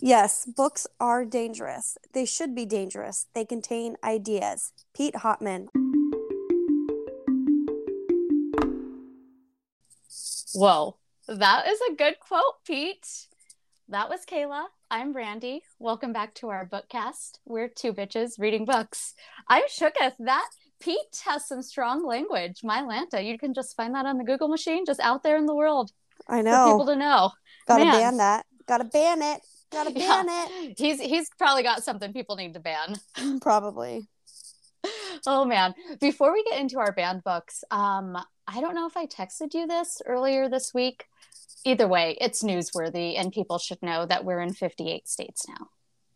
Yes, books are dangerous. They should be dangerous. They contain ideas. Pete Hautman. Whoa, that is a good quote, Pete. That was Kayla. I'm Brandi. Welcome back to our bookcast. We're two bitches reading books. I'm shooketh. That Pete has some strong language. My Lanta. You can just find that on the Google machine, just out there in the world. I For know. people to know. Gotta Man. ban that. Gotta ban it. Gotta Yeah. ban it. He's he's probably got something people need to ban. Probably. Oh man. Before we get into our banned books, um, I don't know if I texted you this earlier this week. Either way, it's newsworthy and people should know that we're in 58 states now.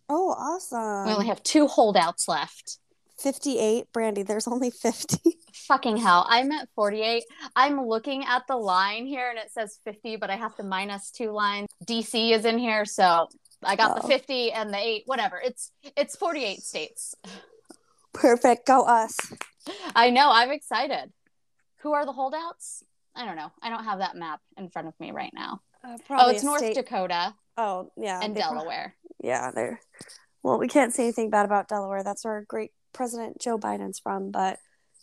Oh, awesome. We only have two holdouts left. 58, Brandi. There's only 50. Fucking hell. I'm at 48. I'm looking at the line here and it says 50, but I have to minus two lines. DC is in here, so I got the Oh. 50 and the 8, whatever. It's it's 48 states. Perfect. Go us. I know, I'm excited. Who are the holdouts? I don't know. I don't have that map in front of me right now. Uh, Oh, it's North state- Dakota Oh, yeah. and they pro- Delaware. yeah, they're. Well, we can't say anything bad about Delaware. That's where great President Joe Biden's from, but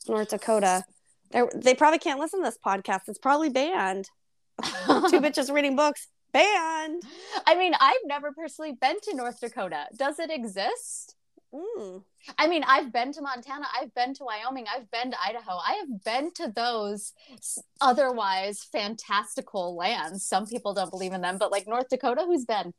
North Dakota. They're, they probably can't listen to this podcast. It's probably banned. Two bitches reading books. Banned. I mean, I've never personally been to North Dakota. Does it exist? Mm. I mean, I've been to Montana, I've been to Wyoming, I've been to Idaho, I have been to those otherwise fantastical lands. Some people don't believe in them, but like North Dakota, who's been?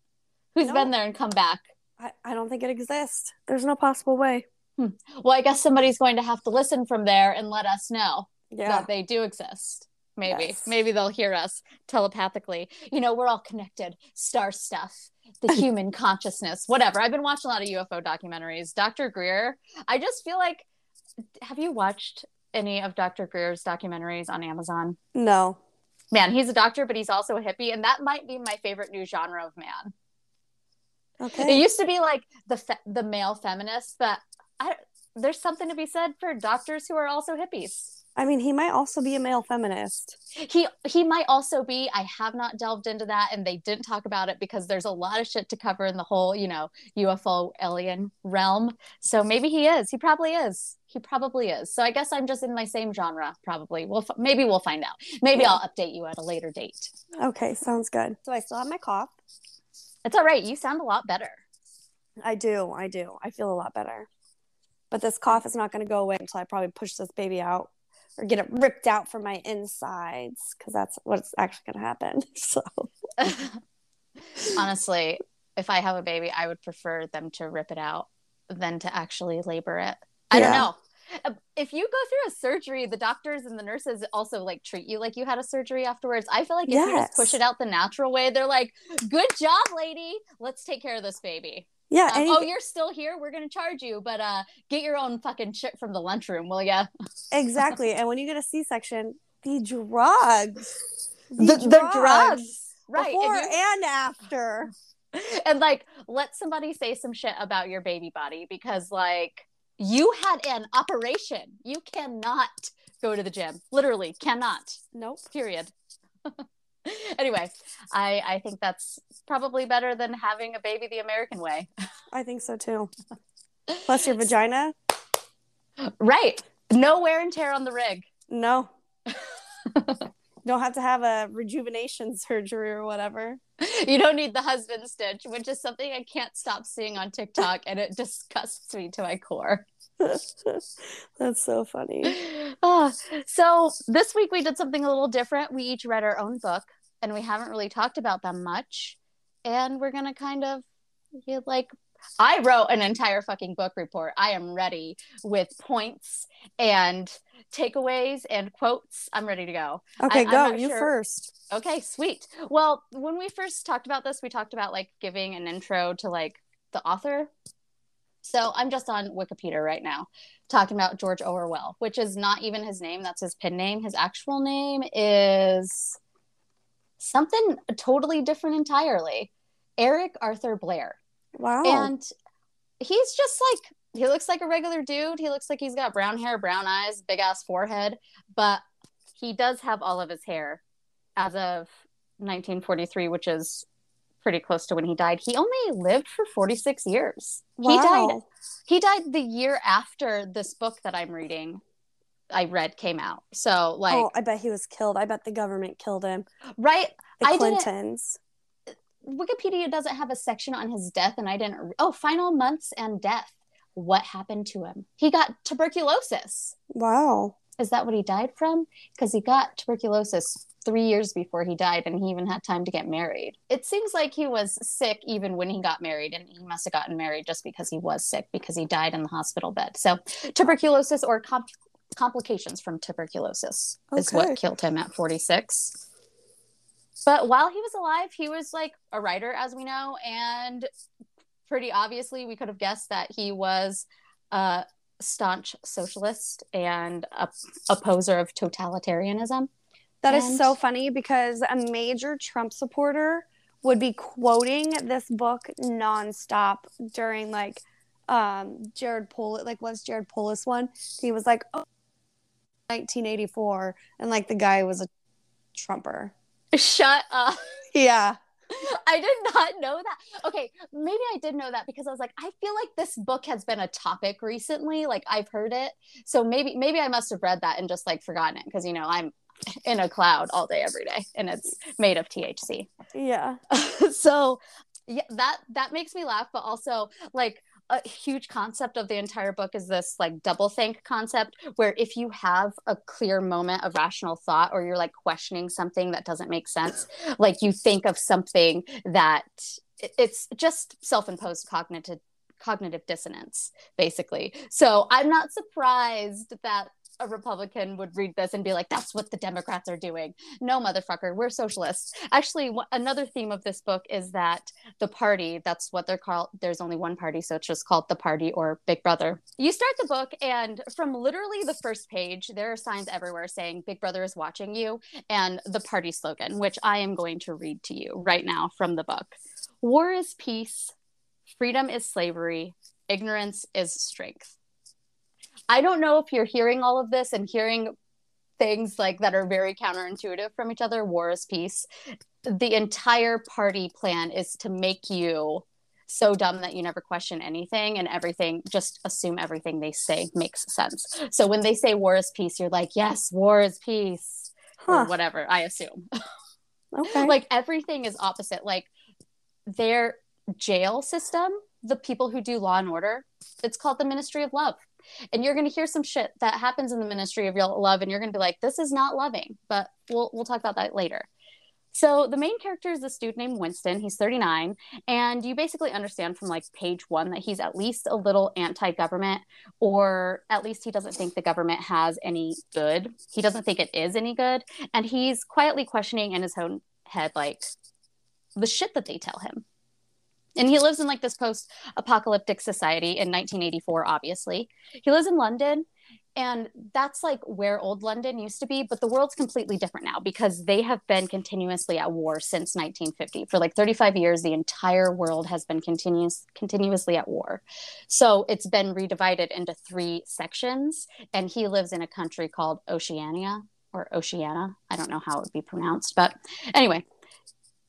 Who's No. been there and come back? I, I don't think it exists. There's no possible way. Well, I guess somebody's going to have to listen from there and let us know Yeah. that they do exist. Maybe, Yes. maybe they'll hear us telepathically. You know, we're all connected. Star stuff, the human consciousness, whatever. I've been watching a lot of UFO documentaries. Dr. Greer, I just feel like, have you watched any of Dr. Greer's documentaries on Amazon? No. Man, he's a doctor, but he's also a hippie, and that might be my favorite new genre of man. Okay it used to be like the fe- the male feminist, but I, there's something to be said for doctors who are also hippies. I mean, he might also be a male feminist. he he might also be i have not delved into that and they didn't talk about it because there's a lot of shit to cover in the whole you know ufo alien realm so maybe he is he probably is he probably is so i guess i'm just in my same genre probably we'll f- maybe we'll find out maybe Yeah. i'll update you at a later date Okay, sounds good. So I still have my cough. it's all right you sound a lot better I do. I do. I feel a lot better. But this cough is not going to go away until I probably push this baby out or get it ripped out from my insides because that's what's actually going to happen. So, honestly if i have a baby i would prefer them to rip it out than to actually labor it. I don't know. Uh, if you go through a surgery the doctors and the nurses also like treat you like you had a surgery afterwards. I feel like if you just push it out the natural way they're like good job lady. Let's take care of this baby yeah. Um, any- oh you're still here we're gonna charge you but uh get your own fucking shit from the lunchroom will ya exactly. And when you get a C section, the drugs. the, the drugs right Before and, and after. and like let somebody say some shit about your baby body because like you had an operation you cannot go to the gym literally cannot Nope. period anyway i i think that's probably better than having a baby the american way I think so too. Plus your vagina? right no wear and tear on the rig No. Don't have to have a rejuvenation surgery or whatever. you don't need the husband stitch which is something i can't stop seeing on tiktok and it disgusts me to my core That's so funny. oh, so this week we did something a little different. We each read our own book, and we haven't really talked about them much. And we're gonna kind of you like. I wrote an entire fucking book report. I am ready with points and takeaways and quotes. I'm ready to go. Okay, I- go. You sure. first. Okay, sweet. Well, when we first talked about this, we talked about like giving an intro to like the author. So I'm just on Wikipedia right now talking about George Orwell, which is not even his name. That's his pen name. His actual name is something totally different entirely. Eric Arthur Blair. Wow. And he's just like, he looks like a regular dude. He looks like he's got brown hair, brown eyes, big ass forehead, but he does have all of his hair as of 1943, which is pretty close to when he died. He only lived for 46 years. Wow. He died he died the year after this book that I'm reading I read came out. So oh, like oh, I bet he was killed. I bet the government killed him. right The I Clintons. Wikipedia doesn't have a section on his death and I didn't oh final months and death. What happened to him? He got tuberculosis. Wow. Is that what he died from? Because he got tuberculosis three years before he died, and he even had time to get married. It seems like he was sick even when he got married, and he must have gotten married just because he was sick because he died in the hospital bed. So, tuberculosis or com- complications from tuberculosis is what killed him at 46. But while he was alive, he was like a writer, as we know, and pretty obviously, we could have guessed that he was a staunch socialist and a opposer of totalitarianism. That is And- so funny because a major Trump supporter would be quoting this book nonstop during like um Jared Polis like what's Jared Polis one? He was like oh, 1984 and like the guy was a Trumper. Shut up. Yeah. I did not know that. Okay, maybe I did know that because I was like, I feel like this book has been a topic recently. Like I've heard it, so maybe maybe I must have read that and just like forgotten it because you know I'm in a cloud all day every day, and it's made of THC. Yeah. so yeah, that that makes me laugh, but also like a huge concept of the entire book is this like double think concept where if you have a clear moment of rational thought or you're like questioning something that doesn't make sense like you think of something that it's just self-imposed cognitive cognitive dissonance basically. So i'm not surprised that a republican would read this and be like that's what the democrats are doing. No motherfucker we're socialists. Actually another theme of this book is that the party that's what they're called there's only one party so it's just called the party or big brother. You start the book and from literally the first page there are signs everywhere saying big brother is watching you and the party slogan which i am going to read to you right now from the book. War is peace freedom is slavery ignorance is strength i don't know if you're hearing all of this and hearing things like that are very counterintuitive from each other war is peace. The entire party plan is to make you so dumb that you never question anything and everything just assume everything they say makes sense. So when they say war is peace you're like yes war is peace or whatever i assume. Okay. like everything is opposite. Like their jail system the people who do law and order it's called the ministry of love and you're going to hear some shit that happens in the ministry of real love and you're going to be like this is not loving but we'll we'll talk about that later so the main character is this dude named Winston. He's 39, and you basically understand from like page one that he's at least a little anti-government, or at least he doesn't think the government has any good. He doesn't think it is any good, and he's quietly questioning in his own head like the shit that they tell him. And he lives in like this post-apocalyptic society in 1984. Obviously, he lives in London and that's like where old london used to be but the world's completely different now because they have been continuously at war since 1950 for like 35 years the entire world has been continuous continuously at war. So it's been redivided into three sections and he lives in a country called oceania or oceania i don't know how it would be pronounced but anyway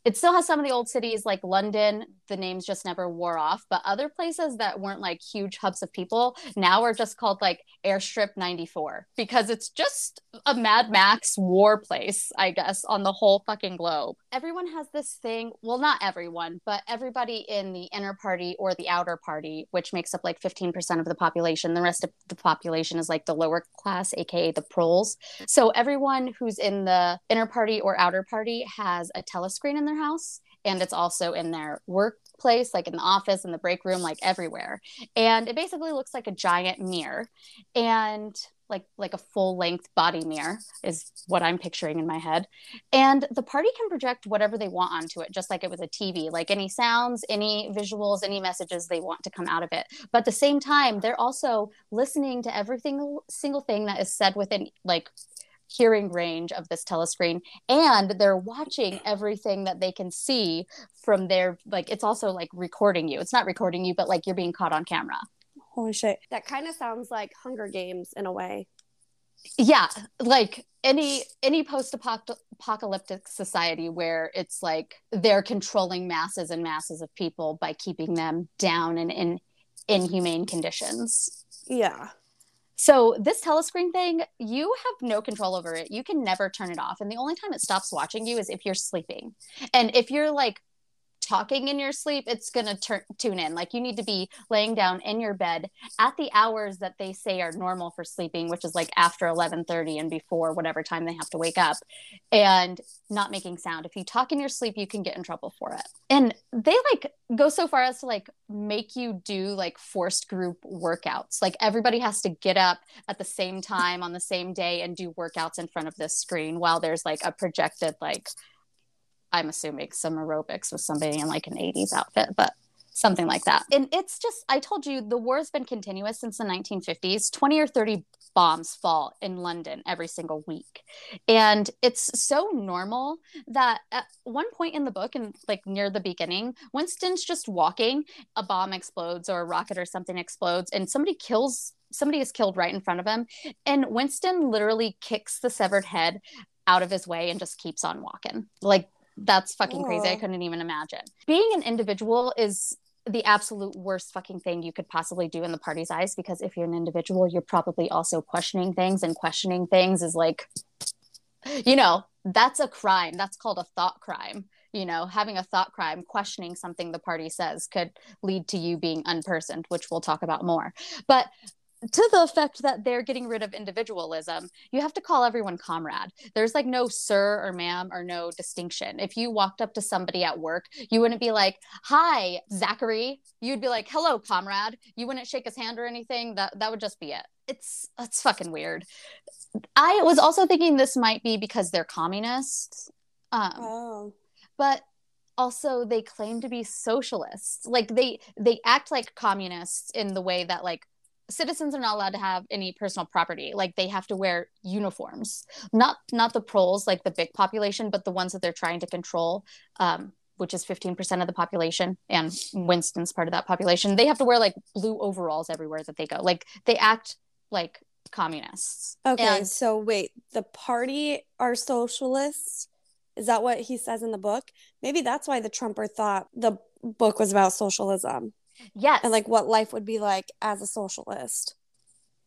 it still has some of the old cities like London, the names just never wore off, but other places that weren't like huge hubs of people now are just called like Airstrip 94 because it's just a Mad Max war place, I guess, on the whole fucking globe. Everyone has this thing, well, not everyone, but everybody in the inner party or the outer party, which makes up like 15% of the population. The rest of the population is like the lower class, aka the proles. So everyone who's in the inner party or outer party has a telescreen in their house and it's also in their workplace like in the office in the break room like everywhere and it basically looks like a giant mirror and like like a full length body mirror is what i'm picturing in my head. And the party can project whatever they want onto it just like it was a tv like any sounds any visuals any messages they want to come out of it. But at the same time they're also listening to every single single thing that is said within like hearing range of this telescreen. And they're watching everything that they can see from their like it's also like recording you. It's not recording you but like you're being caught on camera Holy shit. That kind of sounds like Hunger Games in a way. yeah like any any post-apocalyptic society where it's like they're controlling masses and masses of people by keeping them down and in inhumane conditions. Yeah. So this telescreen thing you have no control over it. You can never turn it off. And the only time it stops watching you is if you're sleeping. And if you're like talking in your sleep, it's going to turn tune in. Like you need to be laying down in your bed at the hours that they say are normal for sleeping, which is like after 11:30 and before whatever time they have to wake up and not making sound. If you talk in your sleep, you can get in trouble for it. And they like go so far as to like make you do like forced group workouts. Like everybody has to get up at the same time on the same day and do workouts in front of this screen while there's like a projected like I'm assuming some aerobics with somebody in like an 80s outfit, but something like that. And it's just, I told you, the war has been continuous since the 1950s. 20 or 30 bombs fall in London every single week. And it's so normal that at one point in the book, and like near the beginning, Winston's just walking, a bomb explodes or a rocket or something explodes, and somebody kills. Somebody is killed right in front of him. And Winston literally kicks the severed head out of his way and just keeps on walking. Like that's fucking crazy. I couldn't even imagine. Being an individual is the absolute worst fucking thing you could possibly do in the party's eyes because if you're an individual, you're probably also questioning things, and questioning things is like, you know, that's a crime. That's called a thought crime. You know, having a thought crime, questioning something the party says could lead to you being unpersoned, which we'll talk about more. But to the effect that they're getting rid of individualism, you have to call everyone comrade. There's like no sir or ma'am or no distinction. If you walked up to somebody at work, you wouldn't be like, "Hi, Zachary." You'd be like, "Hello, comrade." You wouldn't shake his hand or anything. That that would just be it. It's it's fucking weird. I was also thinking this might be because they're communists. Um, oh. But also they claim to be socialists like they they act like communists in the way that like citizens are not allowed to have any personal property. Like they have to wear uniforms. Not not the proles like the big population but the ones that they're trying to control um, which is 15% of the population and winston's part of that population. They have to wear like blue overalls everywhere that they go. Like they act like communists. Okay and, so wait the party are socialists? Is that what he says in the book? Maybe that's why the trumper thought the book was about socialism Yes. And like what life would be like as a socialist.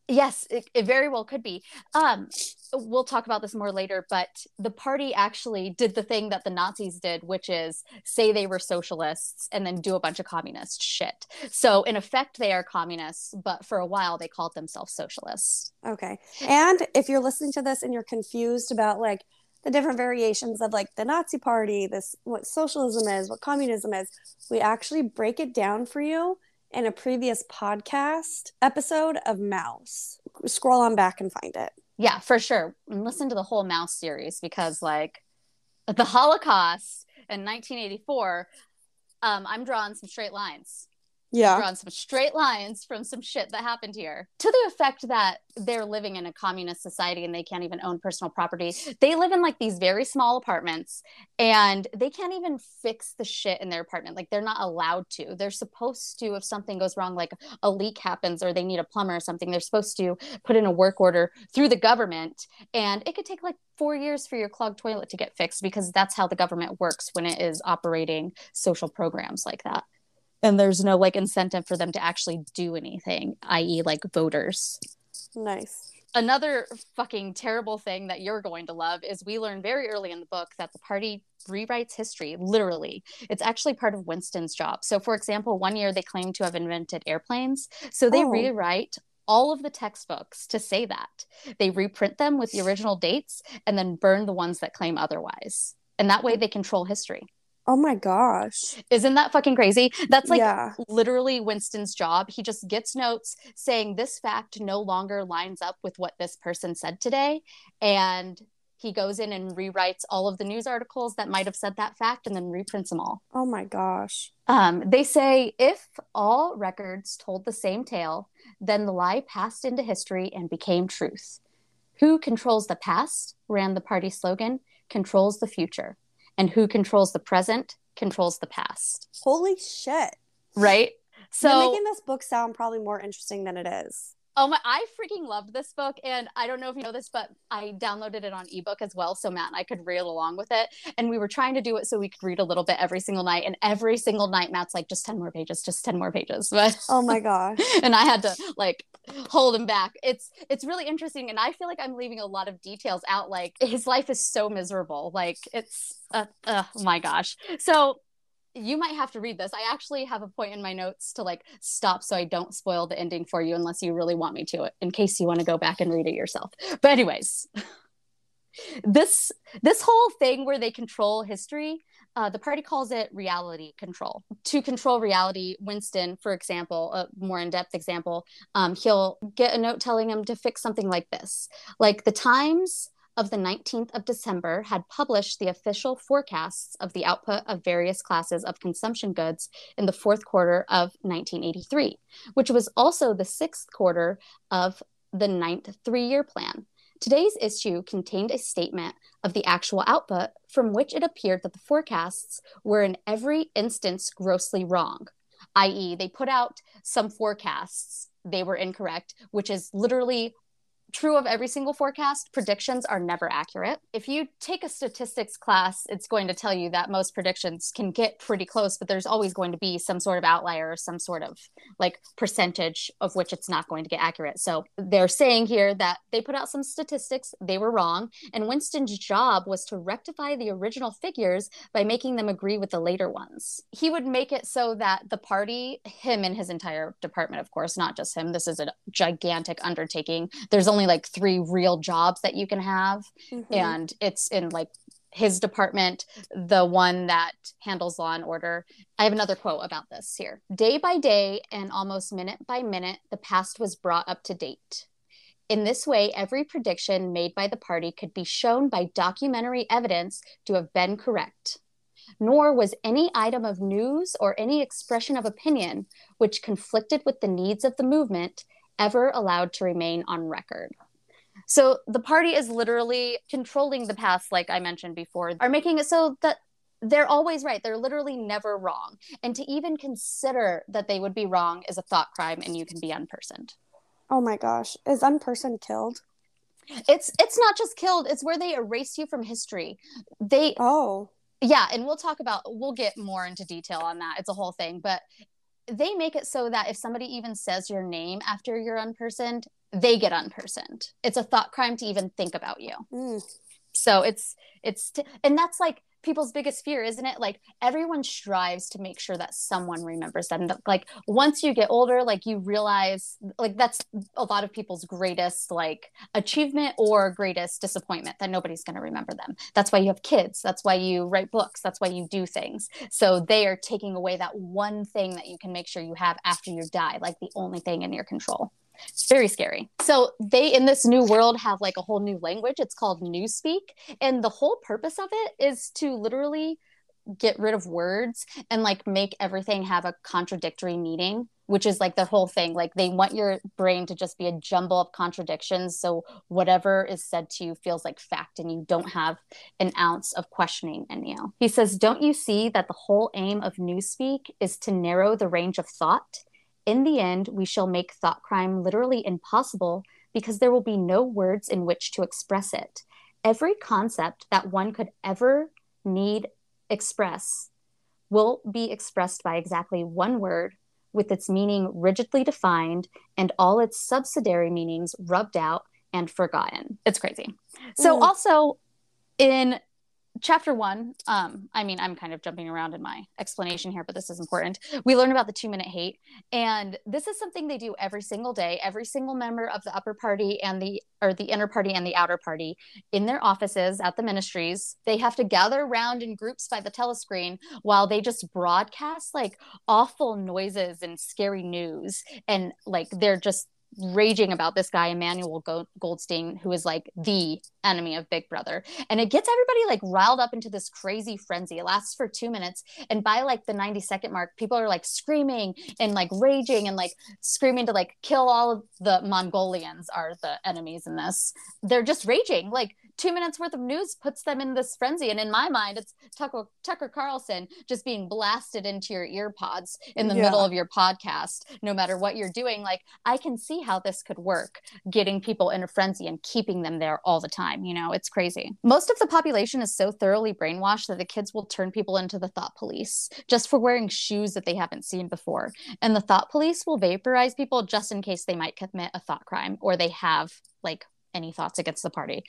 Yes, it, it, very well could be. Um, we'll talk about this more later, but the party actually did the thing that the Nazis did, which is say they were socialists and then do a bunch of communist shit. So, in effect, they are communists, but for a while they called themselves socialists. Okay. And if you're listening to this and you're confused about like the different variations of like the Nazi party, this what socialism is, what communism is. We actually break it down for you in a previous podcast episode of Mouse. Scroll on back and find it. Yeah, for sure. And listen to the whole Mouse series because like the Holocaust in 1984, um, I'm drawing some straight lines yeah. drawn some straight lines from some shit that happened here. To the effect that they're living in a communist society and they can't even own personal property. They live in like these very small apartments and they can't even fix the shit in their apartment. Like they're not allowed to. They're supposed to if something goes wrong like a leak happens or they need a plumber or something they're supposed to put in a work order through the government. And it could take like four years for your clogged toilet to get fixed because that's how the government works when it is operating social programs like that and there's no like incentive for them to actually do anything, i.e., like voters. Nice. Another fucking terrible thing that you're going to love is we learn very early in the book that the party rewrites history, literally. It's actually part of Winston's job. So, for example, one year they claim to have invented airplanes. So they oh. rewrite all of the textbooks to say that. They reprint them with the original dates and then burn the ones that claim otherwise. And that way they control history. Oh my gosh. Isn't that fucking crazy? That's like yeah. literally Winston's job. He just gets notes saying this fact no longer lines up with what this person said today. And he goes in and rewrites all of the news articles that might have said that fact and then reprints them all. Oh my gosh. Um, they say if all records told the same tale, then the lie passed into history and became truth. Who controls the past, ran the party slogan, controls the future and who controls the present controls the past. Holy shit. Right? So You're making this book sound probably more interesting than it is. Oh my! I freaking loved this book, and I don't know if you know this, but I downloaded it on ebook as well, so Matt and I could read along with it. And we were trying to do it so we could read a little bit every single night. And every single night, Matt's like, "Just ten more pages, just ten more pages." But oh my gosh! and I had to like hold him back. It's it's really interesting, and I feel like I'm leaving a lot of details out. Like his life is so miserable. Like it's uh, uh, oh my gosh. So you might have to read this. I actually have a point in my notes to like stop so I don't spoil the ending for you unless you really want me to, in case you want to go back and read it yourself. But anyways, this this whole thing where they control history, uh, the party calls it reality control. To control reality, Winston, for example, a more in depth example, um, he'll get a note telling him to fix something like this, like the Times of the 19th of December had published the official forecasts of the output of various classes of consumption goods in the fourth quarter of 1983, which was also the sixth quarter of the ninth three year plan. Today's issue contained a statement of the actual output from which it appeared that the forecasts were in every instance grossly wrong, i.e., they put out some forecasts they were incorrect, which is literally true of every single forecast, predictions are never accurate. If you take a statistics class, it's going to tell you that most predictions can get pretty close, but there's always going to be some sort of outlier or some sort of like percentage of which it's not going to get accurate. So they're saying here that they put out some statistics, they were wrong, and Winston's job was to rectify the original figures by making them agree with the later ones. He would make it so that the party, him and his entire department, of course, not just him, this is a gigantic undertaking. There's only only like three real jobs that you can have mm-hmm. and it's in like his department, the one that handles law and order. I have another quote about this here. Day by day and almost minute by minute, the past was brought up to date. In this way, every prediction made by the party could be shown by documentary evidence to have been correct. Nor was any item of news or any expression of opinion which conflicted with the needs of the movement ever allowed to remain on record. So the party is literally controlling the past, like I mentioned before, are making it so that they're always right. They're literally never wrong. And to even consider that they would be wrong is a thought crime and you can be unpersoned. Oh my gosh. Is unperson killed? It's it's not just killed, it's where they erase you from history. They Oh. Yeah, and we'll talk about we'll get more into detail on that. It's a whole thing, but they make it so that if somebody even says your name after you're unpersoned, they get unpersoned. It's a thought crime to even think about you. Mm. So it's it's t- and that's like people's biggest fear, isn't it? Like everyone strives to make sure that someone remembers them. Like once you get older, like you realize like that's a lot of people's greatest like achievement or greatest disappointment that nobody's going to remember them. That's why you have kids. That's why you write books. That's why you do things. So they are taking away that one thing that you can make sure you have after you die, like the only thing in your control. It's very scary. So they in this new world have like a whole new language. It's called Newspeak, and the whole purpose of it is to literally get rid of words and like make everything have a contradictory meaning which is like the whole thing like they want your brain to just be a jumble of contradictions so whatever is said to you feels like fact and you don't have an ounce of questioning in you he says don't you see that the whole aim of newspeak is to narrow the range of thought in the end, we shall make thought crime literally impossible because there will be no words in which to express it. Every concept that one could ever need express will be expressed by exactly one word with its meaning rigidly defined and all its subsidiary meanings rubbed out and forgotten. It's crazy. So, mm. also in chapter one um i mean i'm kind of jumping around in my explanation here but this is important. We learn about the two minute hate and this is something they do every single day. Every single member of the upper party and the or the inner party and the outer party in their offices at the ministries they have to gather around in groups by the telescreen while they just broadcast like awful noises and scary news. And like they're just raging about this guy Emmanuel Goldstein, who is like the enemy of Big Brother. And it gets everybody like riled up into this crazy frenzy. It lasts for two minutes. And by like the 90 second mark, people are like screaming and like raging and like screaming to like kill all of the Mongolians are the enemies in this. They're just raging. Like two minutes worth of news puts them in this frenzy. And in my mind, it's Tucker, Tucker Carlson just being blasted into your ear pods in the yeah. middle of your podcast, no matter what you're doing. Like, I can see how this could work, getting people in a frenzy and keeping them there all the time. You know, it's crazy. Most of the population is so thoroughly brainwashed that the kids will turn people into the thought police just for wearing shoes that they haven't seen before. And the thought police will vaporize people just in case they might commit a thought crime or they have like any thoughts against the party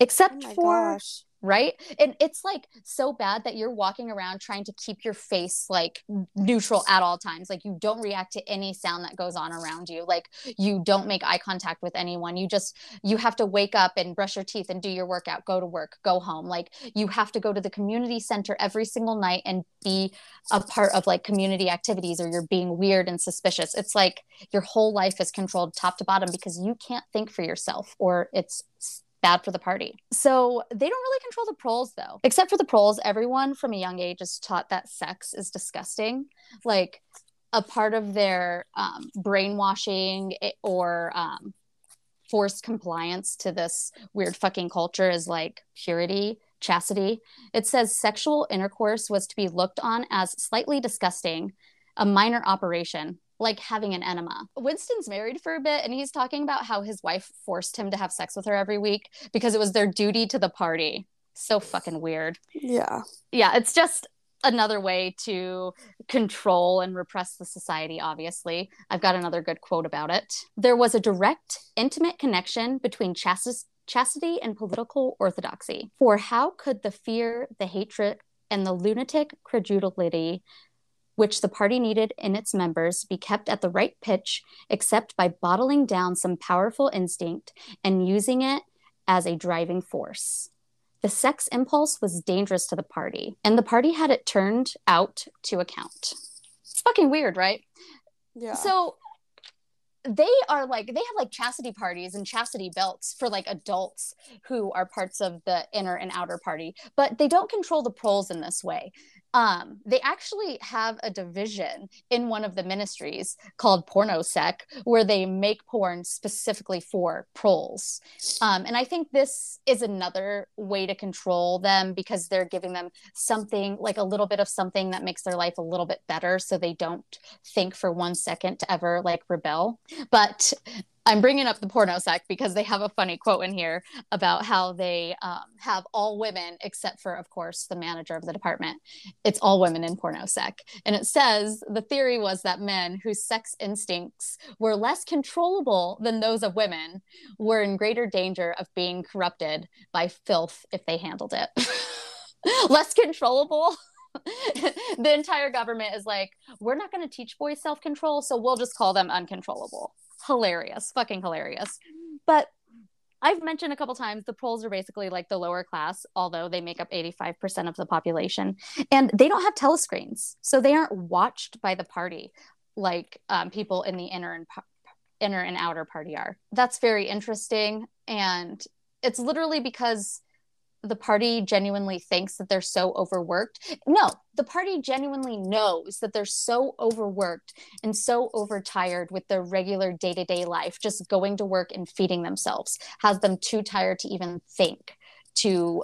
except oh for gosh right? And it's like so bad that you're walking around trying to keep your face like neutral at all times. Like you don't react to any sound that goes on around you. Like you don't make eye contact with anyone. You just you have to wake up and brush your teeth and do your workout go to work go home. Like you have to go to the community center every single night and be a part of like community activities or you're being weird and suspicious. It's like your whole life is controlled top to bottom because you can't think for yourself or it's bad for the party. So they don't really control the proles though. Except for the proles, everyone from a young age is taught that sex is disgusting. Like a part of their um, brainwashing or um, forced compliance to this weird fucking culture is like purity, chastity. It says sexual intercourse was to be looked on as slightly disgusting, a minor operation, like having an enema. Winston's married for a bit and he's talking about how his wife forced him to have sex with her every week because it was their duty to the party. So fucking weird. Yeah. Yeah, it's just another way to control and repress the society, obviously. I've got another good quote about it. There was a direct, intimate connection between chastity chastity and political orthodoxy. For how could the fear, the hatred, and the lunatic credulity which the party needed in its members to be kept at the right pitch, except by bottling down some powerful instinct and using it as a driving force. The sex impulse was dangerous to the party, and the party had it turned out to account. It's fucking weird, right? Yeah. So they are like they have like chastity parties and chastity belts for like adults who are parts of the inner and outer party but they don't control the proles in this way um, they actually have a division in one of the ministries called pornosec where they make porn specifically for proles. Um, and i think this is another way to control them because they're giving them something like a little bit of something that makes their life a little bit better so they don't think for one second to ever like rebel. But I'm bringing up the porno sec because they have a funny quote in here about how they um, have all women, except for, of course, the manager of the department. It's all women in porno sec. And it says the theory was that men whose sex instincts were less controllable than those of women were in greater danger of being corrupted by filth if they handled it. less controllable. the entire government is like, we're not going to teach boys self control, so we'll just call them uncontrollable hilarious, fucking hilarious. But I've mentioned a couple times the proles are basically like the lower class, although they make up 85% of the population. And they don't have telescreens. So they aren't watched by the party like um, people in the inner and inner and outer party are. That's very interesting. And it's literally because the party genuinely thinks that they're so overworked. No, the party genuinely knows that they're so overworked and so overtired with their regular day to day life, just going to work and feeding themselves, has them too tired to even think to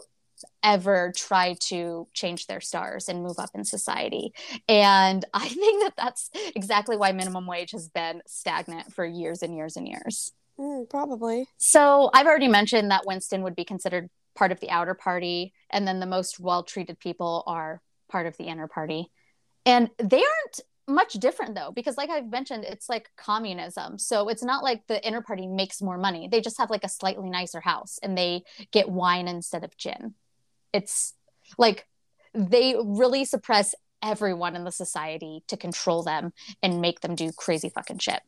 ever try to change their stars and move up in society. And I think that that's exactly why minimum wage has been stagnant for years and years and years. Mm, probably. So I've already mentioned that Winston would be considered part of the outer party and then the most well treated people are part of the inner party. And they aren't much different though because like i've mentioned it's like communism. So it's not like the inner party makes more money. They just have like a slightly nicer house and they get wine instead of gin. It's like they really suppress everyone in the society to control them and make them do crazy fucking shit.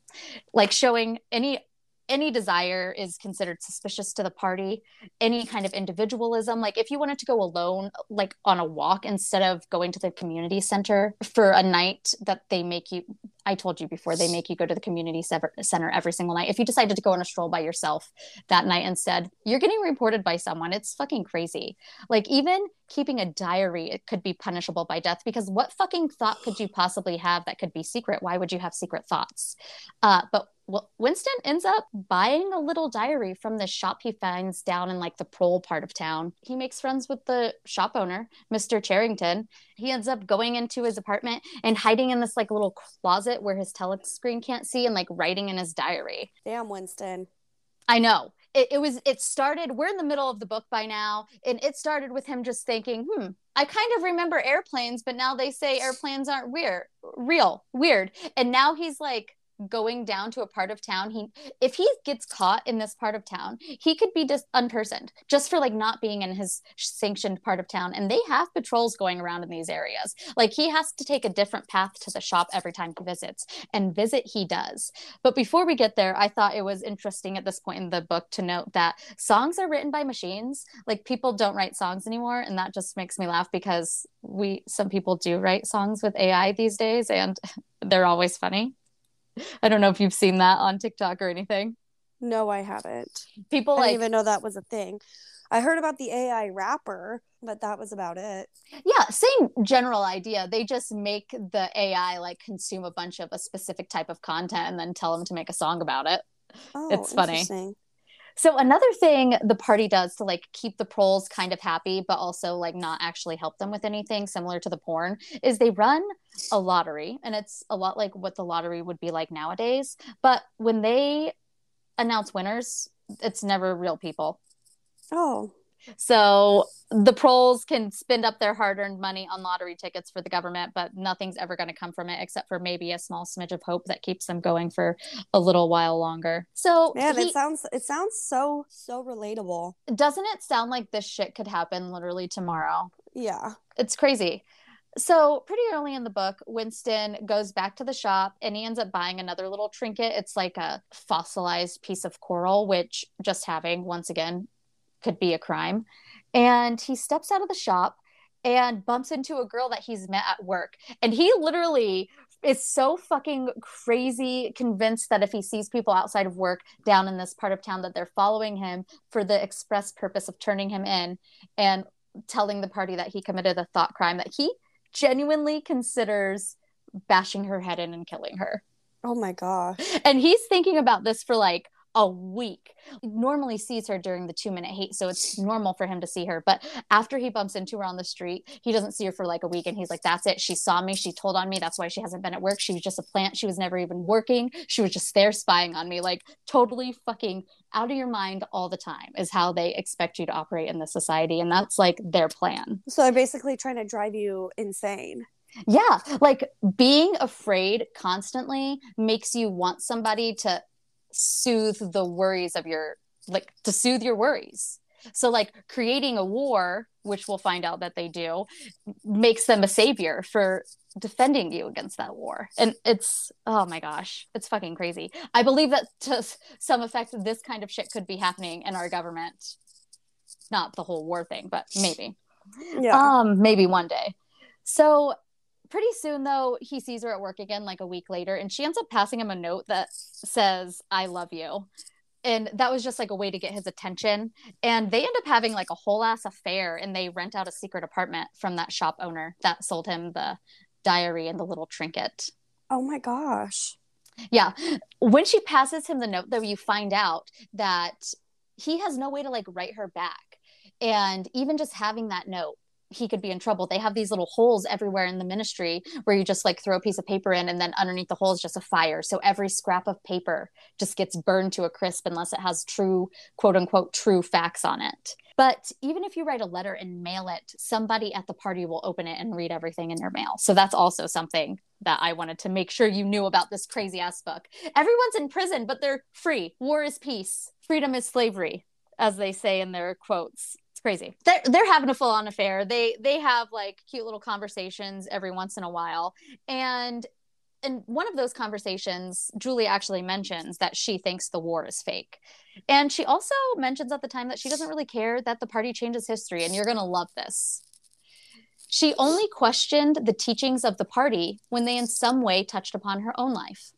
Like showing any any desire is considered suspicious to the party any kind of individualism like if you wanted to go alone like on a walk instead of going to the community center for a night that they make you I told you before, they make you go to the community center every single night. If you decided to go on a stroll by yourself that night instead, you're getting reported by someone. It's fucking crazy. Like, even keeping a diary, it could be punishable by death because what fucking thought could you possibly have that could be secret? Why would you have secret thoughts? Uh, but well, Winston ends up buying a little diary from the shop he finds down in like the prole part of town. He makes friends with the shop owner, Mr. Charrington. He ends up going into his apartment and hiding in this like little closet where his telescreen can't see and like writing in his diary. Damn, Winston. I know. It, it was it started we're in the middle of the book by now and it started with him just thinking hmm i kind of remember airplanes but now they say airplanes aren't weird real weird and now he's like going down to a part of town he if he gets caught in this part of town he could be just unpersoned just for like not being in his sanctioned part of town. And they have patrols going around in these areas. Like he has to take a different path to the shop every time he visits and visit he does. But before we get there i thought it was interesting at this point in the book to note that songs are written by machines. Like people don't write songs anymore and that just makes me laugh because we some people do write songs with ai these days and they're always funny I don't know if you've seen that on TikTok or anything. No, I haven't. People I like didn't even know that was a thing. I heard about the AI rapper, but that was about it. Yeah, same general idea. They just make the AI like consume a bunch of a specific type of content and then tell them to make a song about it. Oh, it's funny. So another thing the party does to like keep the proles kind of happy, but also like not actually help them with anything similar to the porn is they run a lottery and it's a lot like what the lottery would be like nowadays. But when they announce winners, it's never real people. Oh. So the proles can spend up their hard-earned money on lottery tickets for the government, but nothing's ever going to come from it except for maybe a small smidge of hope that keeps them going for a little while longer. So man, he, it sounds it sounds so so relatable. Doesn't it sound like this shit could happen literally tomorrow? Yeah, it's crazy. So, pretty early in the book, Winston goes back to the shop and he ends up buying another little trinket. It's like a fossilized piece of coral, which just having, once again, could be a crime. And he steps out of the shop and bumps into a girl that he's met at work. And he literally is so fucking crazy convinced that if he sees people outside of work down in this part of town that they're following him for the express purpose of turning him in and telling the party that he committed a thought crime that he genuinely considers bashing her head in and killing her. Oh my gosh. And he's thinking about this for like a week. Normally sees her during the two minute hate, so it's normal for him to see her. But after he bumps into her on the street, he doesn't see her for like a week, and he's like, "That's it. She saw me. She told on me. That's why she hasn't been at work. She was just a plant. She was never even working. She was just there spying on me. Like totally fucking out of your mind all the time is how they expect you to operate in this society, and that's like their plan. So they're basically trying to drive you insane. Yeah, like being afraid constantly makes you want somebody to soothe the worries of your like to soothe your worries. So like creating a war which we'll find out that they do makes them a savior for defending you against that war. And it's oh my gosh it's fucking crazy. I believe that to some effect this kind of shit could be happening in our government. Not the whole war thing but maybe. Yeah. Um maybe one day. So pretty soon though he sees her at work again like a week later and she ends up passing him a note that says i love you. And that was just like a way to get his attention. And they end up having like a whole ass affair and they rent out a secret apartment from that shop owner that sold him the diary and the little trinket. Oh my gosh. Yeah. When she passes him the note though you find out that he has no way to like write her back. And even just having that note he could be in trouble. They have these little holes everywhere in the ministry where you just like throw a piece of paper in and then underneath the hole is just a fire. So every scrap of paper just gets burned to a crisp unless it has true, quote unquote, true facts on it. But even if you write a letter and mail it, somebody at the party will open it and read everything in your mail. So that's also something that I wanted to make sure you knew about this crazy ass book. Everyone's in prison, but they're free. War is peace, freedom is slavery, as they say in their quotes crazy. They're they're having a full on affair. They they have like cute little conversations every once in a while, and in one of those conversations, Julie actually mentions that she thinks the war is fake. And she also mentions at the time that she doesn't really care that the party changes history. And you're going to love this. She only questioned the teachings of the party when they in some way touched upon her own life.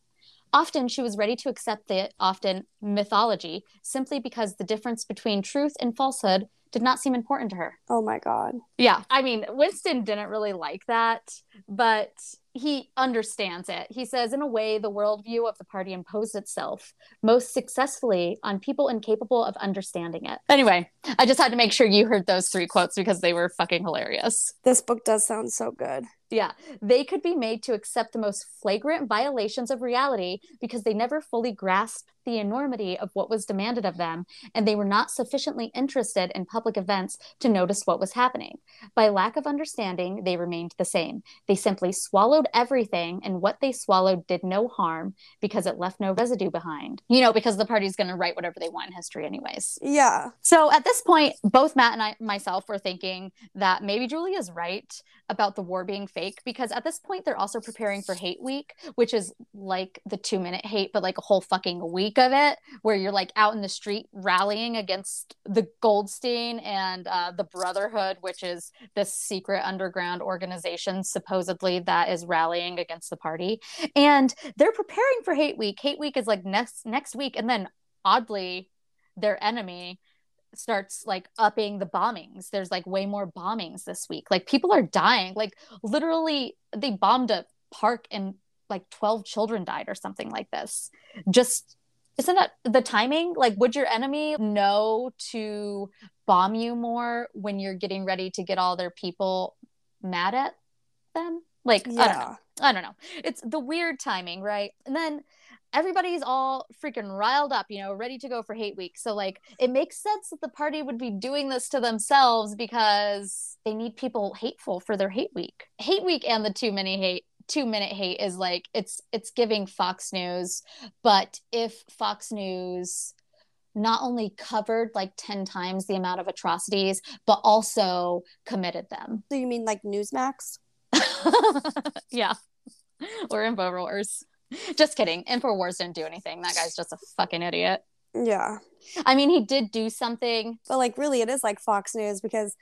Often she was ready to accept the often mythology simply because the difference between truth and falsehood did not seem important to her. Oh my God. Yeah. I mean, Winston didn't really like that, but he understands it. He says, in a way, the worldview of the party imposed itself most successfully on people incapable of understanding it. Anyway, I just had to make sure you heard those three quotes because they were fucking hilarious. This book does sound so good. Yeah, they could be made to accept the most flagrant violations of reality because they never fully grasped the enormity of what was demanded of them, and they were not sufficiently interested in public events to notice what was happening. By lack of understanding, they remained the same. They simply swallowed everything, and what they swallowed did no harm because it left no residue behind. You know, because the party's going to write whatever they want in history, anyways. Yeah. So at this point, both Matt and I myself were thinking that maybe Julia's right about the war being fake because at this point they're also preparing for hate week which is like the two minute hate but like a whole fucking week of it where you're like out in the street rallying against the goldstein and uh, the brotherhood which is this secret underground organization supposedly that is rallying against the party and they're preparing for hate week hate week is like next next week and then oddly their enemy starts like upping the bombings. There's like way more bombings this week. Like people are dying. Like literally they bombed a park and like 12 children died or something like this. Just isn't that the timing? Like would your enemy know to bomb you more when you're getting ready to get all their people mad at them? Like yeah. I don't know. I don't know. It's the weird timing, right? And then everybody's all freaking riled up, you know, ready to go for hate week. So like it makes sense that the party would be doing this to themselves because they need people hateful for their hate week. Hate week and the two minute hate two minute hate is like it's it's giving Fox News, but if Fox News not only covered like 10 times the amount of atrocities, but also committed them. So you mean like Newsmax? yeah. Or InfoWars. just kidding. InfoWars didn't do anything. That guy's just a fucking idiot. Yeah. I mean, he did do something. But like, really, it is like Fox News because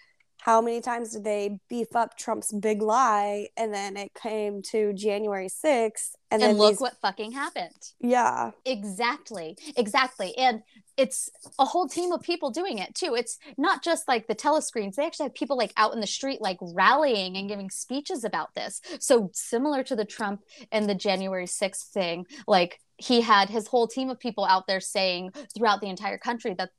how many times did they beef up Trump's big lie and then it came to January 6th and, and then look these... what fucking happened. Yeah. Exactly. Exactly. And it's a whole team of people doing it too. It's not just like the telescreens. They actually have people like out in the street like rallying and giving speeches about this. So similar to the Trump and the January 6th thing, like he had his whole team of people out there saying throughout the entire country that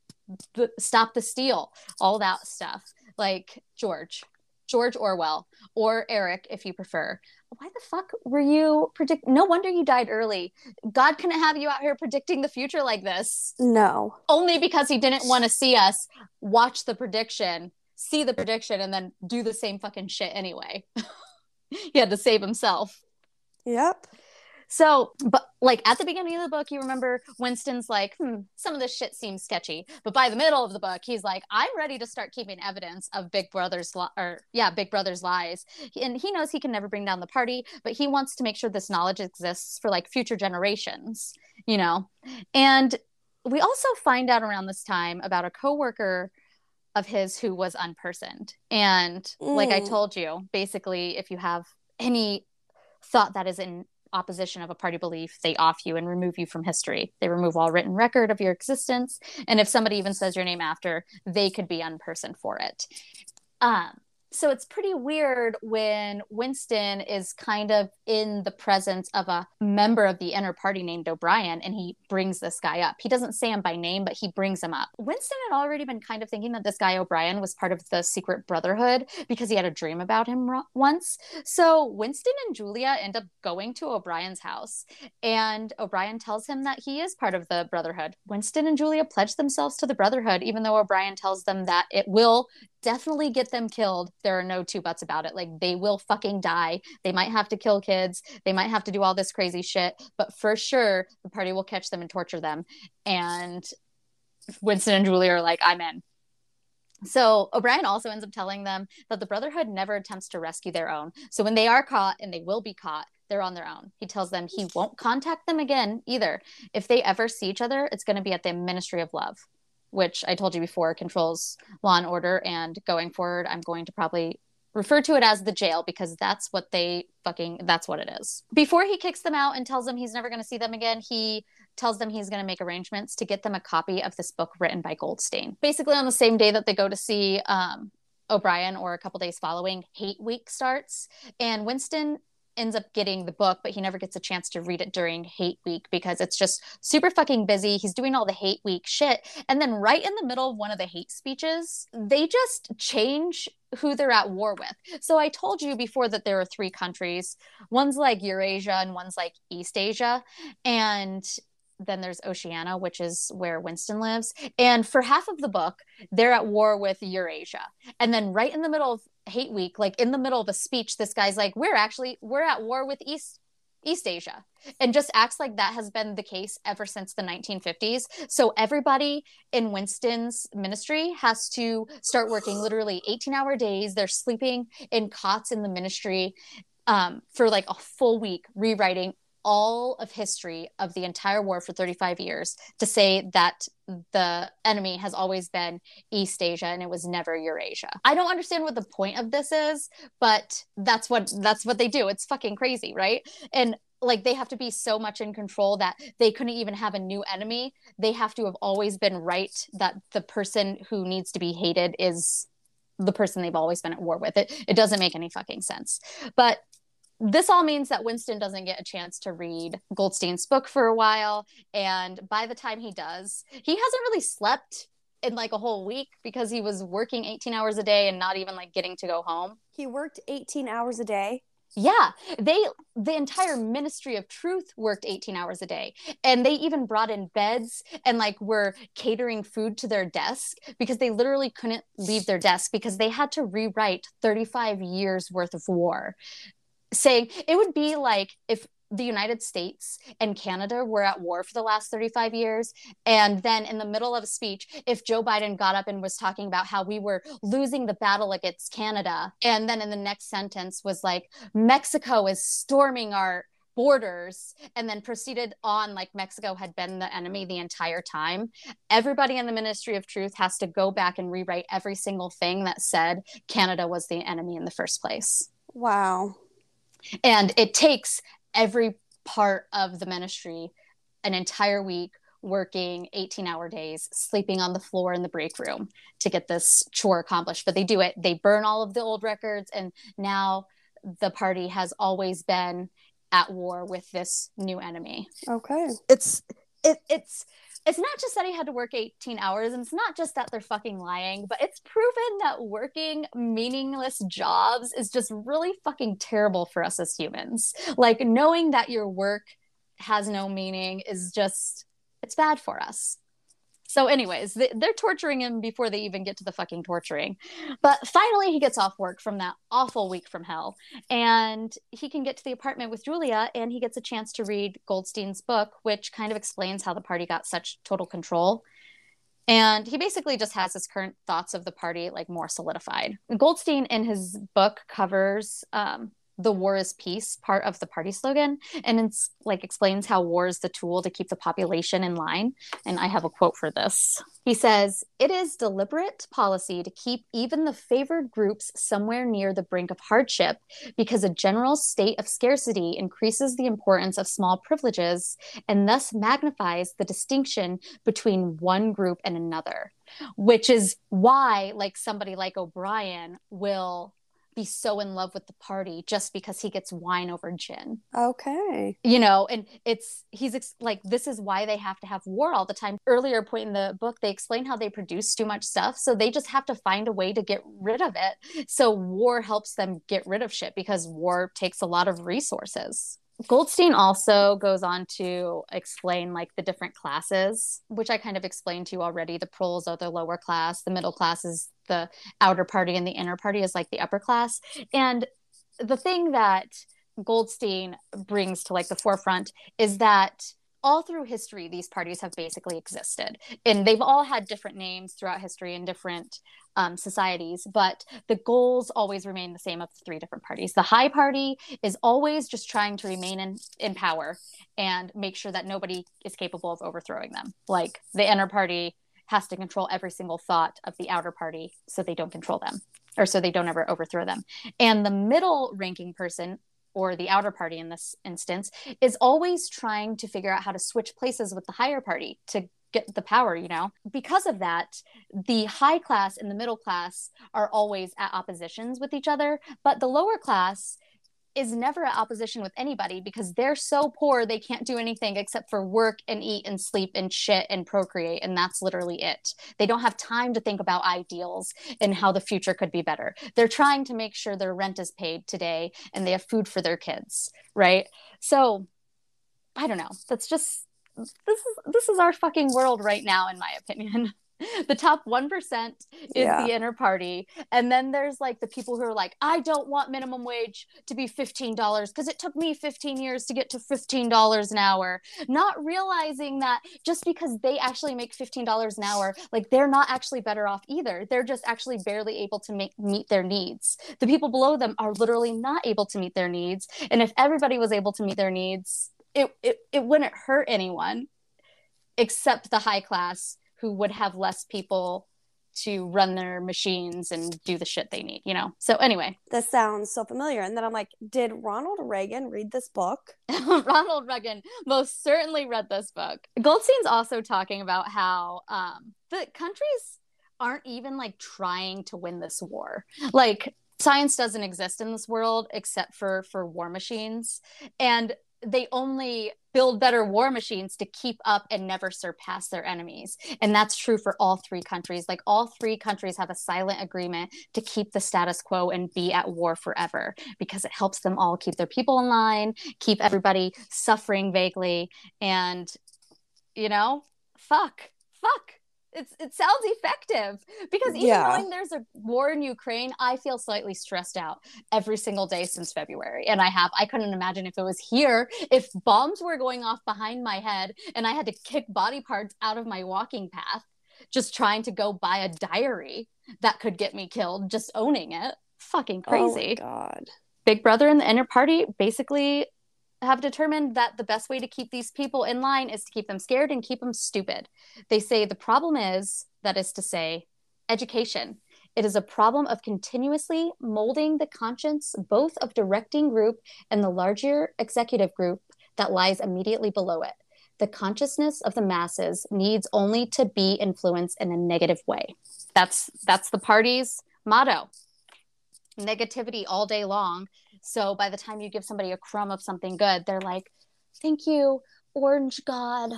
stop the steal, all that stuff like George, George Orwell, or Eric, if you prefer. Why the fuck were you predict? No wonder you died early. God couldn't have you out here predicting the future like this. No. Only because he didn't want to see us watch the prediction, see the prediction, and then do the same fucking shit anyway. he had to save himself. Yep. So, but like at the beginning of the book, you remember Winston's like, hmm, some of this shit seems sketchy. But by the middle of the book, he's like, I'm ready to start keeping evidence of Big Brother's li- or yeah, Big Brother's lies. And he knows he can never bring down the party, but he wants to make sure this knowledge exists for like future generations, you know. And we also find out around this time about a coworker of his who was unpersoned. And mm. like I mm. told you, basically, if you have any thought that is in opposition of a party belief, they off you and remove you from history. They remove all written record of your existence. And if somebody even says your name after, they could be unpersoned for it. Um, so it's pretty weird when Winston is kind of in the presence of a member of the inner party named O'Brien and he brings this guy up. He doesn't say him by name, but he brings him up. Winston had already been kind of thinking that this guy O'Brien was part of the secret brotherhood because he had a dream about him once. So Winston and Julia end up going to O'Brien's house and O'Brien tells him that he is part of the brotherhood. Winston and Julia pledge themselves to the brotherhood, even though O'Brien tells them that it will definitely get them killed. There are no two buts about it. Like they will fucking die. They might have to kill kids. They might have to do all this crazy shit, but for sure the party will catch them and torture them. And Winston and Julie are like, I'm in. So O'Brien also ends up telling them that the Brotherhood never attempts to rescue their own. So when they are caught, and they will be caught, they're on their own. He tells them he won't contact them again either. If they ever see each other, it's going to be at the Ministry of Love which I told you before controls law and order. And going forward, I'm going to probably refer to it as the jail because that's what they fucking that's what it is. Before he kicks them out and tells them he's never going to see them again, he tells them he's going to make arrangements to get them a copy of this book written by Goldstein. Basically, on the same day that they go to see um, O'Brien, or a couple days following, Hate Week starts, and Winston ends up getting the book, but he never gets a chance to read it during Hate Week because it's just super fucking busy. He's doing all the Hate Week shit. And then, right in the middle of one of the hate speeches, they just change who they're at war with. So, I told you before that there are three countries one's like Eurasia and one's like East Asia. And then there's Oceania, which is where Winston lives. And for half of the book, they're at war with Eurasia. And then right in the middle of hate week like in the middle of a speech this guy's like we're actually we're at war with east east asia. And just acts like that has been the case ever since the 1950s so everybody in winston's ministry has to start working literally 18 hour days. They're sleeping in cots in the ministry um, for like a full week rewriting all of history of the entire war for 35 years to say that the enemy has always been East Asia and it was never Eurasia. I don't understand what the point of this is, but that's what that's what they do. It's fucking crazy, right? And like they have to be so much in control that they couldn't even have a new enemy. They have to have always been right that the person who needs to be hated is the person they've always been at war with. It it doesn't make any fucking sense. But this all means that Winston doesn't get a chance to read Goldstein's book for a while. And by the time he does, he hasn't really slept in like a whole week because he was working 18 hours a day and not even like getting to go home. He worked 18 hours a day. Yeah, they the entire Ministry of Truth worked 18 hours a day. And they even brought in beds and like were catering food to their desk because they literally couldn't leave their desk because they had to rewrite 35 years worth of war saying it would be like if the United States and Canada were at war for the last 35 years. And then in the middle of a speech, if Joe Biden got up and was talking about how we were losing the battle against Canada, and then in the next sentence was like, Mexico is storming our borders and then proceeded on like Mexico had been the enemy the entire time. Everybody in the Ministry of Truth has to go back and rewrite every single thing that said Canada was the enemy in the first place. Wow. And it takes every part of the ministry an entire week working 18 hour days, sleeping on the floor in the break room to get this chore accomplished. But they do it, they burn all of the old records. And now the party has always been at war with this new enemy. Okay. It's, it, it's, it's not just that he had to work 18 hours and it's not just that they're fucking lying but it's proven that working meaningless jobs is just really fucking terrible for us as humans. Like knowing that your work has no meaning is just it's bad for us so, anyways, they're torturing him before they even get to the fucking torturing. But finally, he gets off work from that awful week from hell, and he can get to the apartment with Julia, and he gets a chance to read Goldstein's book, which kind of explains how the party got such total control. And he basically just has his current thoughts of the party like more solidified. Goldstein in his book covers um, the war is peace part of the party slogan and it's like explains how war is the tool to keep the population in line and i have a quote for this. He says it is deliberate policy to keep even the favored groups somewhere near the brink of hardship because a general state of scarcity increases the importance of small privileges and thus magnifies the distinction between one group and another which is why like somebody like o'brien will be so in love with the party just because he gets wine over gin. Okay. You know, and it's he's ex- like this is why they have to have war all the time. Earlier point in the book they explain how they produce too much stuff, so they just have to find a way to get rid of it. So war helps them get rid of shit because war takes a lot of resources. Goldstein also goes on to explain like the different classes, which I kind of explained to you already. The proles are the lower class, the middle class is the outer party, and the inner party is like the upper class. And the thing that Goldstein brings to like the forefront is that all through history, these parties have basically existed. And they've all had different names throughout history and different um, societies, but the goals always remain the same of the three different parties. The high party is always just trying to remain in, in power and make sure that nobody is capable of overthrowing them. Like the inner party has to control every single thought of the outer party so they don't control them. or so they don't ever overthrow them. And the middle ranking person or the outer party in this instance is always trying to figure out how to switch places with the higher party to get the power, you know? Because of that, the high class and the middle class are always at oppositions with each other, but the lower class is never at opposition with anybody because they're so poor they can't do anything except for work and eat and sleep and shit and procreate and that's literally it. They don't have time to think about ideals and how the future could be better. They're trying to make sure their rent is paid today and they have food for their kids, right? So I don't know. That's just this is this is our fucking world right now in my opinion. The top 1% is yeah. the inner party. And then there's like the people who are like i don't want minimum wage to be $15 because it took me 15 years to get to $15 an hour. Not realizing that just because they actually make $15 an hour like they're not actually better off either. They're just actually barely able to make meet their needs. The people below them are literally not able to meet their needs. And if everybody was able to meet their needs it, it, it wouldn't hurt anyone except the high class who would have less people to run their machines and do the shit they need, you know? So, anyway. This sounds so familiar. And then I'm like, did Ronald Reagan read this book? Ronald Reagan most certainly read this book. Goldstein's also talking about how um, the countries aren't even like trying to win this war. Like, science doesn't exist in this world except for for war machines and they only build better war machines to keep up and never surpass their enemies. And that's true for all three countries. Like all three countries have a silent agreement to keep the status quo and be at war forever because it helps them all keep their people in line, keep everybody suffering vaguely. And, you know, fuck, fuck it's it sounds effective because even yeah. knowing there's a war in Ukraine, I feel slightly stressed out every single day since February. And I have I couldn't imagine if it was here, if bombs were going off behind my head and I had to kick body parts out of my walking path just trying to go buy a diary that could get me killed, just owning it. Fucking oh crazy. Oh god. Big Brother and the Inner Party basically have determined that the best way to keep these people in line is to keep them scared and keep them stupid. They say the problem is, that is to say, education. It is a problem of continuously molding the conscience both of directing group and the larger executive group that lies immediately below it. The consciousness of the masses needs only to be influenced in a negative way. That's that's the party's motto. Negativity all day long so by the time you give somebody a crumb of something good, they're like, thank you, orange god.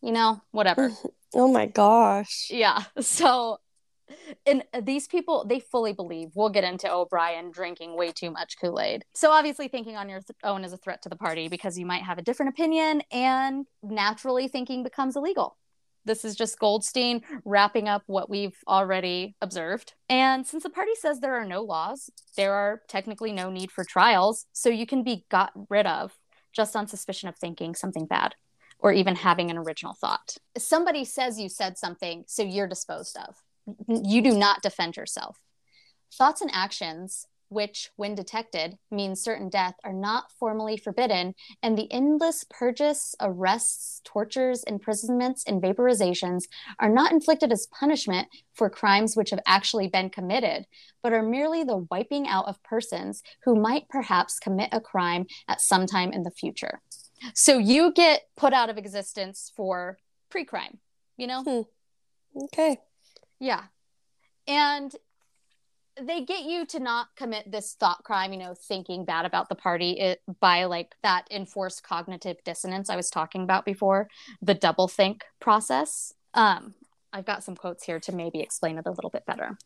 You know, whatever. Oh my gosh. Yeah. So and these people they fully believe we'll get into o'brien drinking way too much kool-aid so obviously thinking on your th- own is a threat to the party because you might have a different opinion and naturally thinking becomes illegal this is just Goldstein wrapping up what we've already observed. And since the party says there are no laws, there are technically no need for trials, so you can be got rid of just on suspicion of thinking something bad or even having an original thought. Somebody says you said something, so you're disposed of. You do not defend yourself. Thoughts and actions which, when detected, means certain death, are not formally forbidden, and the endless purges, arrests, tortures, imprisonments, and vaporizations are not inflicted as punishment for crimes which have actually been committed, but are merely the wiping out of persons who might perhaps commit a crime at some time in the future. So you get put out of existence for pre crime, you know? Hmm. Okay. Yeah. And they get you to not commit this thought crime, you know, thinking bad about the party it, by like that enforced cognitive dissonance I was talking about before, the double think process. Um, I've got some quotes here to maybe explain it a little bit better.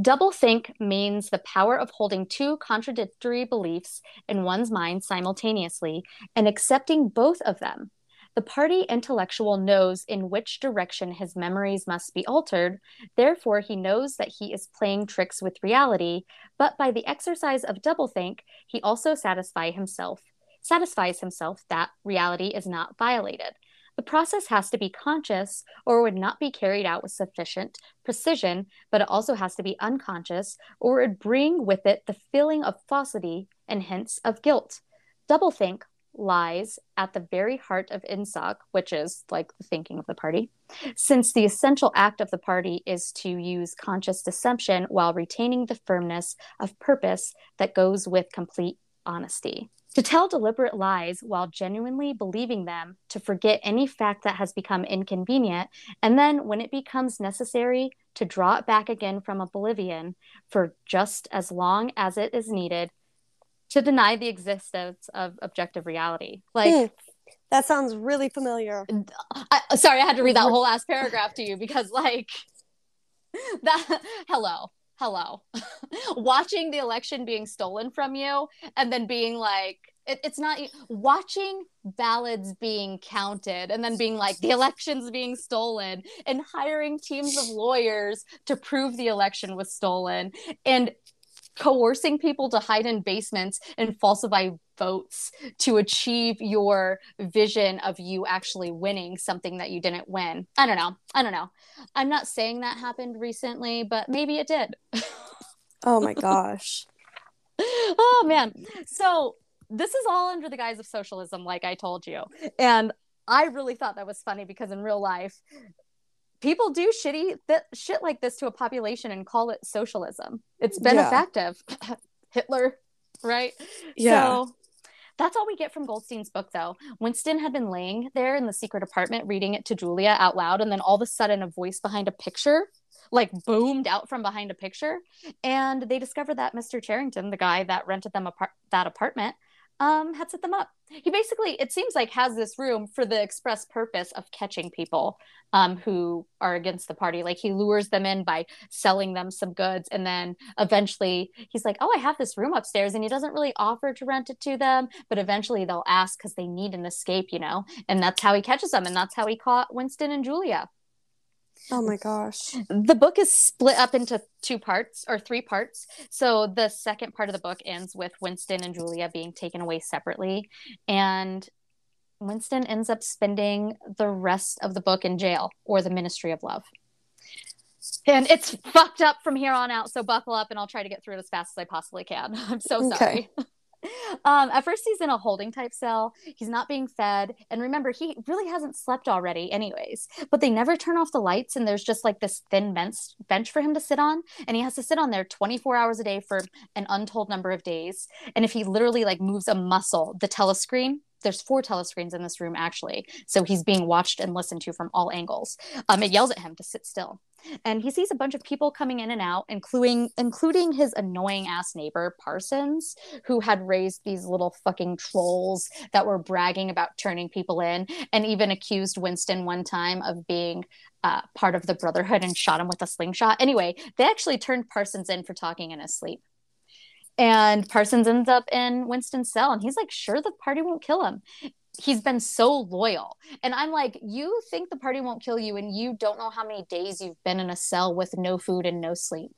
Double think means the power of holding two contradictory beliefs in one's mind simultaneously and accepting both of them the party intellectual knows in which direction his memories must be altered, therefore, he knows that he is playing tricks with reality, but by the exercise of doublethink, he also satisfy himself, satisfies himself that reality is not violated. The process has to be conscious or would not be carried out with sufficient precision, but it also has to be unconscious or it would bring with it the feeling of falsity and hence of guilt. Doublethink lies at the very heart of Ingsoc, which is like the thinking of the party, since the essential act of the party is to use conscious deception while retaining the firmness of purpose that goes with complete honesty. To tell deliberate lies while genuinely believing them, to forget any fact that has become inconvenient, and then when it becomes necessary, to draw it back again from oblivion for just as long as it is needed to deny the existence of objective reality. Like, mm, that sounds really familiar. I, sorry, I had to read that whole last paragraph to you because, like, that, hello hello watching the election being stolen from you and then being like it, it's not watching ballots being counted and then being like the election's being stolen and hiring teams of lawyers to prove the election was stolen and coercing people to hide in basements and falsify votes to achieve your vision of you actually winning something that you didn't win. I don't know. I don't know. I'm not saying that happened recently, but maybe it did. oh my gosh. oh man. So this is all under the guise of socialism, like I told you. And I really thought that was funny because in real life, people do shitty th- shit like this to a population and call it socialism. It's been yeah. effective. Hitler, right? Yeah. So that's all we get from Goldstein's book, though. Winston had been laying there in the secret apartment reading it to Julia out loud, and then all of a sudden, a voice behind a picture like boomed out from behind a picture. And they discovered that Mr. Charrington, the guy that rented them apart- that apartment, um, had set them up. He basically, it seems like, has this room for the express purpose of catching people um, who are against the party. Like he lures them in by selling them some goods, and then eventually he's like, "Oh, I have this room upstairs," and he doesn't really offer to rent it to them, but eventually they'll ask because they need an escape, you know. And that's how he catches them, and that's how he caught Winston and Julia. Oh my gosh. The book is split up into two parts or three parts. So the second part of the book ends with Winston and Julia being taken away separately. And Winston ends up spending the rest of the book in jail or the Ministry of Love. And it's fucked up from here on out. So buckle up and I'll try to get through it as fast as I possibly can. I'm so sorry. Okay. um, at first, he's in a holding type cell. He's not being fed. And remember, he really hasn't slept already, anyways. But they never turn off the lights, and there's just like this thin bench, bench for him to sit on. And he has to sit on there 24 hours a day for an untold number of days. And if he literally like moves a muscle, the telescreen, there's four telescreens in this room actually. So he's being watched and listened to from all angles. Um, it yells at him to sit still. And he sees a bunch of people coming in and out including including his annoying ass neighbor parsons who had raised these little fucking trolls that were bragging about turning people in and even accused winston one time of being uh, part of the brotherhood and shot him with a slingshot. Anyway they actually turned parsons in for talking in his sleep and Parsons ends up in Winston's cell and he's like, sure, the party won't kill him. He's been so loyal. And I'm like, you think the party won't kill you and you don't know how many days you've been in a cell with no food and no sleep.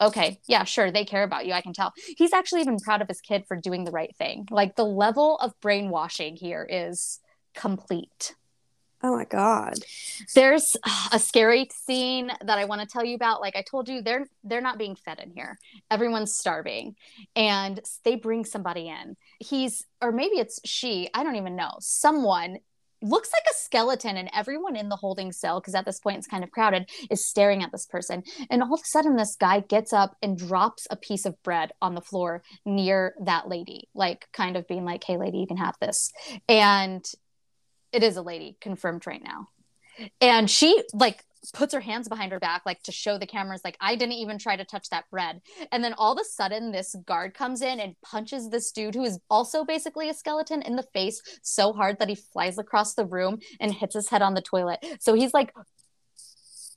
Okay, yeah, sure, they care about you. I can tell. He's actually even proud of his kid for doing the right thing. Like the level of brainwashing here is complete. Oh my god. There's a scary scene that I want to tell you about. Like I told you they're they're not being fed in here. Everyone's starving and they bring somebody in. He's or maybe it's she, I don't even know. Someone looks like a skeleton and everyone in the holding cell because at this point it's kind of crowded is staring at this person and all of a sudden this guy gets up and drops a piece of bread on the floor near that lady like kind of being like hey lady you can have this and it is a lady confirmed right now. And she like puts her hands behind her back like to show the cameras like i didn't even try to touch that bread. And then all of a sudden this guard comes in and punches this dude who is also basically a skeleton in the face so hard that he flies across the room and hits his head on the toilet. So he's like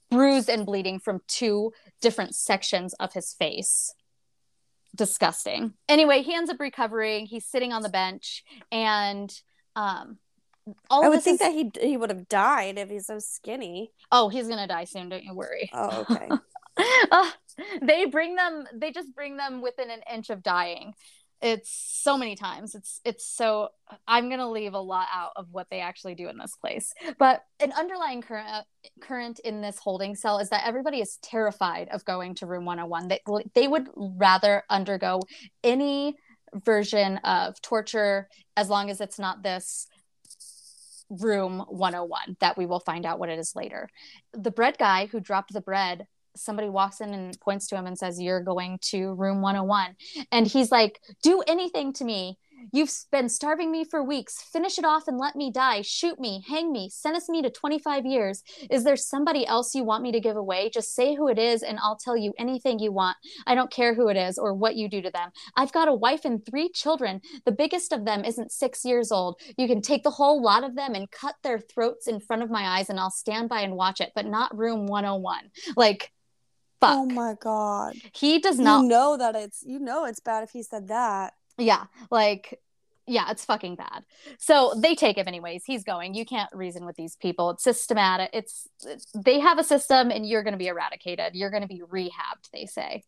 bruised and bleeding from two different sections of his face. Disgusting. Anyway he ends up recovering. He's sitting on the bench and um all I would think is... that he he would have died if he's so skinny. Oh, he's gonna die soon. Don't you worry. Oh, okay. they bring them. They just bring them within an inch of dying. It's so many times. It's it's so. I'm gonna leave a lot out of what they actually do in this place. But an underlying current current in this holding cell is that everybody is terrified of going to room 101. They they would rather undergo any version of torture as long as it's not this room 101 that we will find out what it is later. The bread guy who dropped the bread, somebody walks in and points to him and says, You're going to room 101. And he's like, Do anything to me You've been starving me for weeks. Finish it off and let me die. Shoot me, hang me, sentence me to 25 years. Is there somebody else you want me to give away? Just say who it is and I'll tell you anything you want. I don't care who it is or what you do to them. I've got a wife and three children. The biggest of them isn't six years old. You can take the whole lot of them and cut their throats in front of my eyes and I'll stand by and watch it, but not room 101. Like, oh fuck. Oh my God. He does not You know that it's, you know, it's bad if he said that. Yeah, like yeah, it's fucking bad. So they take him anyways. He's going. You can't reason with these people. It's systematic. It's, it's they have a system and you're going to be eradicated. You're going to be rehabbed, they say.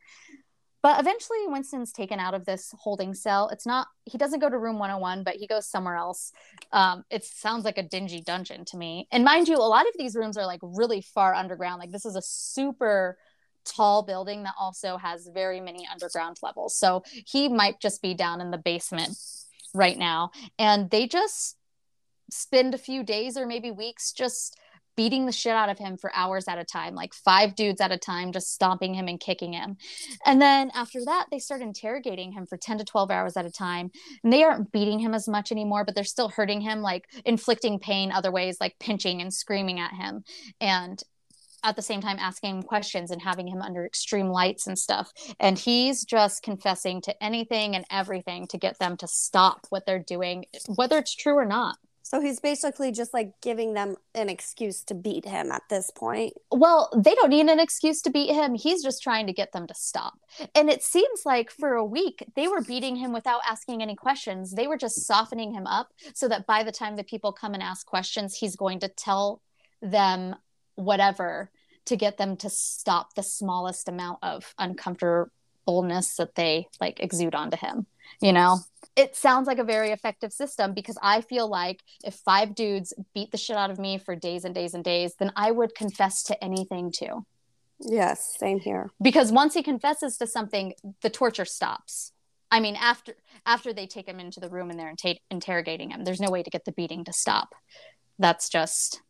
But eventually Winston's taken out of this holding cell. It's not he doesn't go to room 101, but he goes somewhere else. Um, it sounds like a dingy dungeon to me. And mind you, a lot of these rooms are like really far underground. Like this is a super tall building that also has very many underground levels. So he might just be down in the basement right now. And they just spend a few days or maybe weeks just beating the shit out of him for hours at a time, like five dudes at a time, just stomping him and kicking him. And then after that, they start interrogating him for 10 to 12 hours at a time. And they aren't beating him as much anymore, but they're still hurting him, like inflicting pain other ways, like pinching and screaming at him. And at the same time asking him questions and having him under extreme lights and stuff. And he's just confessing to anything and everything to get them to stop what they're doing, whether it's true or not. So he's basically just like giving them an excuse to beat him at this point. Well, they don't need an excuse to beat him. He's just trying to get them to stop. And it seems like for a week, they were beating him without asking any questions. They were just softening him up so that by the time the people come and ask questions, he's going to tell them whatever to get them to stop the smallest amount of uncomfortableness that they like exude onto him you know? It sounds like a very effective system because i feel like if five dudes beat the shit out of me for days and days and days then i would confess to anything too. Yes same here. Because once he confesses to something the torture stops. I mean after after they take him into the room and they're inter- interrogating him there's no way to get the beating to stop. That's just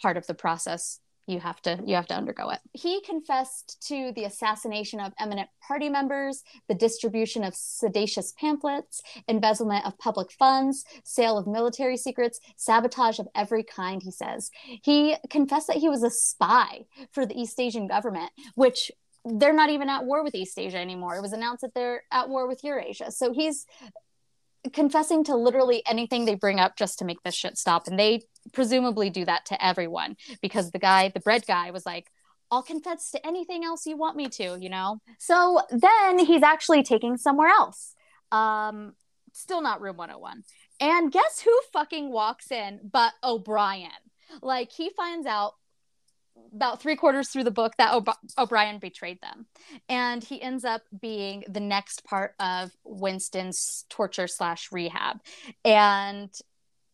part of the process you have to you have to undergo it. He confessed to the assassination of eminent party members the distribution of sedacious pamphlets embezzlement of public funds sale of military secrets sabotage of every kind he says. He confessed that he was a spy for the east asian government which they're not even at war with east asia anymore. It was announced that they're at war with eurasia. So he's confessing to literally anything they bring up just to make this shit stop. And they presumably do that to everyone because the guy, the bread guy, was like, I'll confess to anything else you want me to, you know? So then he's actually taking somewhere else. Um, still not room 101. And guess who fucking walks in but O'Brien? Like he finds out about three quarters through the book that o- O'Brien betrayed them, and he ends up being the next part of Winston's torture slash rehab, and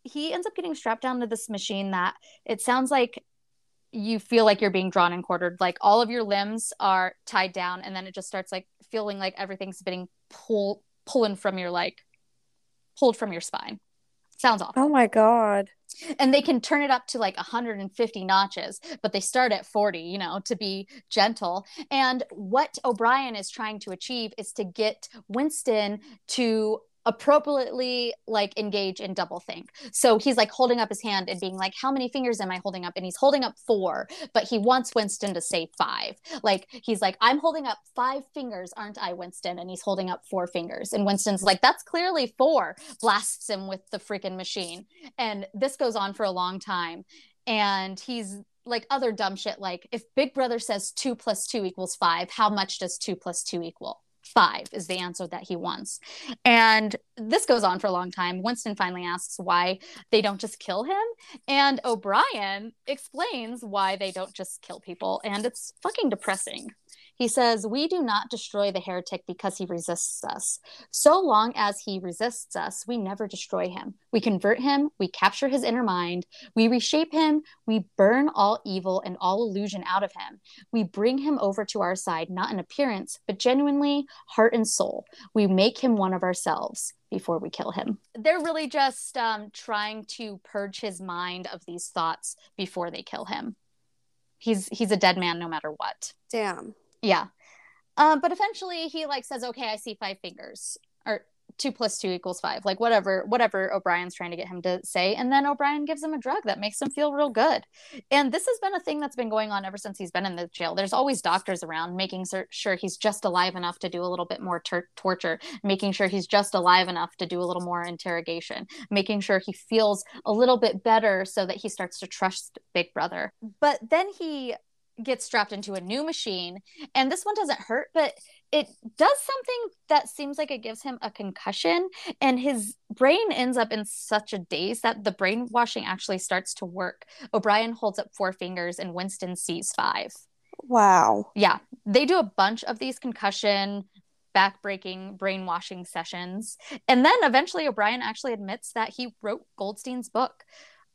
he ends up getting strapped down to this machine that it sounds like you feel like you're being drawn and quartered. Like all of your limbs are tied down and then it just starts like feeling like everything's being pull pulling from your like pulled from your spine sounds awful. Oh my god. And they can turn it up to like 150 notches but they start at 40 you know to be gentle. And what o'brien is trying to achieve is to get winston to appropriately like engage in double think. So he's like holding up his hand and being like, How many fingers am I holding up? And he's holding up four, but he wants Winston to say five. Like he's like, I'm holding up five fingers, aren't I, Winston? And he's holding up four fingers. And Winston's like, That's clearly four, blasts him with the freaking machine. And this goes on for a long time. And he's like other dumb shit like if big brother says two plus two equals five how much does two plus two equal five is the answer that he wants. And this goes on for a long time. Winston finally asks why they don't just kill him. And O'Brien explains why they don't just kill people. And it's fucking depressing. He says, We do not destroy the heretic because he resists us. So long as he resists us, we never destroy him. We convert him, we capture his inner mind, we reshape him, we burn all evil and all illusion out of him. We bring him over to our side, not in appearance, but genuinely, heart and soul. We make him one of ourselves before we kill him. They're really just um, trying to purge his mind of these thoughts before they kill him. He's he's a dead man no matter what. Damn. Yeah. Um, but eventually he like says, "Okay, I see five fingers." Or two plus two equals five like whatever whatever o'brien's trying to get him to say and then o'brien gives him a drug that makes him feel real good and this has been a thing that's been going on ever since he's been in the jail there's always doctors around making sure he's just alive enough to do a little bit more ter- torture making sure he's just alive enough to do a little more interrogation making sure he feels a little bit better so that he starts to trust big brother but then he gets strapped into a new machine. And this one doesn't hurt but it does something that seems like it gives him a concussion. And his brain ends up in such a daze that the brainwashing actually starts to work. O'brien holds up four fingers and winston sees five. Wow. Yeah they do a bunch of these concussion backbreaking brainwashing sessions. And then eventually o'brien actually admits that he wrote goldstein's book.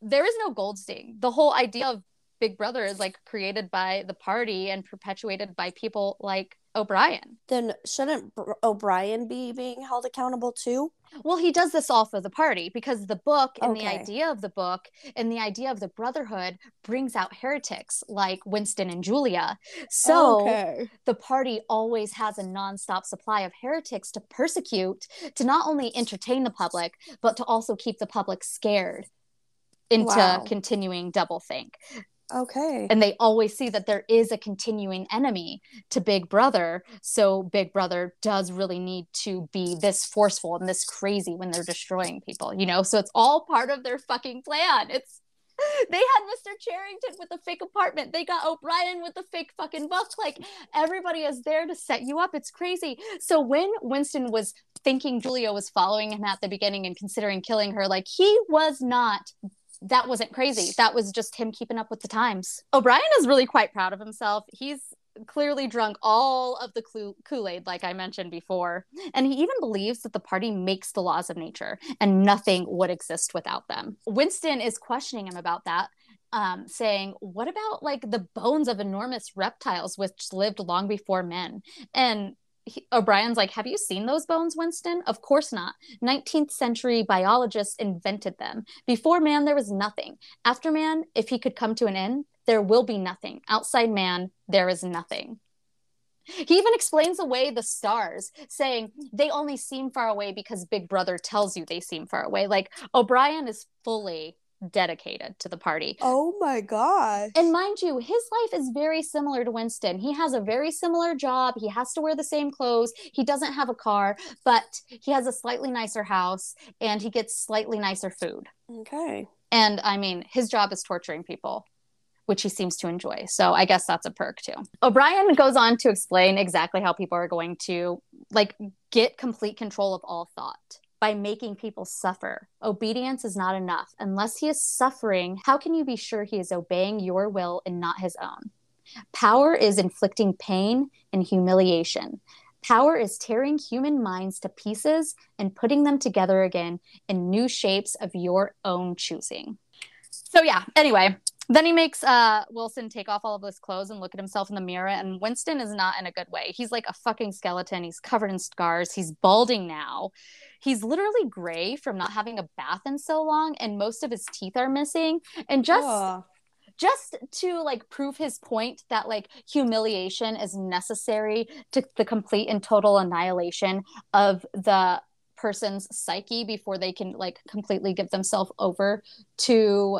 There is no goldstein. The whole idea of Big Brother is like created by the party and perpetuated by people like O'Brien. Then shouldn't O'Brien be being held accountable too? Well, he does this all for the party because the book and okay. the idea of the book and the idea of the brotherhood brings out heretics like Winston and Julia. So okay. the party always has a nonstop supply of heretics to persecute, to not only entertain the public, but to also keep the public scared into wow. continuing doublethink. Okay. And they always see that there is a continuing enemy to Big Brother. So Big Brother does really need to be this forceful and this crazy when they're destroying people, you know? So it's all part of their fucking plan. It's they had Mr. Charrington with a fake apartment. They got O'Brien with the fake fucking book. Like everybody is there to set you up. It's crazy. So when Winston was thinking Julia was following him at the beginning and considering killing her, like he was not that wasn't crazy. That was just him keeping up with the times. O'Brien is really quite proud of himself. He's clearly drunk all of the Kool Aid, like I mentioned before. And he even believes that the party makes the laws of nature and nothing would exist without them. Winston is questioning him about that. Um, saying, What about like the bones of enormous reptiles which lived long before men? And he, O'Brien's like, Have you seen those bones, Winston? Of course not. 19th century biologists invented them. Before man, there was nothing. After man, if he could come to an end, there will be nothing. Outside man, there is nothing. He even explains away the stars, saying they only seem far away because Big Brother tells you they seem far away. Like O'Brien is fully dedicated to the party. Oh my god. And mind you, his life is very similar to Winston. He has a very similar job. He has to wear the same clothes. He doesn't have a car, but he has a slightly nicer house and he gets slightly nicer food. Okay. And I mean, his job is torturing people. Which he seems to enjoy. So I guess that's a perk too. O'Brien goes on to explain exactly how people are going to like get complete control of all thought by making people suffer. Obedience is not enough. Unless he is suffering, how can you be sure he is obeying your will and not his own? Power is inflicting pain and humiliation. Power is tearing human minds to pieces and putting them together again in new shapes of your own choosing. So, yeah, anyway, then he makes uh, Wilson take off all of his clothes and look at himself in the mirror. And Winston is not in a good way. He's like a fucking skeleton. He's covered in scars. He's balding now he's literally gray from not having a bath in so long and most of his teeth are missing and just just to like prove his point that like humiliation is necessary to the complete and total annihilation of the person's psyche before they can like completely give themselves over to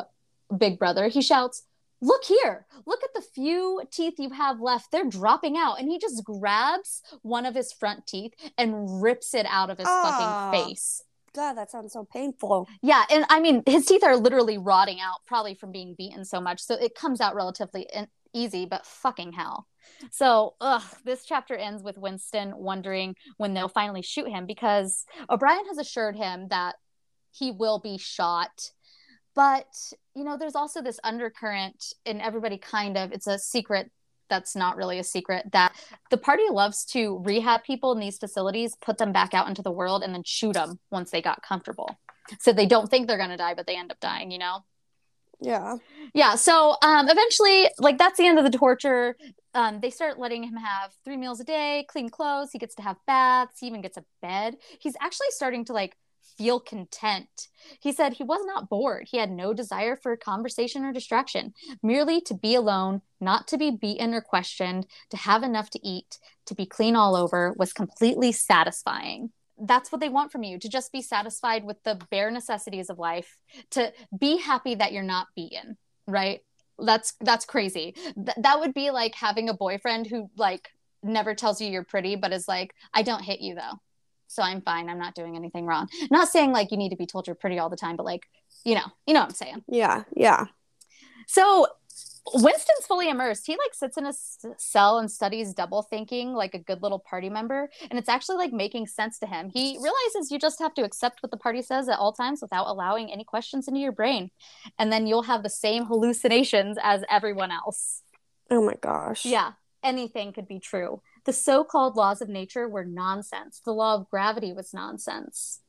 big brother he shouts look here look at the few teeth you have left. They're dropping out. And he just grabs one of his front teeth and rips it out of his oh, fucking face. God that sounds so painful. Yeah and i mean his teeth are literally rotting out probably from being beaten so much. So it comes out relatively in- easy but fucking hell. So ugh, this chapter ends with winston wondering when they'll finally shoot him because o'brien has assured him that he will be shot but you know there's also this undercurrent and everybody kind of it's a secret that's not really a secret that the party loves to rehab people in these facilities, put them back out into the world, and then shoot them once they got comfortable. So they don't think they're going to die, but they end up dying, you know? Yeah. Yeah. So um, eventually, like, that's the end of the torture. Um, they start letting him have three meals a day, clean clothes. He gets to have baths. He even gets a bed. He's actually starting to, like, feel content. He said he was not bored. He had no desire for conversation or distraction, merely to be alone, not to be beaten or questioned, to have enough to eat, to be clean all over was completely satisfying. That's what they want from you to just be satisfied with the bare necessities of life, to be happy that you're not beaten, right? That's that's crazy. Th- that would be like having a boyfriend who like never tells you you're pretty but is like I don't hit you though so I'm fine. I'm not doing anything wrong. Not saying like you need to be told you're pretty all the time, but like, you know, you know what I'm saying. Yeah, yeah. So Winston's fully immersed. He like sits in a cell and studies double thinking like a good little party member, and it's actually like making sense to him. He realizes you just have to accept what the party says at all times without allowing any questions into your brain, and then you'll have the same hallucinations as everyone else. Oh my gosh. Yeah, anything could be true. The so called laws of nature were nonsense. The law of gravity was nonsense.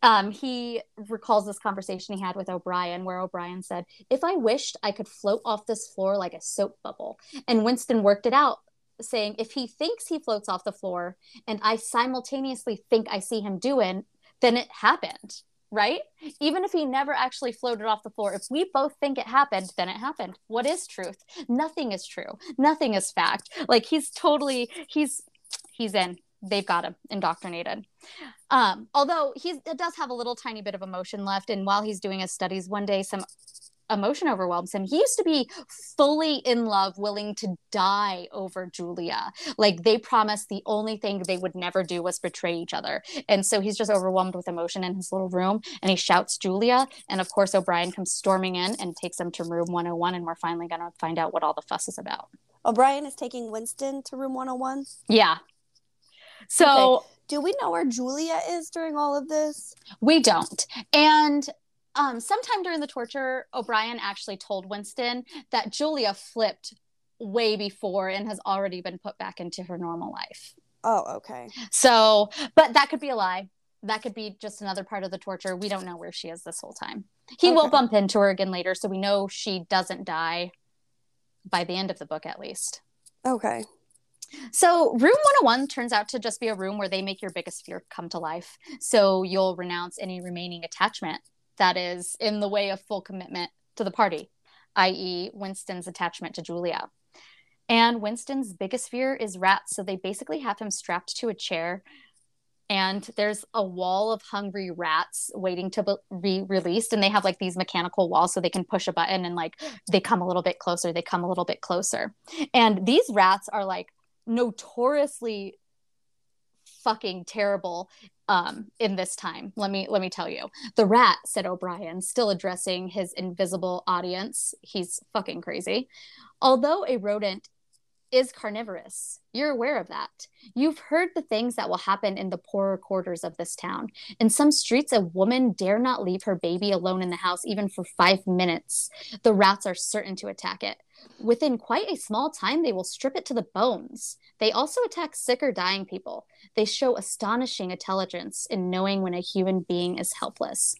Um, he recalls this conversation he had with O'Brien, where O'Brien said, If I wished, I could float off this floor like a soap bubble. And Winston worked it out, saying, If he thinks he floats off the floor and I simultaneously think I see him doing, then it happened right? Even if he never actually floated off the floor, if we both think it happened, then it happened. What is truth? Nothing is true. Nothing is fact. Like he's totally he's he's in. They've got him indoctrinated. Um, although he does have a little tiny bit of emotion left, and while he's doing his studies, one day some emotion overwhelms him. He used to be fully in love, willing to die over Julia. Like they promised the only thing they would never do was betray each other. And so he's just overwhelmed with emotion in his little room and he shouts Julia. And of course, O'Brien comes storming in and takes him to room 101. And we're finally going to find out what all the fuss is about. O'Brien is taking Winston to room 101? Yeah. So. Okay. Do we know where Julia is during all of this? We don't. And um, sometime during the torture, O'Brien actually told Winston that Julia flipped way before and has already been put back into her normal life. Oh, okay. So, but that could be a lie. That could be just another part of the torture. We don't know where she is this whole time. He okay. will bump into her again later, so we know she doesn't die by the end of the book, at least. Okay. So, room 101 turns out to just be a room where they make your biggest fear come to life. So, you'll renounce any remaining attachment that is in the way of full commitment to the party, i.e., Winston's attachment to Julia. And Winston's biggest fear is rats. So they basically have him strapped to a chair, and there's a wall of hungry rats waiting to be released. And they have like these mechanical walls so they can push a button and like they come a little bit closer, they come a little bit closer. And these rats are like notoriously fucking terrible um, in this time. Let me let me tell you. The rat, said O'Brien, still addressing his invisible audience. He's fucking crazy. Although a rodent is carnivorous. You're aware of that. You've heard the things that will happen in the poorer quarters of this town. In some streets, a woman dare not leave her baby alone in the house even for five minutes. The rats are certain to attack it. Within quite a small time, they will strip it to the bones. They also attack sick or dying people. They show astonishing intelligence in knowing when a human being is helpless.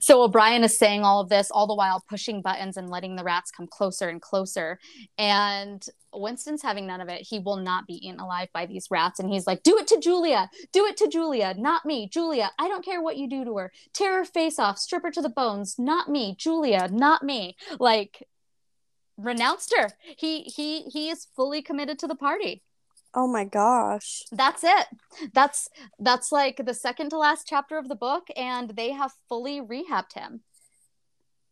So O'Brien is saying all of this all the while pushing buttons and letting the rats come closer and closer. And Winston's having none of it. He will not be eaten alive by these rats. And he's like, Do it to Julia. Do it to Julia. Not me. Julia, I don't care what you do to her. Tear her face off. Strip her to the bones. Not me. Julia, not me. Like, renounced her. He he he is fully committed to the party. Oh my gosh. That's it. That's that's like the second to last chapter of the book and they have fully rehabbed him.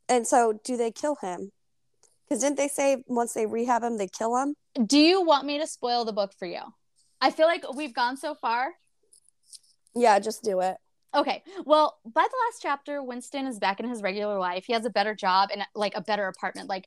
And so do they kill him? Cuz didn't they say once they rehab him they kill him? Do you want me to spoil the book for you? I feel like we've gone so far. Yeah, just do it. Okay. Well, by the last chapter, Winston is back in his regular life. He has a better job and like a better apartment. Like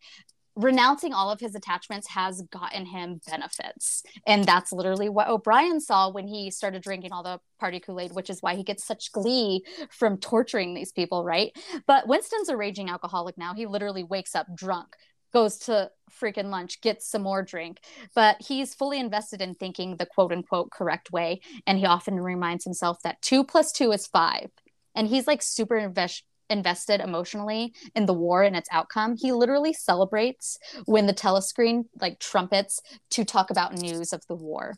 renouncing all of his attachments has gotten him benefits. And that's literally what O'Brien saw when he started drinking all the party Kool Aid, which is why he gets such glee from torturing these people, right? But Winston's a raging alcoholic now. He literally wakes up drunk goes to freaking lunch, gets some more drink. But he's fully invested in thinking the quote unquote correct way. And he often reminds himself that two plus two is five. And he's like super invest- invested emotionally in the war and its outcome. He literally celebrates when the telescreen like trumpets to talk about news of the war.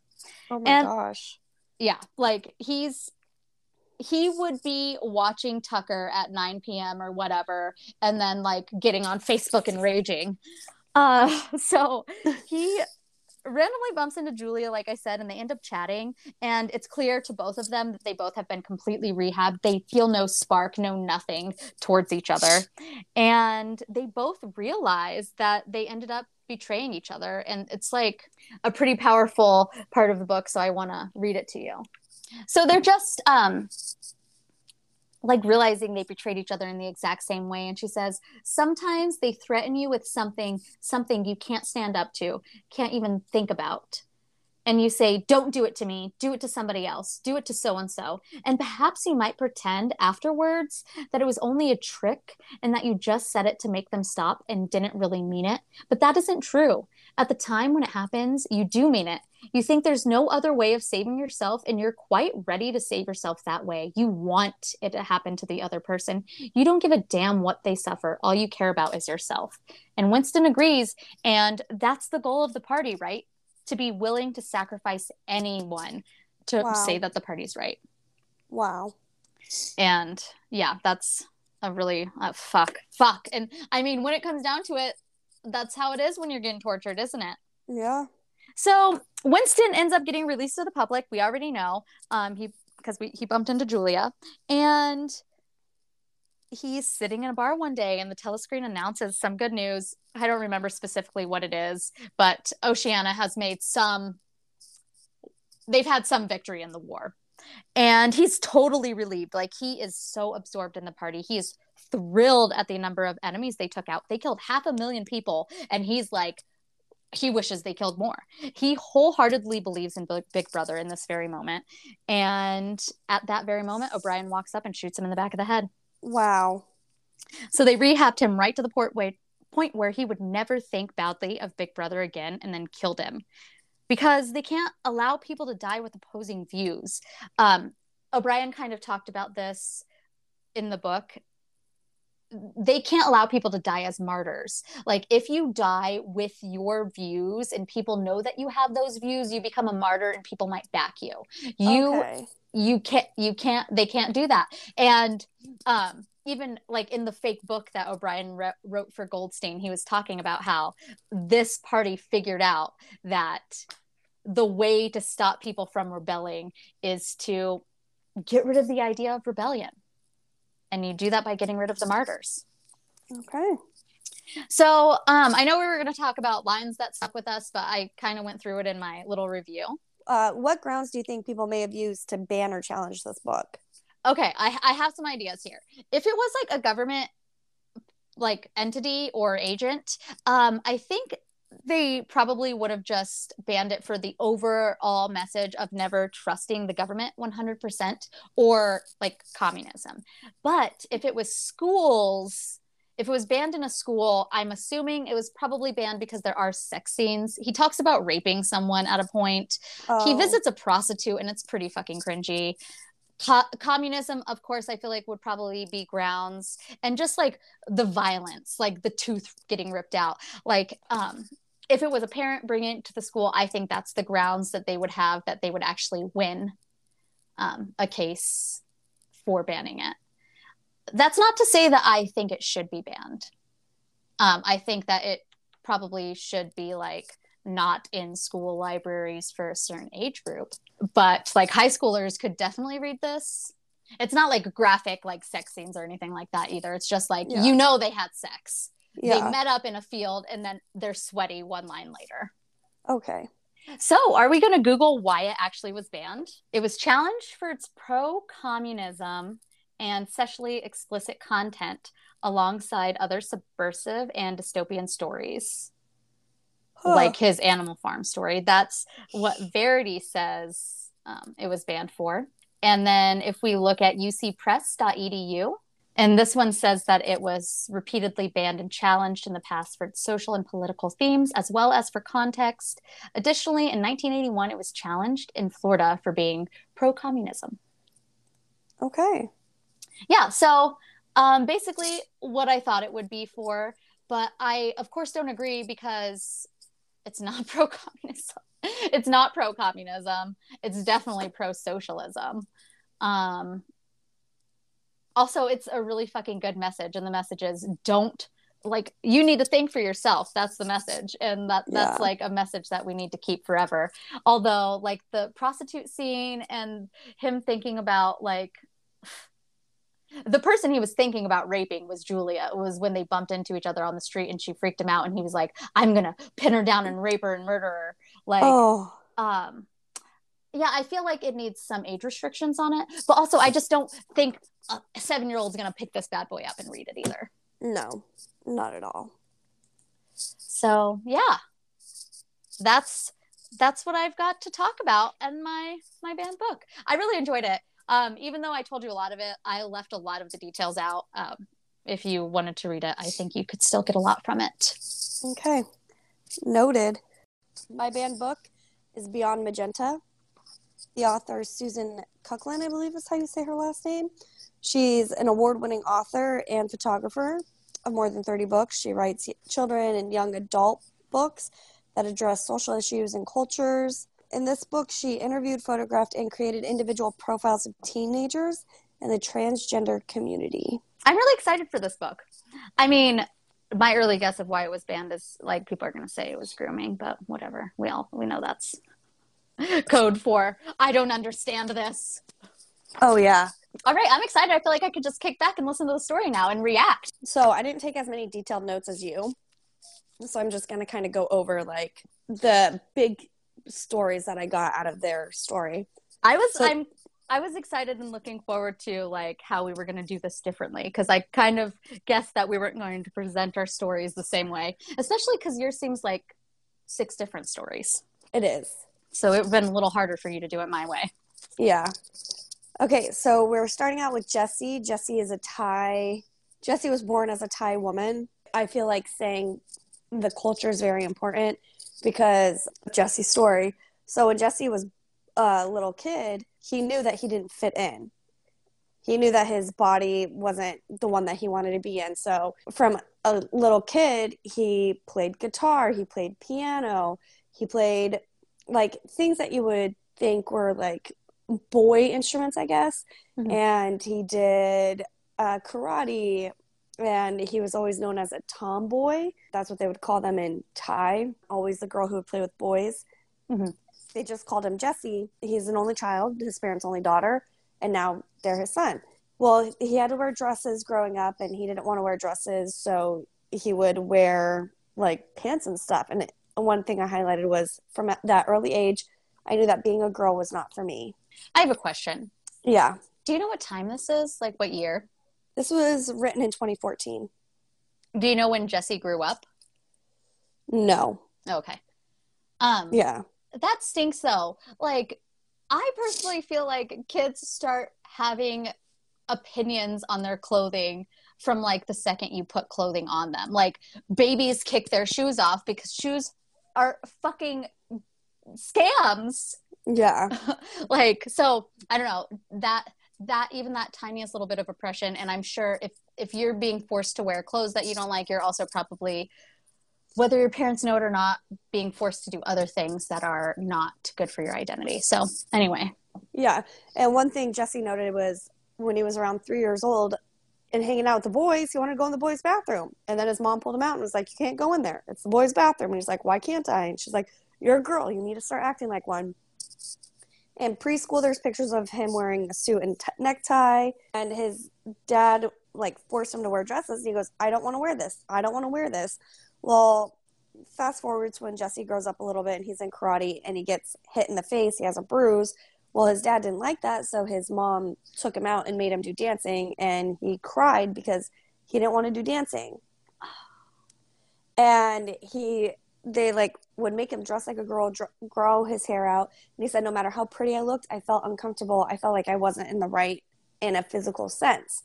Oh my And- gosh. Yeah, like he's he would be watching Tucker at 9 p.m. or whatever, and then like getting on Facebook and raging. Uh, so he randomly bumps into Julia, like I said, and they end up chatting. And it's clear to both of them that they both have been completely rehabbed. They feel no spark, no nothing towards each other. And they both realize that they ended up betraying each other. And it's like a pretty powerful part of the book. So I want to read it to you. So they're just um, like realizing they betrayed each other in the exact same way. And she says, sometimes they threaten you with something, something you can't stand up to, can't even think about. And you say, don't do it to me, do it to somebody else, do it to so and so. And perhaps you might pretend afterwards that it was only a trick and that you just said it to make them stop and didn't really mean it. But that isn't true. At the time when it happens, you do mean it. You think there's no other way of saving yourself, and you're quite ready to save yourself that way. You want it to happen to the other person. You don't give a damn what they suffer. All you care about is yourself. And Winston agrees. And that's the goal of the party, right? To be willing to sacrifice anyone to Wow. say that the party's right. Wow. And yeah, that's a really uh, fuck, fuck. And I mean, when it comes down to it, that's how it is when you're getting tortured, isn't it? Yeah. So Winston ends up getting released to the public. We already know. Um, he because we he bumped into Julia, and he's sitting in a bar one day, and the telescreen announces some good news. I don't remember specifically what it is, but Oceania has made some. They've had some victory in the war, and he's totally relieved. Like he is so absorbed in the party. He is thrilled at the number of enemies they took out. They killed half a million people, and he's like he wishes they killed more. He wholeheartedly believes in Big Brother in this very moment. And at that very moment, O'Brien walks up and shoots him in the back of the head. Wow. So they rehabbed him right to the port way, point where he would never think badly of Big Brother again and then killed him. Because they can't allow people to die with opposing views. Um, O'Brien kind of talked about this in the book they can't allow people to die as martyrs. Like if you die with your views and people know that you have those views, you become a martyr and people might back you. You okay. you can't you can't they can't do that. And um even like in the fake book that O'Brien re- wrote for Goldstein, he was talking about how this party figured out that the way to stop people from rebelling is to get rid of the idea of rebellion. And you do that by getting rid of the martyrs. Okay. So um, I know we were going to talk about lines that stuck with us, but I kind of went through it in my little review. Uh, what grounds do you think people may have used to ban or challenge this book? Okay, I, I have some ideas here. If it was like a government like entity or agent, um, I think they probably would have just banned it for the overall message of never trusting the government 100% or like communism. But if it was schools, if it was banned in a school, I'm assuming it was probably banned because there are sex scenes. He talks about raping someone at a point. He Oh, visits a prostitute and it's pretty fucking cringy. Co- communism, of course, I feel like would probably be grounds and just like the violence, like the tooth getting ripped out. Like, um, if it was a parent bringing it to the school, I think that's the grounds that they would have that they would actually win um, a case for banning it. That's not to say that I think it should be banned. Um, I think that it probably should be like not in school libraries for a certain age group, but like high schoolers could definitely read this. It's not like graphic like sex scenes or anything like that either. It's just like Yeah. you know they had sex. yeah. They met up in a field and then they're sweaty one line later. okay. So, are we going to Google why it actually was banned? It was challenged for its pro communism and sexually explicit content alongside other subversive and dystopian stories, Huh. like his Animal Farm story. That's what Verity says um, it was banned for. And then, if we look at ucpress.edu, And this one says that it was repeatedly banned and challenged in the past for its social and political themes, as well as for context. Additionally, in 1981, it was challenged in Florida for being pro communism. Okay. Yeah. So um, basically, what I thought it would be for, but I, of course, don't agree because it's not pro communism. It's not pro communism. It's definitely pro socialism. Um, also, it's a really fucking good message, and the message is don't like you need to think for yourself that's the message and that that's yeah. like a message that we need to keep forever although like the prostitute scene and him thinking about like the person he was thinking about raping was Julia. It was when they bumped into each other on the street and she freaked him out and he was like, I'm gonna pin her down and rape her and murder her. Like oh. um yeah, I feel like it needs some age restrictions on it. But also I just don't think a seven year old's gonna pick this bad boy up and read it either. No, not at all. So yeah. That's that's what I've got to talk about and my my banned book. I really enjoyed it. Um, even though I told you a lot of it, I left a lot of the details out. Um, if you wanted to read it, I think you could still get a lot from it. Okay. Noted. My banned book is Beyond Magenta. The author Susan Kuklin, I believe is how you say her last name. She's an award winning author and photographer of more than 30 books. She writes children and young adult books that address social issues and cultures in this book, she interviewed, photographed, and created individual profiles of teenagers and the transgender community. I'm really excited for this book. I mean, my early guess of why it was banned is like people are going to say it was grooming, but whatever. We all we know that's code for I don't understand this. Oh yeah. All right, I'm excited. I feel like I could just kick back and listen to the story now and react. So, I didn't take as many detailed notes as you. So, I'm just going to kind of go over like the big stories that I got out of their story. I was so, I'm I was excited and looking forward to like how we were going to do this differently because I kind of guessed that we weren't going to present our stories the same way, especially because yours seems like six different stories. It is. So it would have been a little harder for you to do it my way. Yeah. Okay, so we're starting out with Jessie. Jessie is a Thai. Jessie was born as a Thai woman. I feel like saying the culture is very important because Jesse's story. So when Jesse was a little kid, he knew that he didn't fit in. He knew that his body wasn't the one that he wanted to be in. So from a little kid, he played guitar, he played piano, he played like things that you would think were like boy instruments, I guess. Mm-hmm. And he did uh, karate, and he was always known as a tomboy. That's what they would call them in Thai. Always the girl who would play with boys. Mm-hmm. They just called him Jesse. He's an only child, his parents' only daughter, and now they're his son. Well, he had to wear dresses growing up, and he didn't want to wear dresses, so he would wear like pants and stuff. And one thing I highlighted was from that early age, I knew that being a girl was not for me. I have a question. Yeah. Do you know what time this is? Like what year? This was written in 2014. Do you know when Jesse grew up? No. Okay. Um Yeah. That stinks though. Like I personally feel like kids start having opinions on their clothing from like the second you put clothing on them. Like babies kick their shoes off because shoes are fucking scams. Yeah. like so I don't know that that even that tiniest little bit of oppression. And i'm sure if if you're being forced to wear clothes that you don't like you're also probably whether your parents know it or not being forced to do other things that are not good for your identity. So anyway. Yeah. And one thing jesse noted was when he was around three years old and hanging out with the boys he wanted to go in the boys bathroom. And then his mom pulled him out and was like you can't go in there. It's the boys bathroom. And he's like why can't i? And she's like you're a girl. You need to start acting like one in preschool there's pictures of him wearing a suit and t- necktie and his dad like forced him to wear dresses. And he goes i don't want to wear this. I don't want to wear this. Well fast forward to when jesse grows up a little bit and he's in karate and he gets hit in the face he has a bruise. Well his dad didn't like that so his mom took him out and made him do dancing and he cried because he didn't want to do dancing. And he they like would make him dress like a girl, dr- grow his hair out. And he said, no matter how pretty I looked, I felt uncomfortable. I felt like I wasn't in the right in a physical sense.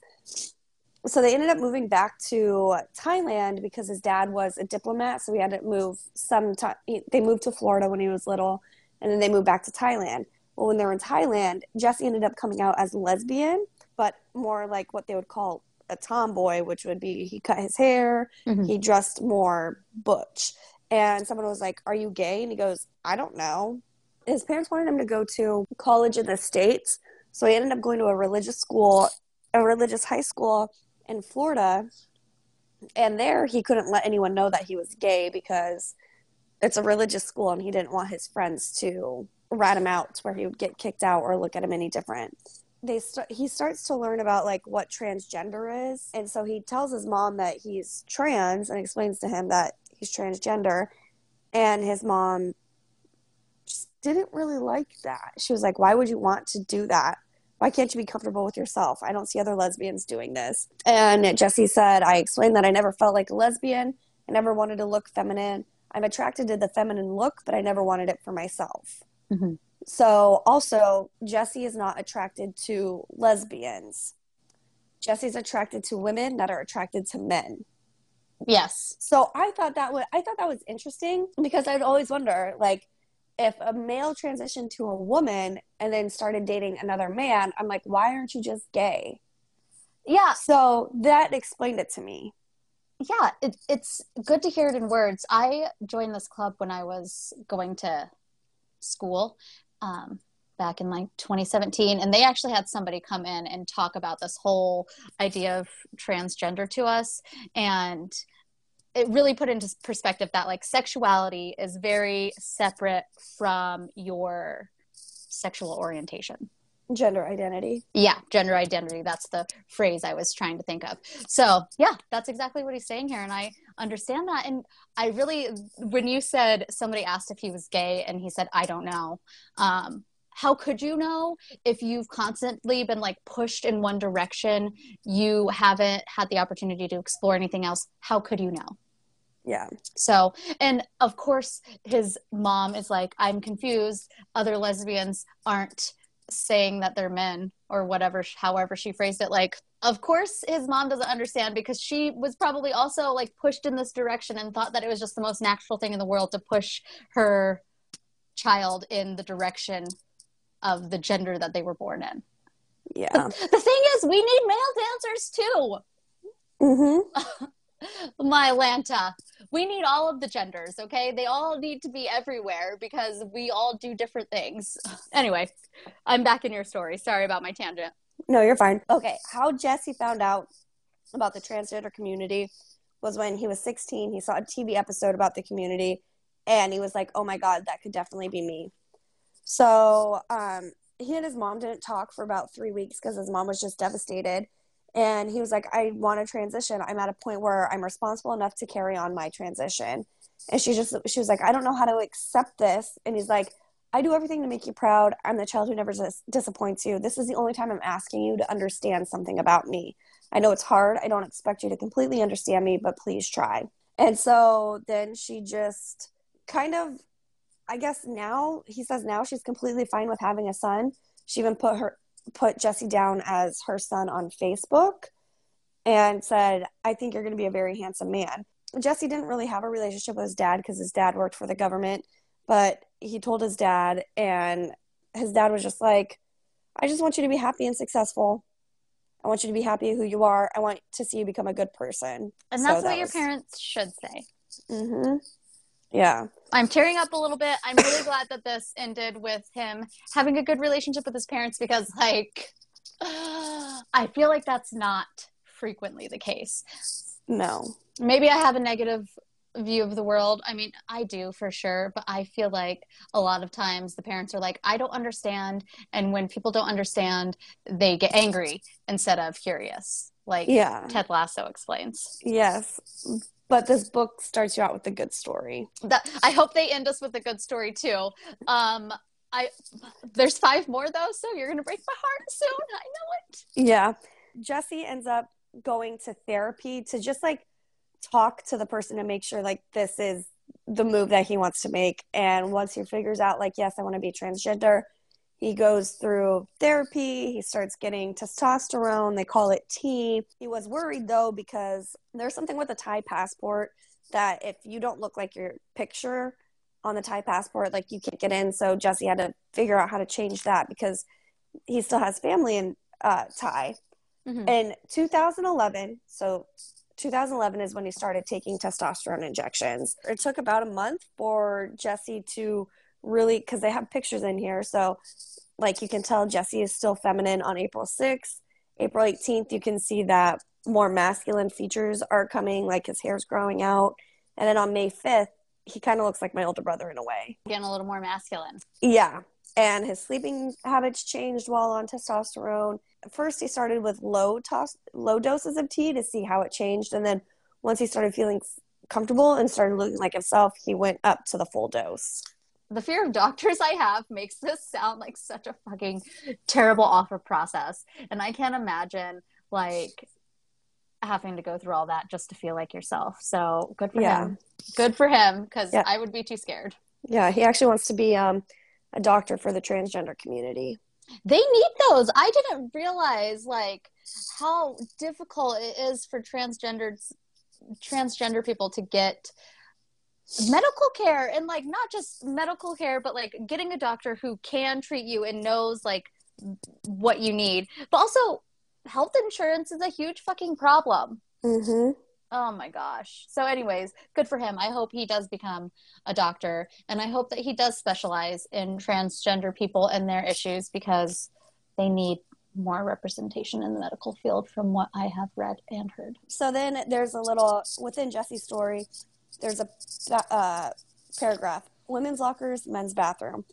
so they ended up moving back to Thailand because his dad was a diplomat. So he had to move some time. They moved to Florida when he was little, and then they moved back to Thailand. Well, when they were in Thailand, Jesse ended up coming out as lesbian, but more like what they would call a tomboy, which would be he cut his hair, mm-hmm. he dressed more butch. And someone was like, Are you gay? And he goes, I don't know. His parents wanted him to go to college in the States. So he ended up going to a religious school, a religious high school in Florida, and there he couldn't let anyone know that he was gay because it's a religious school and he didn't want his friends to rat him out where he would get kicked out or look at him any different. They st- he starts to learn about like what transgender is, and so he tells his mom that he's trans and explains to him that he's transgender, and his mom just didn't really like that. She was like, "Why would you want to do that?" why can't you be comfortable with yourself? I don't see other lesbians doing this. And Jesse said, I explained that I never felt like a lesbian. I never wanted to look feminine. I'm attracted to the feminine look, but I never wanted it for myself. Mm-hmm. So, also, Jesse is not attracted to lesbians. Jesse's attracted to women that are attracted to men. Yes. So I thought that was I thought that was interesting because I'd always wonder like if a male transitioned to a woman and then started dating another man, I'm like, why aren't you just gay? Yeah. So that explained it to me. Yeah, it, it's good to hear it in words. I joined this club when I was going to school um, back in like 2017, and they actually had somebody come in and talk about this whole idea of transgender to us. And it really put into perspective that like sexuality is very separate from your sexual orientation gender identity yeah gender identity that's the phrase i was trying to think of so yeah that's exactly what he's saying here and i understand that and i really when you said somebody asked if he was gay and he said i don't know um, how could you know if you've constantly been like pushed in one direction you haven't had the opportunity to explore anything else how could you know yeah. So, and of course, his mom is like, I'm confused. Other lesbians aren't saying that they're men or whatever, however she phrased it. Like, of course, his mom doesn't understand because she was probably also like pushed in this direction and thought that it was just the most natural thing in the world to push her child in the direction of the gender that they were born in. Yeah. The, the thing is, we need male dancers too. Mm-hmm. My Atlanta we need all of the genders, okay? They all need to be everywhere because we all do different things. Anyway, I'm back in your story. Sorry about my tangent. No, you're fine. Okay, how Jesse found out about the transgender community was when he was 16. He saw a TV episode about the community and he was like, oh my God, that could definitely be me. So um, he and his mom didn't talk for about three weeks because his mom was just devastated. And he was like i want to transition. I'm at a point where i'm responsible enough to carry on my transition. And she just she was like i don't know how to accept this. And he's like i do everything to make you proud. I'm the child who never dis- disappoints you. This is the only time i'm asking you to understand something about me. I know it's hard. I don't expect you to completely understand me but please try. And so then she just kind of i guess now he says now she's completely fine with having a son she even put her put Jesse down as her son on Facebook and said, I think you're going to be a very handsome man. Jesse didn't really have a relationship with his dad because his dad worked for the government, but he told his dad, and his dad was just like, I just want you to be happy and successful. I want you to be happy who you are. I want to see you become a good person. And that's so what that your was... parents should say. Mm-hmm. Yeah. I'm tearing up a little bit. I'm really glad that this ended with him having a good relationship with his parents because, like, I feel like that's not frequently the case. No. Maybe I have a negative view of the world. I mean, I do for sure, but I feel like a lot of times the parents are like, I don't understand. And when people don't understand, they get angry instead of curious, like yeah. Ted Lasso explains. Yes but this book starts you out with a good story. That I hope they end us with a good story too. Um, I there's five more though, so you're gonna break my heart soon. I know it. Yeah, Jesse ends up going to therapy to just like talk to the person to make sure like this is the move that he wants to make. And once he figures out like yes, I want to be transgender, He goes through therapy. He starts getting testosterone. They call it T. He was worried though because there's something with the Thai passport that if you don't look like your picture on the Thai passport, like you can't get in. So Jesse had to figure out how to change that because he still has family in uh, Thai. Mm-hmm. In 2011, so 2011 is when he started taking testosterone injections. It took about a month for Jesse to really, because they have pictures in here. So, like, you can tell Jesse is still feminine on April 6th. April 18th, you can see that more masculine features are coming, like his hair's growing out. And then on May 5th, he kind of looks like my older brother in a way. Getting a little more masculine. Yeah. And his sleeping habits changed while on testosterone. First, he started with low tos- low doses of T to see how it changed, and then once he started feeling comfortable and started looking like himself, he went up to the full dose. The fear of doctors I have makes this sound like such a fucking terrible offer process, and I can't imagine like having to go through all that just to feel like yourself. So good for yeah. him. Good for him because yeah. I would be too scared. Yeah, he actually wants to be um, a doctor for the transgender community. They need those. I didn't realize like how difficult it is for transgendered transgender people to get medical care and like not just medical care but like getting a doctor who can treat you and knows like what you need but also health insurance is a huge fucking problem. Mm-hmm. Oh my gosh. So, anyways, good for him. I hope he does become a doctor, and I hope that he does specialize in transgender people and their issues because they need more representation in the medical field from what I have read and heard. So then there's a little within Jesse's story. There's a uh, paragraph: women's lockers, men's bathroom.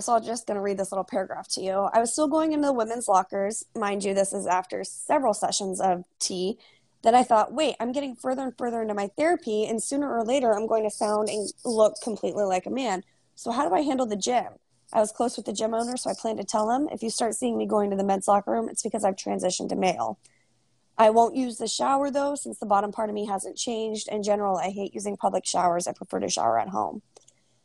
So I'm just going to read this little paragraph to you. I was still going into the women's lockers. Mind you, this is after several sessions of T. Then I thought, wait, I'm getting further and further into my therapy, and sooner or later, I'm going to sound and look completely like a man. So, how do I handle the gym? I was close with the gym owner, so I plan to tell him if you start seeing me going to the men's locker room, it's because I've transitioned to male. I won't use the shower though, since the bottom part of me hasn't changed. In general, I hate using public showers. I prefer to shower at home.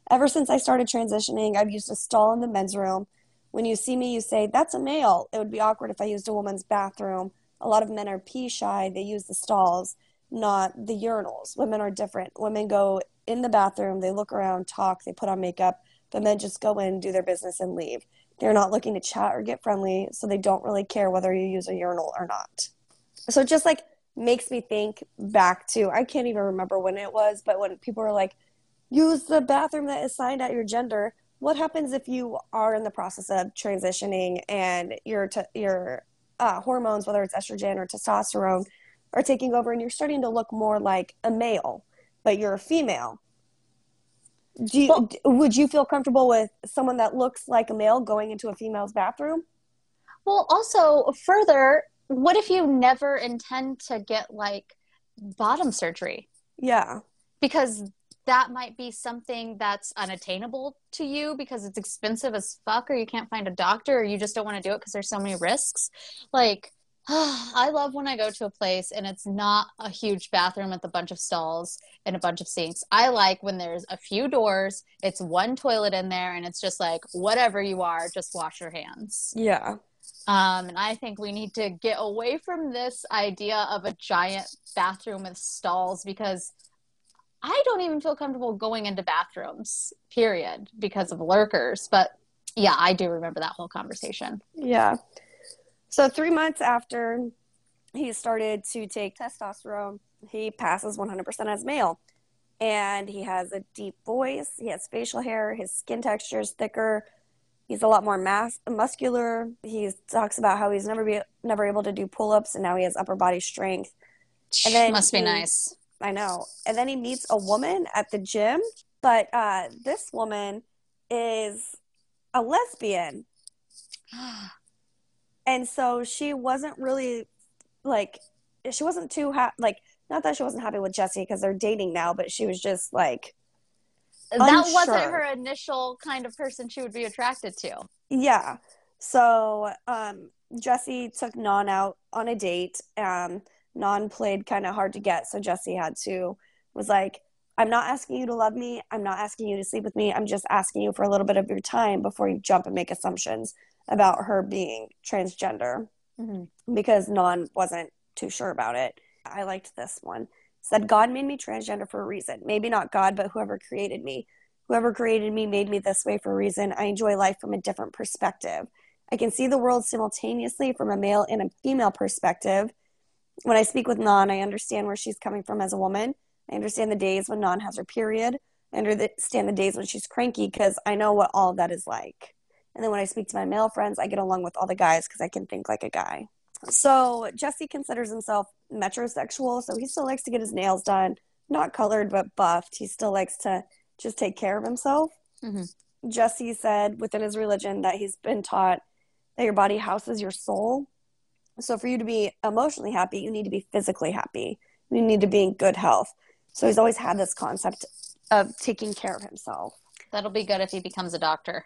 Ever since I started transitioning, I've used a stall in the men's room. When you see me, you say, That's a male. It would be awkward if I used a woman's bathroom. A lot of men are pee shy. They use the stalls, not the urinals. Women are different. Women go in the bathroom, they look around, talk, they put on makeup, but men just go in, do their business, and leave. They're not looking to chat or get friendly, so they don't really care whether you use a urinal or not. So it just like makes me think back to I can't even remember when it was, but when people were like, use the bathroom that is signed at your gender. What happens if you are in the process of transitioning and your t- your uh, hormones, whether it's estrogen or testosterone, are taking over, and you're starting to look more like a male, but you're a female? Do you, well, would you feel comfortable with someone that looks like a male going into a female's bathroom? Well, also further, what if you never intend to get like bottom surgery? Yeah. Because that might be something that's unattainable to you because it's expensive as fuck or you can't find a doctor or you just don't want to do it because there's so many risks like I love when I go to a place and it's not a huge bathroom with a bunch of stalls and a bunch of sinks. I like when there's a few doors, it's one toilet in there, and it's just like, whatever you are, just wash your hands. Yeah. Um, and I think we need to get away from this idea of a giant bathroom with stalls because I don't even feel comfortable going into bathrooms, period, because of lurkers. But yeah, I do remember that whole conversation. Yeah. So, three months after he started to take testosterone, he passes 100% as male. And he has a deep voice, he has facial hair, his skin texture is thicker. He's a lot more mass- muscular. He talks about how he's never be never able to do pull ups, and now he has upper body strength. And then must be nice I know. And then he meets a woman at the gym, but uh, this woman is a lesbian. and so she wasn't really like she wasn't too happy like not that she wasn't happy with Jesse because they're dating now, but she was just like that unsure. wasn't her initial kind of person she would be attracted to. Yeah. So um, Jesse took Non out on a date. Um, non played kind of hard to get. So Jesse had to, was like, I'm not asking you to love me. I'm not asking you to sleep with me. I'm just asking you for a little bit of your time before you jump and make assumptions about her being transgender mm-hmm. because Non wasn't too sure about it. I liked this one. Said, God made me transgender for a reason. Maybe not God, but whoever created me. Whoever created me made me this way for a reason. I enjoy life from a different perspective. I can see the world simultaneously from a male and a female perspective. When I speak with Non, I understand where she's coming from as a woman. I understand the days when Non has her period. I understand the days when she's cranky because I know what all that is like. And then when I speak to my male friends, I get along with all the guys because I can think like a guy. So Jesse considers himself metrosexual, so he still likes to get his nails done, not colored but buffed. He still likes to just take care of himself. Mm-hmm. Jesse said within his religion that he's been taught that your body houses your soul. So for you to be emotionally happy, you need to be physically happy. You need to be in good health. So he's always had this concept of taking care of himself. That'll be good if he becomes a doctor.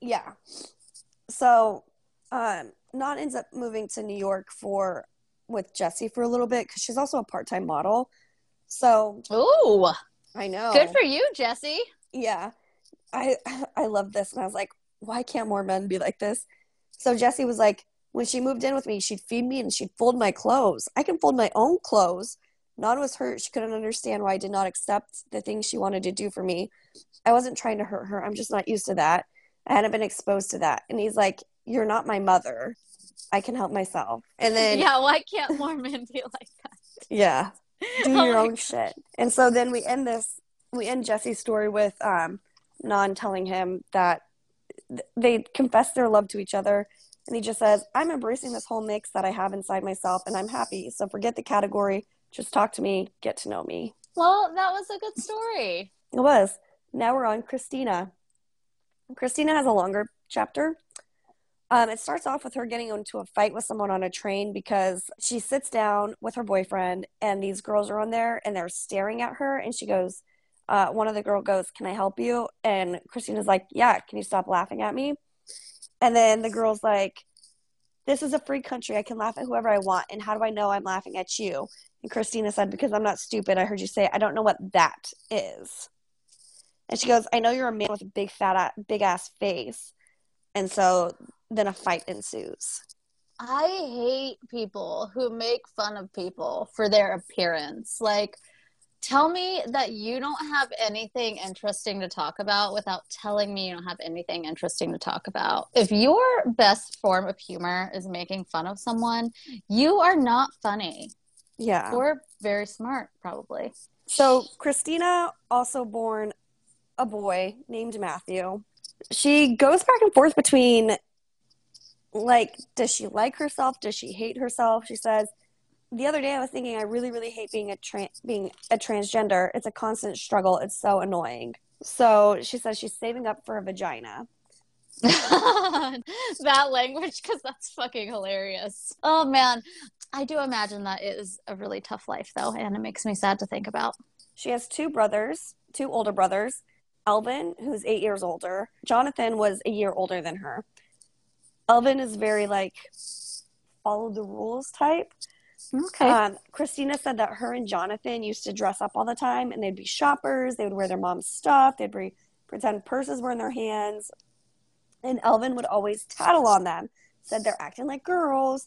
Yeah. So um, Non ends up moving to New York for with Jesse for a little bit because she's also a part time model. So, ooh, I know. Good for you, Jesse. Yeah, I I love this, and I was like, why can't more men be like this? So Jesse was like, when she moved in with me, she'd feed me and she'd fold my clothes. I can fold my own clothes. Non was hurt. She couldn't understand why I did not accept the things she wanted to do for me. I wasn't trying to hurt her. I'm just not used to that. I hadn't been exposed to that. And he's like, You're not my mother. I can help myself. And then Yeah, why can't more men be like that? Yeah. Do your own shit. And so then we end this we end Jesse's story with um Non telling him that they confess their love to each other and he just says, I'm embracing this whole mix that I have inside myself and I'm happy. So forget the category. Just talk to me, get to know me. Well, that was a good story. It was. Now we're on Christina. Christina has a longer chapter. Um, it starts off with her getting into a fight with someone on a train because she sits down with her boyfriend and these girls are on there and they're staring at her and she goes, uh, one of the girl goes, "Can I help you?" And Christina's like, "Yeah, can you stop laughing at me?" And then the girl's like, "This is a free country. I can laugh at whoever I want. And how do I know I'm laughing at you?" And Christina said, "Because I'm not stupid. I heard you say I don't know what that is." And she goes, I know you're a man with a big fat, big ass face. And so then a fight ensues. I hate people who make fun of people for their appearance. Like, tell me that you don't have anything interesting to talk about without telling me you don't have anything interesting to talk about. If your best form of humor is making fun of someone, you are not funny. Yeah. Or very smart, probably. So, Christina, also born a boy named Matthew. She goes back and forth between like, does she like herself? Does she hate herself? She says, the other day I was thinking I really, really hate being a tra- being a transgender. It's a constant struggle. It's so annoying. So she says she's saving up for a vagina. that language, because that's fucking hilarious. Oh man, I do imagine that is a really tough life though, and it makes me sad to think about. She has two brothers, two older brothers. Elvin, who's eight years older. Jonathan was a year older than her. Elvin is very like follow the rules type. Okay. Um, Christina said that her and Jonathan used to dress up all the time and they'd be shoppers. They would wear their mom's stuff. They'd be, pretend purses were in their hands. And Elvin would always tattle on them, said they're acting like girls.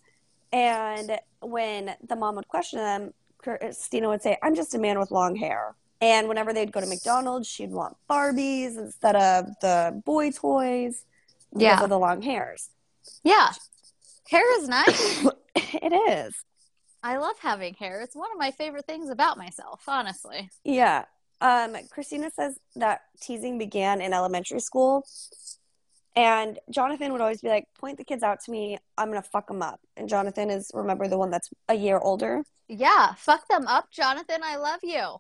And when the mom would question them, Christina would say, I'm just a man with long hair. And whenever they'd go to McDonald's, she'd want Barbies instead of the boy toys because yeah. of the long hairs. Yeah. Hair is nice. it is. I love having hair. It's one of my favorite things about myself, honestly. Yeah. Um, Christina says that teasing began in elementary school. And Jonathan would always be like, point the kids out to me. I'm going to fuck them up. And Jonathan is, remember, the one that's a year older. Yeah. Fuck them up, Jonathan. I love you.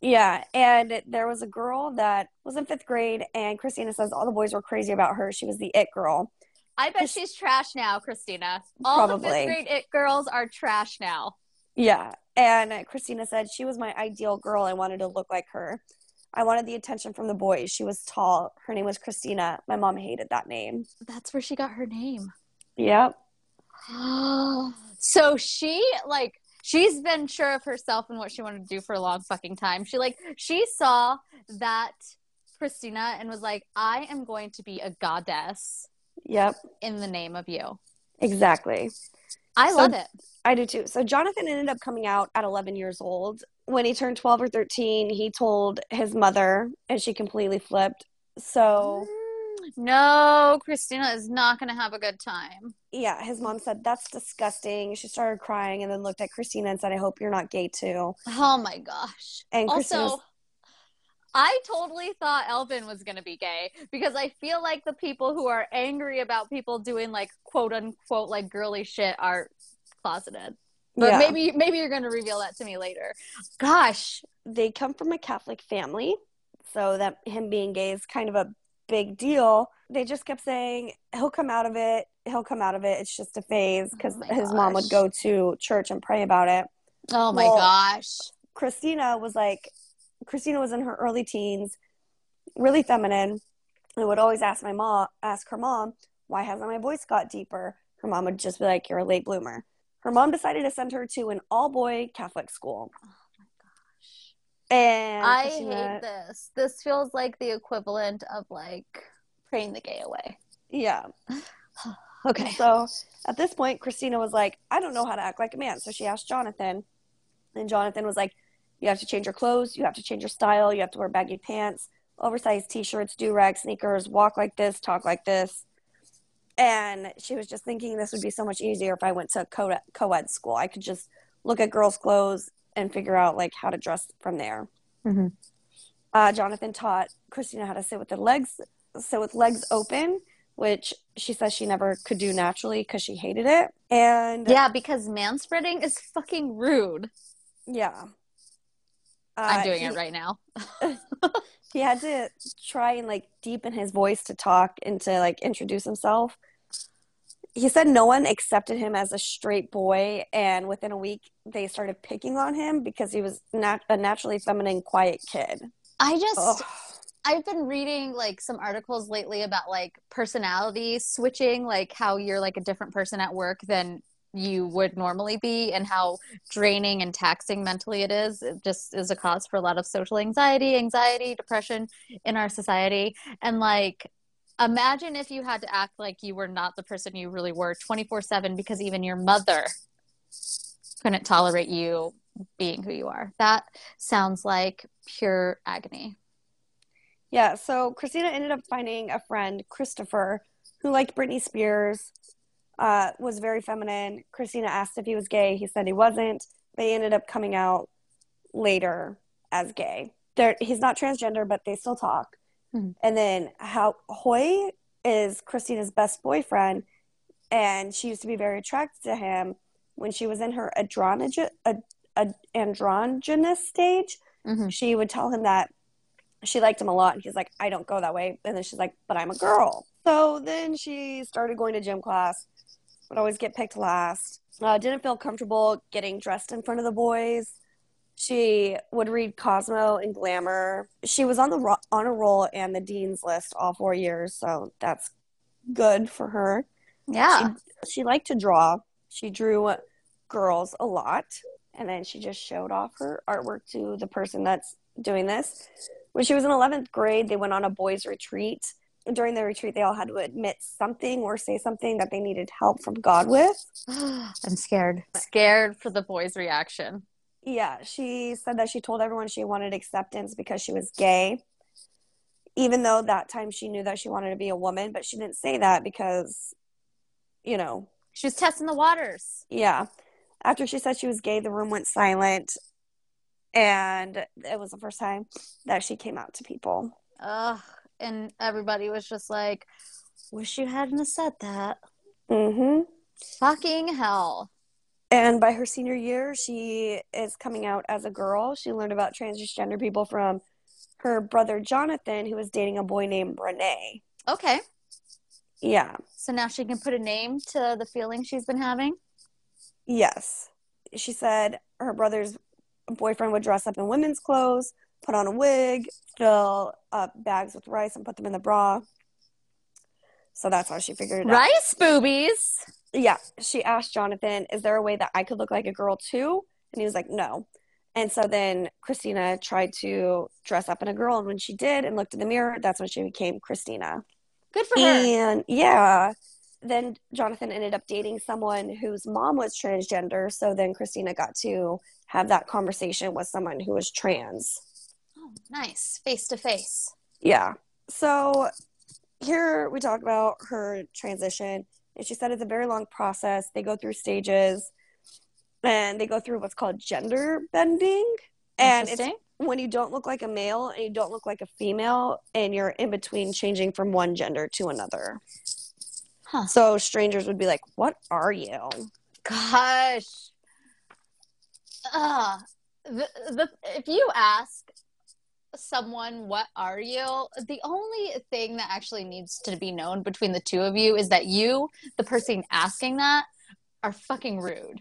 Yeah, and there was a girl that was in fifth grade, and Christina says all the boys were crazy about her. She was the it girl. I bet she's trash now, Christina. All Probably. the fifth grade it girls are trash now. Yeah, and Christina said she was my ideal girl. I wanted to look like her. I wanted the attention from the boys. She was tall. Her name was Christina. My mom hated that name. That's where she got her name. Yep. so she like she's been sure of herself and what she wanted to do for a long fucking time. She like she saw that Christina and was like, I am going to be a goddess. Yep. In the name of you. Exactly. I so, love it. I do too. So Jonathan ended up coming out at 11 years old. When he turned 12 or 13, he told his mother and she completely flipped. So mm, no, Christina is not going to have a good time. Yeah, his mom said, That's disgusting. She started crying and then looked at Christina and said, I hope you're not gay too. Oh my gosh. And also, I totally thought Elvin was going to be gay because I feel like the people who are angry about people doing like quote unquote like girly shit are closeted. But yeah. maybe maybe you're going to reveal that to me later. Gosh, they come from a Catholic family, so that him being gay is kind of a big deal. They just kept saying he'll come out of it. He'll come out of it. It's just a phase because oh his gosh. mom would go to church and pray about it. Oh my well, gosh. Christina was like, Christina was in her early teens, really feminine, and would always ask my mom, ask her mom, why hasn't my voice got deeper? Her mom would just be like, you're a late bloomer. Her mom decided to send her to an all boy Catholic school. Oh my gosh. And I hate this. This feels like the equivalent of like praying the gay away. Yeah. okay. So at this point, Christina was like, I don't know how to act like a man. So she asked Jonathan. And Jonathan was like, You have to change your clothes. You have to change your style. You have to wear baggy pants, oversized t shirts, do rag sneakers, walk like this, talk like this. And she was just thinking this would be so much easier if I went to co ed school. I could just look at girls' clothes and figure out like how to dress from there. Mm-hmm. Uh, Jonathan taught Christina how to sit with the legs, sit with legs open, which she says she never could do naturally because she hated it. And yeah, because manspreading is fucking rude. Yeah. Uh, I'm doing he, it right now. he had to try and like deepen his voice to talk and to like introduce himself he said no one accepted him as a straight boy and within a week they started picking on him because he was nat- a naturally feminine quiet kid i just Ugh. i've been reading like some articles lately about like personality switching like how you're like a different person at work than you would normally be and how draining and taxing mentally it is it just is a cause for a lot of social anxiety anxiety depression in our society and like imagine if you had to act like you were not the person you really were 24 7 because even your mother couldn't tolerate you being who you are. That sounds like pure agony. Yeah, so Christina ended up finding a friend, Christopher, who liked Britney Spears, uh, was very feminine. Christina asked if he was gay. He said he wasn't. They ended up coming out later as gay. They're, he's not transgender, but they still talk. Mm-hmm. And then how Hoy is Christina's best boyfriend, and she used to be very attracted to him when she was in her androgynous, androgynous stage. Mm-hmm. She would tell him that she liked him a lot, and he's like, "I don't go that way." And then she's like, "But I'm a girl." So then she started going to gym class. Would always get picked last. Uh, didn't feel comfortable getting dressed in front of the boys. She would read Cosmo and Glamour. She was on the ro- a roll and the dean's list all four years, so that's good for her. Yeah. She, she liked to draw. She drew girls a lot, and then she just showed off her artwork to the person that's doing this. When she was in 11th grade, they went on a boys' retreat. During the retreat, they all had to admit something or say something that they needed help from God with. I'm scared. Scared for the boys' reaction. Yeah, she said that she told everyone she wanted acceptance because she was gay. Even though that time she knew that she wanted to be a woman, but she didn't say that because, you know. She was testing the waters. Yeah. After she said she was gay, the room went silent. And it was the first time that she came out to people. Ugh. And everybody was just like, wish you hadn't said that. Mm hmm. Fucking hell. And by her senior year, she is coming out as a girl. She learned about transgender people from her brother Jonathan, who was dating a boy named Renee. Okay. Yeah. So now she can put a name to the feeling she's been having? Yes. She said her brother's boyfriend would dress up in women's clothes, put on a wig, fill up bags with rice, and put them in the bra. So that's how she figured it rice out. Rice boobies yeah, she asked Jonathan, "Is there a way that I could look like a girl too?" And he was like, no. And so then Christina tried to dress up in a girl. And when she did and looked in the mirror, that's when she became Christina. Good for her. And yeah, then Jonathan ended up dating someone whose mom was transgender. So then Christina got to have that conversation with someone who was trans. Oh, nice. Face to face. Yeah. So here we talk about her transition. And she said it's a very long process. They go through stages and they go through what's called gender bending. And it's when you don't look like a male and you don't look like a female and you're in between changing from one gender to another. Huh. So strangers would be like, "What are you?" Gosh. Uh, the, the if you ask someone what are you? The only thing that actually needs to be known between the two of you is that you the person asking that are fucking rude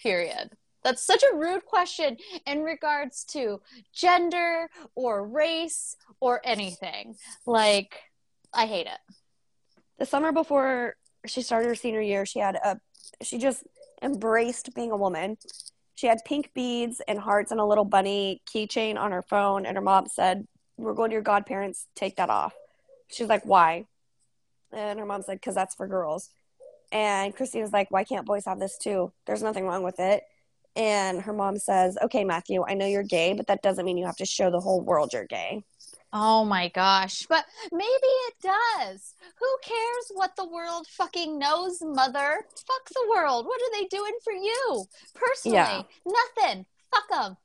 period. That's such a rude question in regards to gender or race or anything. Like i hate it. The summer before she started her senior year she had a she just embraced being a woman she had pink beads and hearts and a little bunny keychain on her phone. And her mom said, We're going to your godparents. Take that off. She's like, Why? And her mom said, Because that's for girls. And Christina's like, Why can't boys have this too? There's nothing wrong with it. And her mom says, Okay, Matthew, I know you're gay, but that doesn't mean you have to show the whole world you're gay. Oh my gosh. But maybe it does. Who cares what the world fucking knows, mother? Fuck the world. What are they doing for you? Personally, yeah. nothing. Fuck them.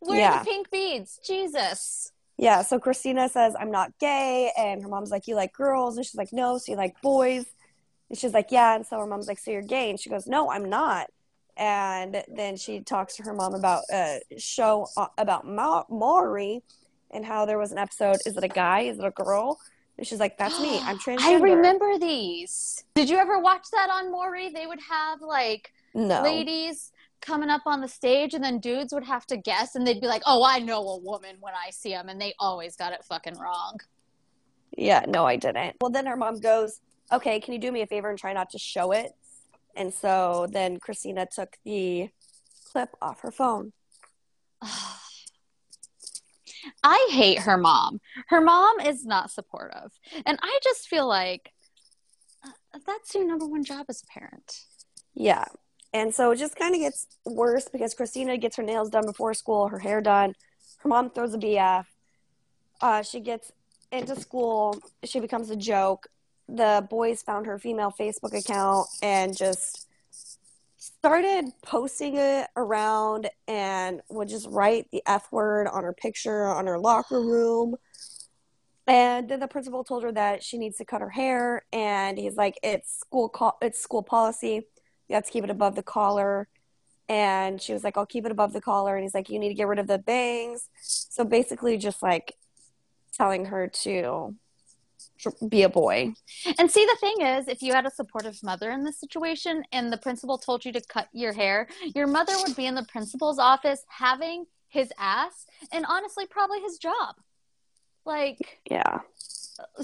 Where yeah. the pink beads? Jesus. Yeah, so Christina says, I'm not gay. And her mom's like, You like girls? And she's like, No. So you like boys? And she's like, Yeah. And so her mom's like, So you're gay? And she goes, No, I'm not. And then she talks to her mom about a show uh, about Ma- Maury and how there was an episode is it a guy? Is it a girl? And she's like that's me. I'm transgender. i remember these. Did you ever watch that on maury? They would have like no. ladies coming up on the stage and then dudes would have to guess and they'd be like oh i know a woman when i see them and they always got it fucking wrong. Yeah no i didn't. Well then her mom goes okay can you do me a favor and try not to show it? And so then christina took the clip off her phone oh, I hate her mom. Her mom is not supportive. And I just feel like uh, that's your number one job as a parent. Yeah. And so it just kind of gets worse because Christina gets her nails done before school, her hair done. Her mom throws a BF. Uh, she gets into school. She becomes a joke. The boys found her female Facebook account and just started posting it around and would just write the F word on her picture on her locker room. And then the principal told her that she needs to cut her hair, and he's like, "It's school co- it's school policy. You have to keep it above the collar." And she was like, "I'll keep it above the collar." And he's like, "You need to get rid of the bangs." So basically, just like telling her to be a boy. And see, the thing is, if you had a supportive mother in this situation and the principal told you to cut your hair, your mother would be in the principal's office having his ass and honestly, probably his job. Like, yeah.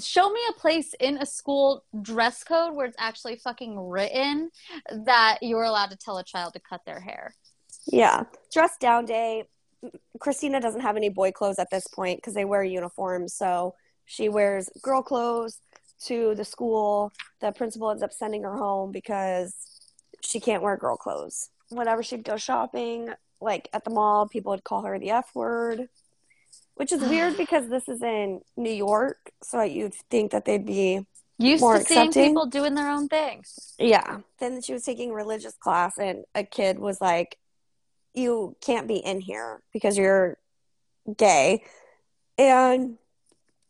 Show me a place in a school dress code where it's actually fucking written that you're allowed to tell a child to cut their hair. Yeah. Dress down day. Christina doesn't have any boy clothes at this point because they wear uniforms. So she wears girl clothes to the school. The principal ends up sending her home because she can't wear girl clothes. Whenever she'd go shopping, like at the mall, people would call her the F word, which is weird because this is in New York. So you'd think that they'd be used more to accepting. seeing people doing their own thing. Yeah. Then she was taking religious class, and a kid was like, "You can't be in here because you're gay," and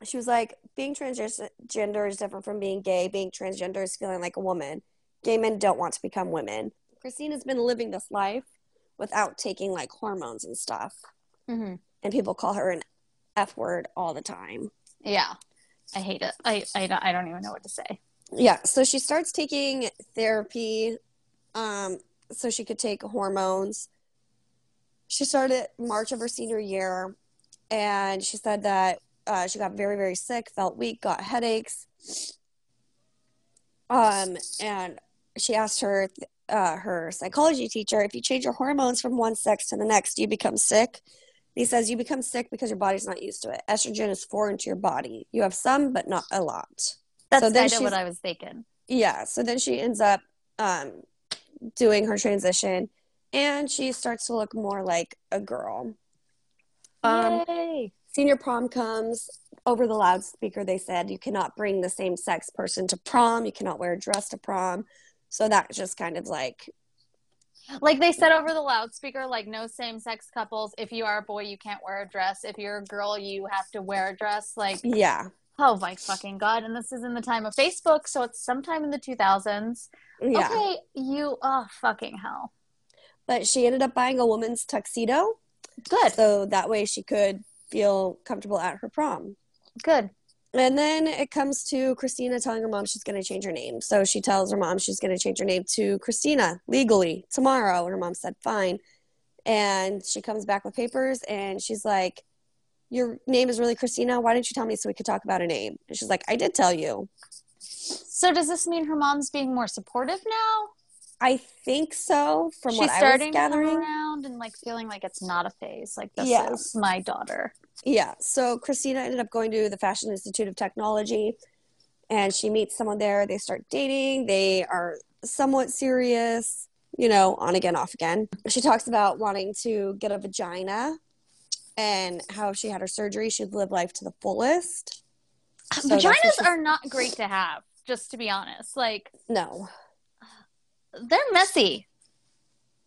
she was like, being transgender is different from being gay. Being transgender is feeling like a woman. Gay men don't want to become women. Christina's been living this life without taking like hormones and stuff. Mm-hmm. And people call her an F word all the time. Yeah. I hate it. I, I, don't, I don't even know what to say. Yeah. So she starts taking therapy um, so she could take hormones. She started March of her senior year. And she said that uh, she got very, very sick, felt weak, got headaches. Um, and she asked her uh, her psychology teacher, if you change your hormones from one sex to the next, you become sick. He says you become sick because your body's not used to it. Estrogen is foreign to your body. You have some, but not a lot. That's So kind of what I was thinking. Yeah. So then she ends up um, doing her transition and she starts to look more like a girl. Um, Yay! Senior prom comes over the loudspeaker. They said you cannot bring the same sex person to prom. You cannot wear a dress to prom. So that just kind of like, Like they said over the loudspeaker, like no same sex couples. If you are a boy, you can't wear a dress. If you're a girl, you have to wear a dress. Like, yeah. oh my fucking god! And this is in the time of Facebook, so it's sometime in the 2000s. Yeah. Okay, you oh fucking hell. But she ended up buying a woman's tuxedo. Good, So that way she could feel comfortable at her prom. good. And then it comes to Christina telling her mom she's going to change her name. So she tells her mom she's going to change her name to Christina legally tomorrow. And her mom said, fine. And she comes back with papers and she's like, Your name is really Christina. Why didn't you tell me so we could talk about a name? And she's like, I did tell you. So does this mean her mom's being more supportive now? I think so from She's what I was starting to come gathering. around and like feeling like it's not a phase. Like this Yeah. is my daughter. Yeah. So Christina ended up going to the Fashion Institute of Technology and she meets someone there. They start dating. They are somewhat serious, you know, on again, off again. She talks about wanting to get a vagina and how if she had her surgery, she'd live life to the fullest. Uh, so Vaginas are not great to have, just to be honest. Like No. They're messy.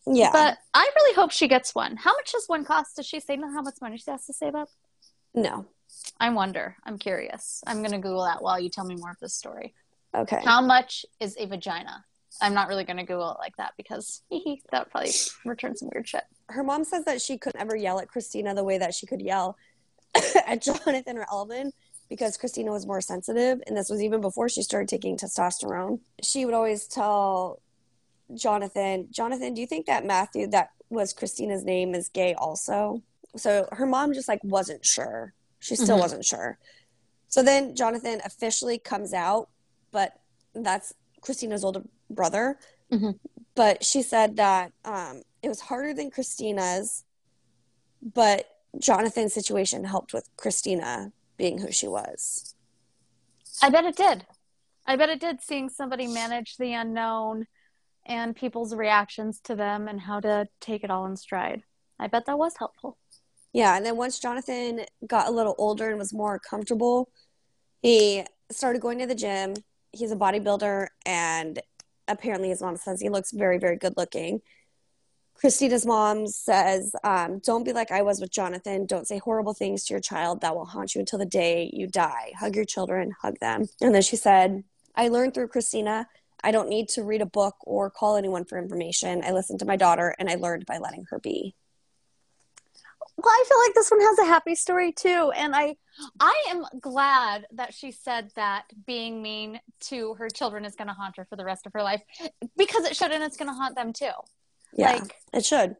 Yeah. But I really hope she gets one. How much does one cost? Does she say how much money she has to save up? no. I wonder. I'm curious. I'm gonna Google that while you tell me more of this story. Okay. How much is a vagina? I'm not really gonna Google it like that because that would probably return some weird shit. Her mom says that she couldn't ever yell at Christina the way that she could yell at Jonathan or Elvin because Christina was more sensitive. And this was even before she started taking testosterone. She would always tell Jonathan, Jonathan, do you think that Matthew, that was Christina's name, is gay also? So her mom just like wasn't sure. She still Mhm. wasn't sure. So then Jonathan officially comes out, but that's Christina's older brother. Mhm. But she said that um, it was harder than Christina's, but Jonathan's situation helped with Christina being who she was. I bet it did. I bet it did seeing somebody manage the unknown and people's reactions to them and how to take it all in stride. I bet that was helpful. Yeah, and then once Jonathan got a little older and was more comfortable, he started going to the gym. He's a bodybuilder, and apparently his mom says he looks very, very good looking. Christina's mom says, um, Don't be like I was with Jonathan. Don't say horrible things to your child that will haunt you until the day you die. Hug your children, hug them. And then she said, I learned through Christina. I don't need to read a book or call anyone for information. I listened to my daughter and I learned by letting her be. Well, I feel like this one has a happy story too, and I, I am glad that she said that being mean to her children is going to haunt her for the rest of her life, because it should, and it's going to haunt them too. Yeah, Like, it should.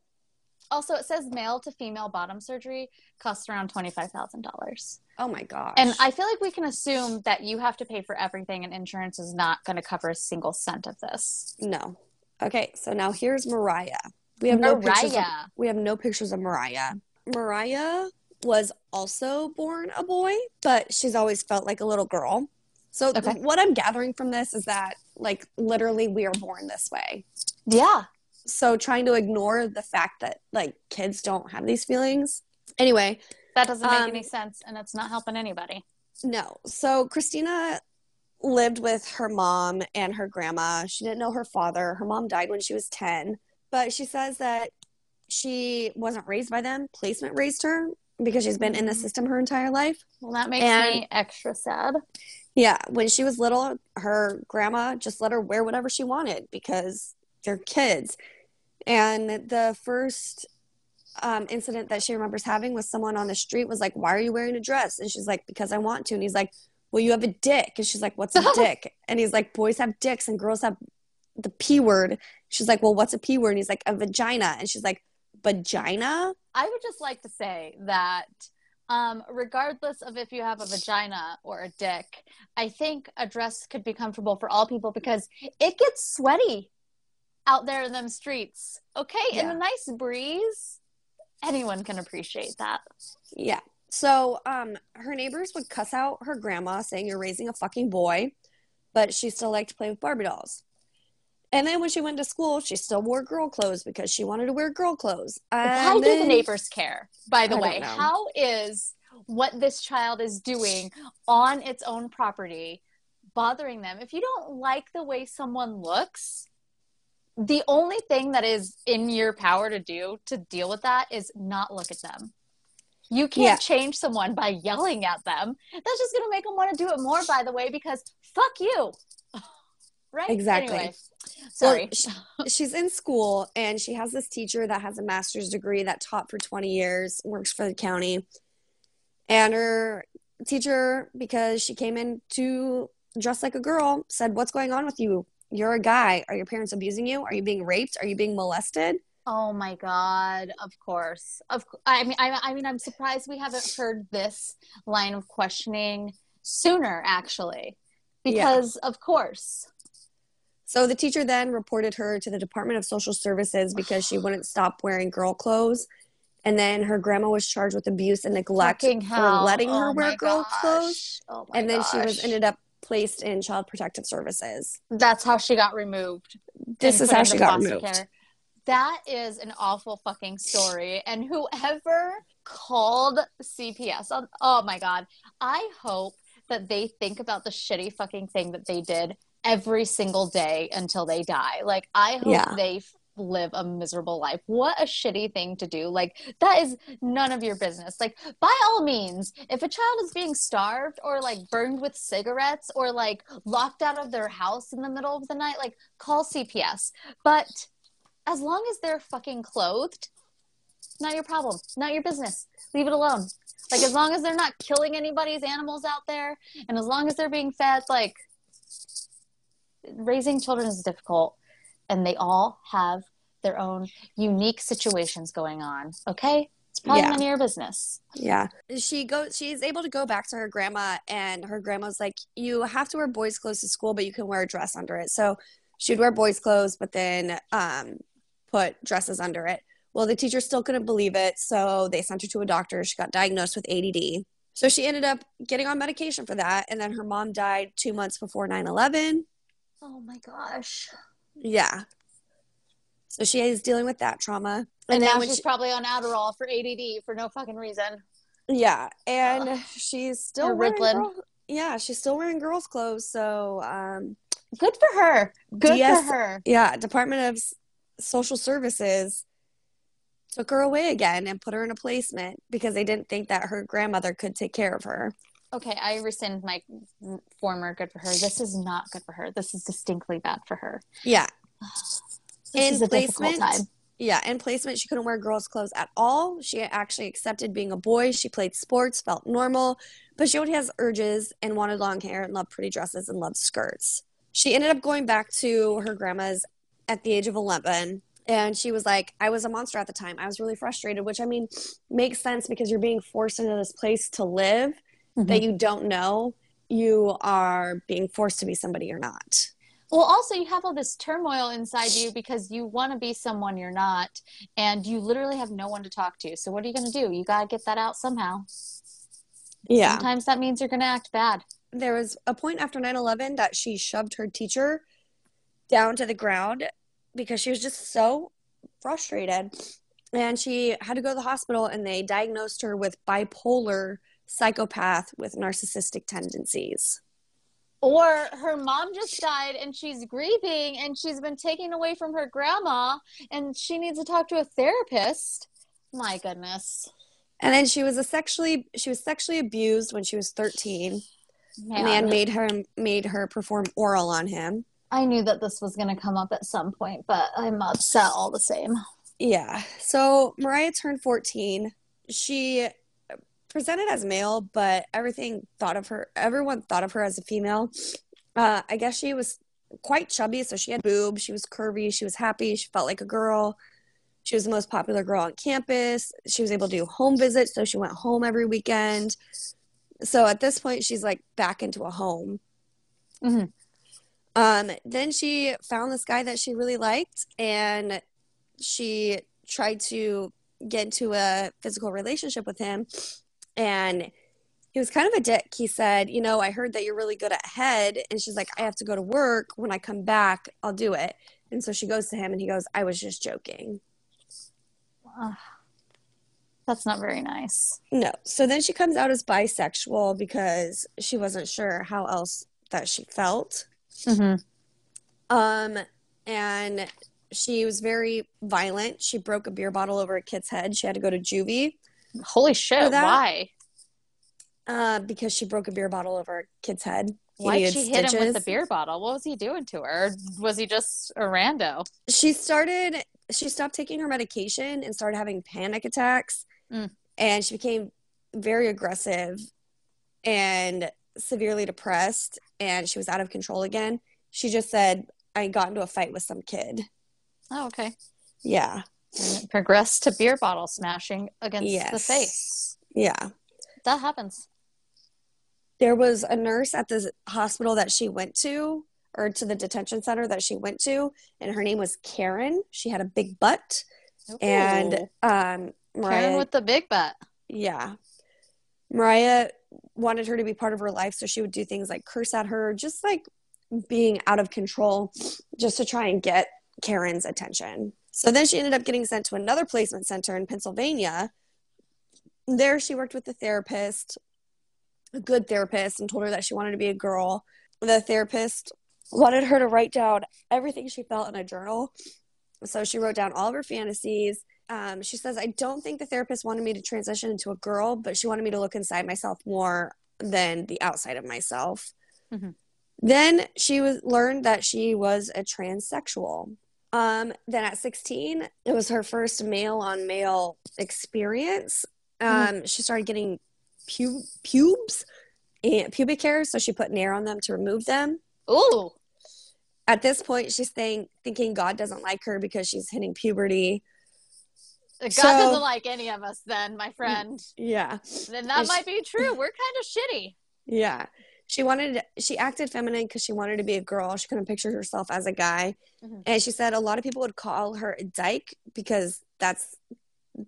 Also, it says male to female bottom surgery costs around twenty five thousand dollars, Oh my gosh. and I feel like we can assume that you have to pay for everything, and insurance is not going to cover a single cent of this. No. Okay, so now here's Mariah. We have no pictures. Of, Mariah. we have no pictures of Mariah. Mariah was also born a boy, but she's always felt like a little girl. So Okay. what I'm gathering from this is that like literally we are born this way. Yeah, So trying to ignore the fact that like kids don't have these feelings. Anyway, that doesn't make Um, any sense, and it's not helping anybody. No. So Christina lived with her mom and her grandma. She didn't know her father. Her mom died when she was 10. But she says that she wasn't raised by them. Placement raised her because she's been in the Mhm. system her entire life. Well, that makes And- me extra sad. Yeah. When she was little, her grandma just let her wear whatever she wanted because they're kids. And the first um, incident that she remembers having with someone on the street was like, Why are you wearing a dress? And she's like, Because I want to. And he's like, Well, you have a dick. And she's like, What's a dick? And he's like, Boys have dicks and girls have the P word. She's like, Well, what's a P word? And he's like, A vagina. And she's like, Vagina? I would just like to say that um, regardless of if you have a vagina or a dick, I think a dress could be comfortable for all people because it gets sweaty. Out there in them streets. Okay, in Yeah. a nice breeze. Anyone can appreciate that. Yeah. So, um, her neighbors would cuss out her grandma, saying you're raising a fucking boy, but she still liked to play with Barbie dolls. And then when she went to school, she still wore girl clothes because she wanted to wear girl clothes. How And do the neighbors care? By the I way, how is what this child is doing on its own property bothering them? If you don't like the way someone looks, the only thing that is in your power to do to deal with that is not look at them. You can't Yeah. change someone by yelling at them. That's just going to make them want to do it more, by the way, because fuck you. right? Exactly. Anyway, sorry. Well, she's in school and she has this teacher that has a master's degree that taught for 20 years, works for the county. And her teacher, because she came in to dress like a girl, said, What's going on with you? You're a guy. Are your parents abusing you? Are you being raped? Are you being molested? Oh my god! Of course, of I mean, I, I mean, I'm surprised we haven't heard this line of questioning sooner, actually, Yeah. because of course. So the teacher then reported her to the Department of Social Services because she wouldn't stop wearing girl clothes. And then her grandma was charged with abuse and neglect for letting her Oh wear my girl clothes. Oh my And then she was ended up placed in Child Protective Services. That's how she got removed. This is how she got removed. care. That is an awful fucking story. And whoever called CPS, on, oh my God, I hope that they think about the shitty fucking thing that they did every single day until they die. Like, I hope Yeah. they live a miserable life. What a shitty thing to do. Like, that is none of your business. Like, by all means, if a child is being starved or like burned with cigarettes or like locked out of their house in the middle of the night, like, call CPS. But as long as they're fucking clothed, not your problem, not your business. Leave it alone. Like as long as they're not killing anybody's animals out there, and as long as they're being fed, like raising children is difficult, and they all have their own unique situations going on. Okay, it's probably Yeah. none of your business. Yeah. She goes she's able to go back to her grandma and her grandma's like, You have to wear boys' clothes to school, but you can wear a dress under it. So she'd wear boys' clothes, but then um put dresses under it. Well, the teacher still couldn't believe it, so they sent her to a doctor. She got diagnosed with ADD. So she ended up getting on medication for that, and then her mom died two months before 9 11. Oh my gosh! Yeah. So she is dealing with that trauma. And, then now she's she- probably on Adderall for ADD for no fucking reason. Yeah, and Ugh. she's still Or wearing girl- yeah, she's still wearing girls' clothes. So, um, Good for her. Good DS for her. yeah, Department of Social Services took her away again and put her in a placement because they didn't think that her grandmother could take care of her. Okay, I rescind my former good for her. This is not good for her. This is distinctly bad for her. Yeah, This In is a difficult placement, time. yeah, in placement, she couldn't wear girls' clothes at all. She actually accepted being a boy. She played sports, felt normal, but she only has urges and wanted long hair and loved pretty dresses and loved skirts. She ended up going back to her grandma's at the age of 11. And she was like, I was a monster at the time. I was really frustrated, which I mean makes sense because you're being forced into this place to live that mm-hmm. you don't know. You are being forced to be somebody you're not. Well, also, you have all this turmoil inside you because you want to be someone you're not, and you literally have no one to talk to. So, what are you going to do? You got to get that out somehow. Yeah. Sometimes that means you're going to act bad. there was a point after 9-11 that she shoved her teacher down to the ground because she was just so frustrated and she had to go to the hospital and they diagnosed her with bipolar psychopath with narcissistic tendencies Or her mom just died and she's grieving and she's been taken away from her grandma and she needs to talk to a therapist. My goodness. and then she was a sexually she was sexually abused when she was 13 a Man, man made her made her perform oral on him I knew that this was going to come up at some point, but I'm upset all the same. Yeah. So Mariah turned 14. She presented as male, but everything thought of her, everyone thought of her as a female. Uh, I guess she was quite chubby, so she had boobs. She was curvy. She was happy. She felt like a girl. She was the most popular girl on campus. She was able to do home visits, so she went home every weekend. So at this point, she's like back into a home. Mhm. Um, then she found this guy that she really liked and she tried to get into a physical relationship with him. And he was kind of a dick. He said, You know, I heard that you're really good at head. And she's like, I have to go to work. When I come back, I'll do it. And so she goes to him and he goes, I was just joking. Ugh. that's not very nice. No. So then she comes out as bisexual because she wasn't sure how else that she felt. Mm-hmm. Um, and she was very violent. She broke a beer bottle over a kid's head. She had to go to juvie Holy shit! Why? uh, because she broke a beer bottle over a kid's head. He Why did she hit him with the beer bottle? What was he doing to her? Was he just a rando? She started. She stopped taking her medication and started having panic attacks, Mm. and she became very aggressive and severely depressed. And she was out of control again. She just said, "I got into a fight with some kid." Oh, okay. Yeah, progressed to beer bottle smashing against the face. yeah. That happens. there was a nurse at the hospital that she went to or to the detention center that she went to and her name was karen she had a big butt and um mariah Karen with the big butt. yeah mariah wanted her to be part of her life so she would do things like curse at her just like being out of control just to try and get karen's attention so then she ended up getting sent to another placement center in pennsylvania. There she worked with the therapist a good therapist and told her that she wanted to be a girl. The therapist wanted her to write down everything she felt in a journal. So she wrote down all of her fantasies. Um, she says i don't think the therapist wanted me to transition into a girl but she wanted me to look inside myself more than the outside of myself. Mhm. then she was learned that she was a transsexual um, then at 16 it was her first male on male experience um, she started getting pu- pubes and pubic hairs so she put nair on them to remove them Ooh. at this point she's saying thinking god doesn't like her because she's hitting puberty God So- doesn't like any of us then, my friend. yeah Then that might be true. We're kind of shitty. yeah she wanted she acted feminine because she wanted to be a girl she couldn't picture herself as a guy Mhm. and she said a lot of people would call her a dyke because that's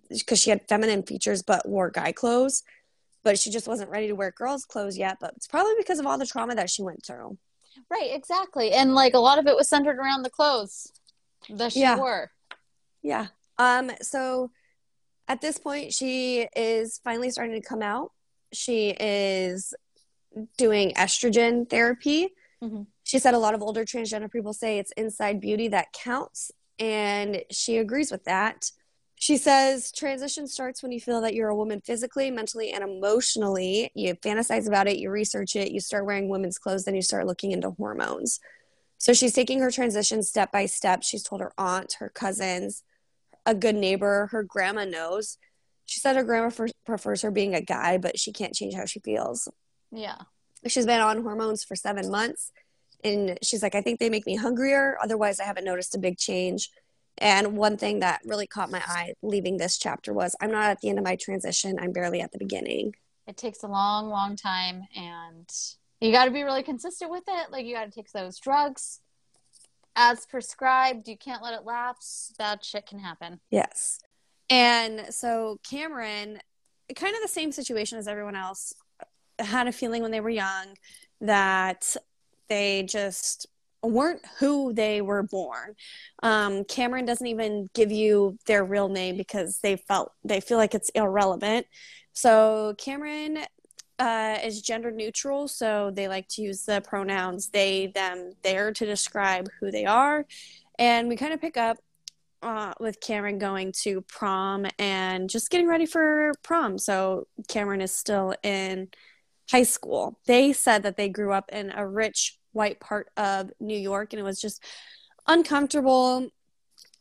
because she had feminine features but wore guy clothes but she just wasn't ready to wear girls clothes yet but it's probably because of all the trauma that she went through Right, exactly. And like a lot of it was centered around the clothes that she Yeah. wore. Yeah. Um, so at this point, she is finally starting to come out. She is doing estrogen therapy. Mhm. She said a lot of older transgender people say it's inside beauty that counts, and she agrees with that. She says transition starts when you feel that you're a woman physically, mentally, and emotionally. You fantasize about it, you research it, you start wearing women's clothes, then you start looking into hormones. So she's taking her transition step by step. She's told her aunt, her cousins, a good neighbor, her grandma knows. She said her grandma prefers her being a guy, but she can't change how she feels. Yeah. She's been on hormones for seven months. And she's like, I think they make me hungrier. Otherwise, I haven't noticed a big change. And one thing that really caught my eye leaving this chapter was I'm not at the end of my transition. I'm barely at the beginning. It takes a long, long time and you got to be really consistent with it. Like you got to take those drugs as prescribed. You can't let it lapse. Bad shit can happen. Yes. And so Cameron, kind of the same situation as everyone else, had a feeling when they were young that they just weren't who they were born. Um, Cameron doesn't even give you their real name because they felt they feel like it's irrelevant. So Cameron uh, is gender neutral, so they like to use the pronouns they, them, there to describe who they are. And we kind of pick up uh, with Cameron going to prom and just getting ready for prom. So Cameron is still in high school. They said that they grew up in a rich white part of New York and it was just uncomfortable.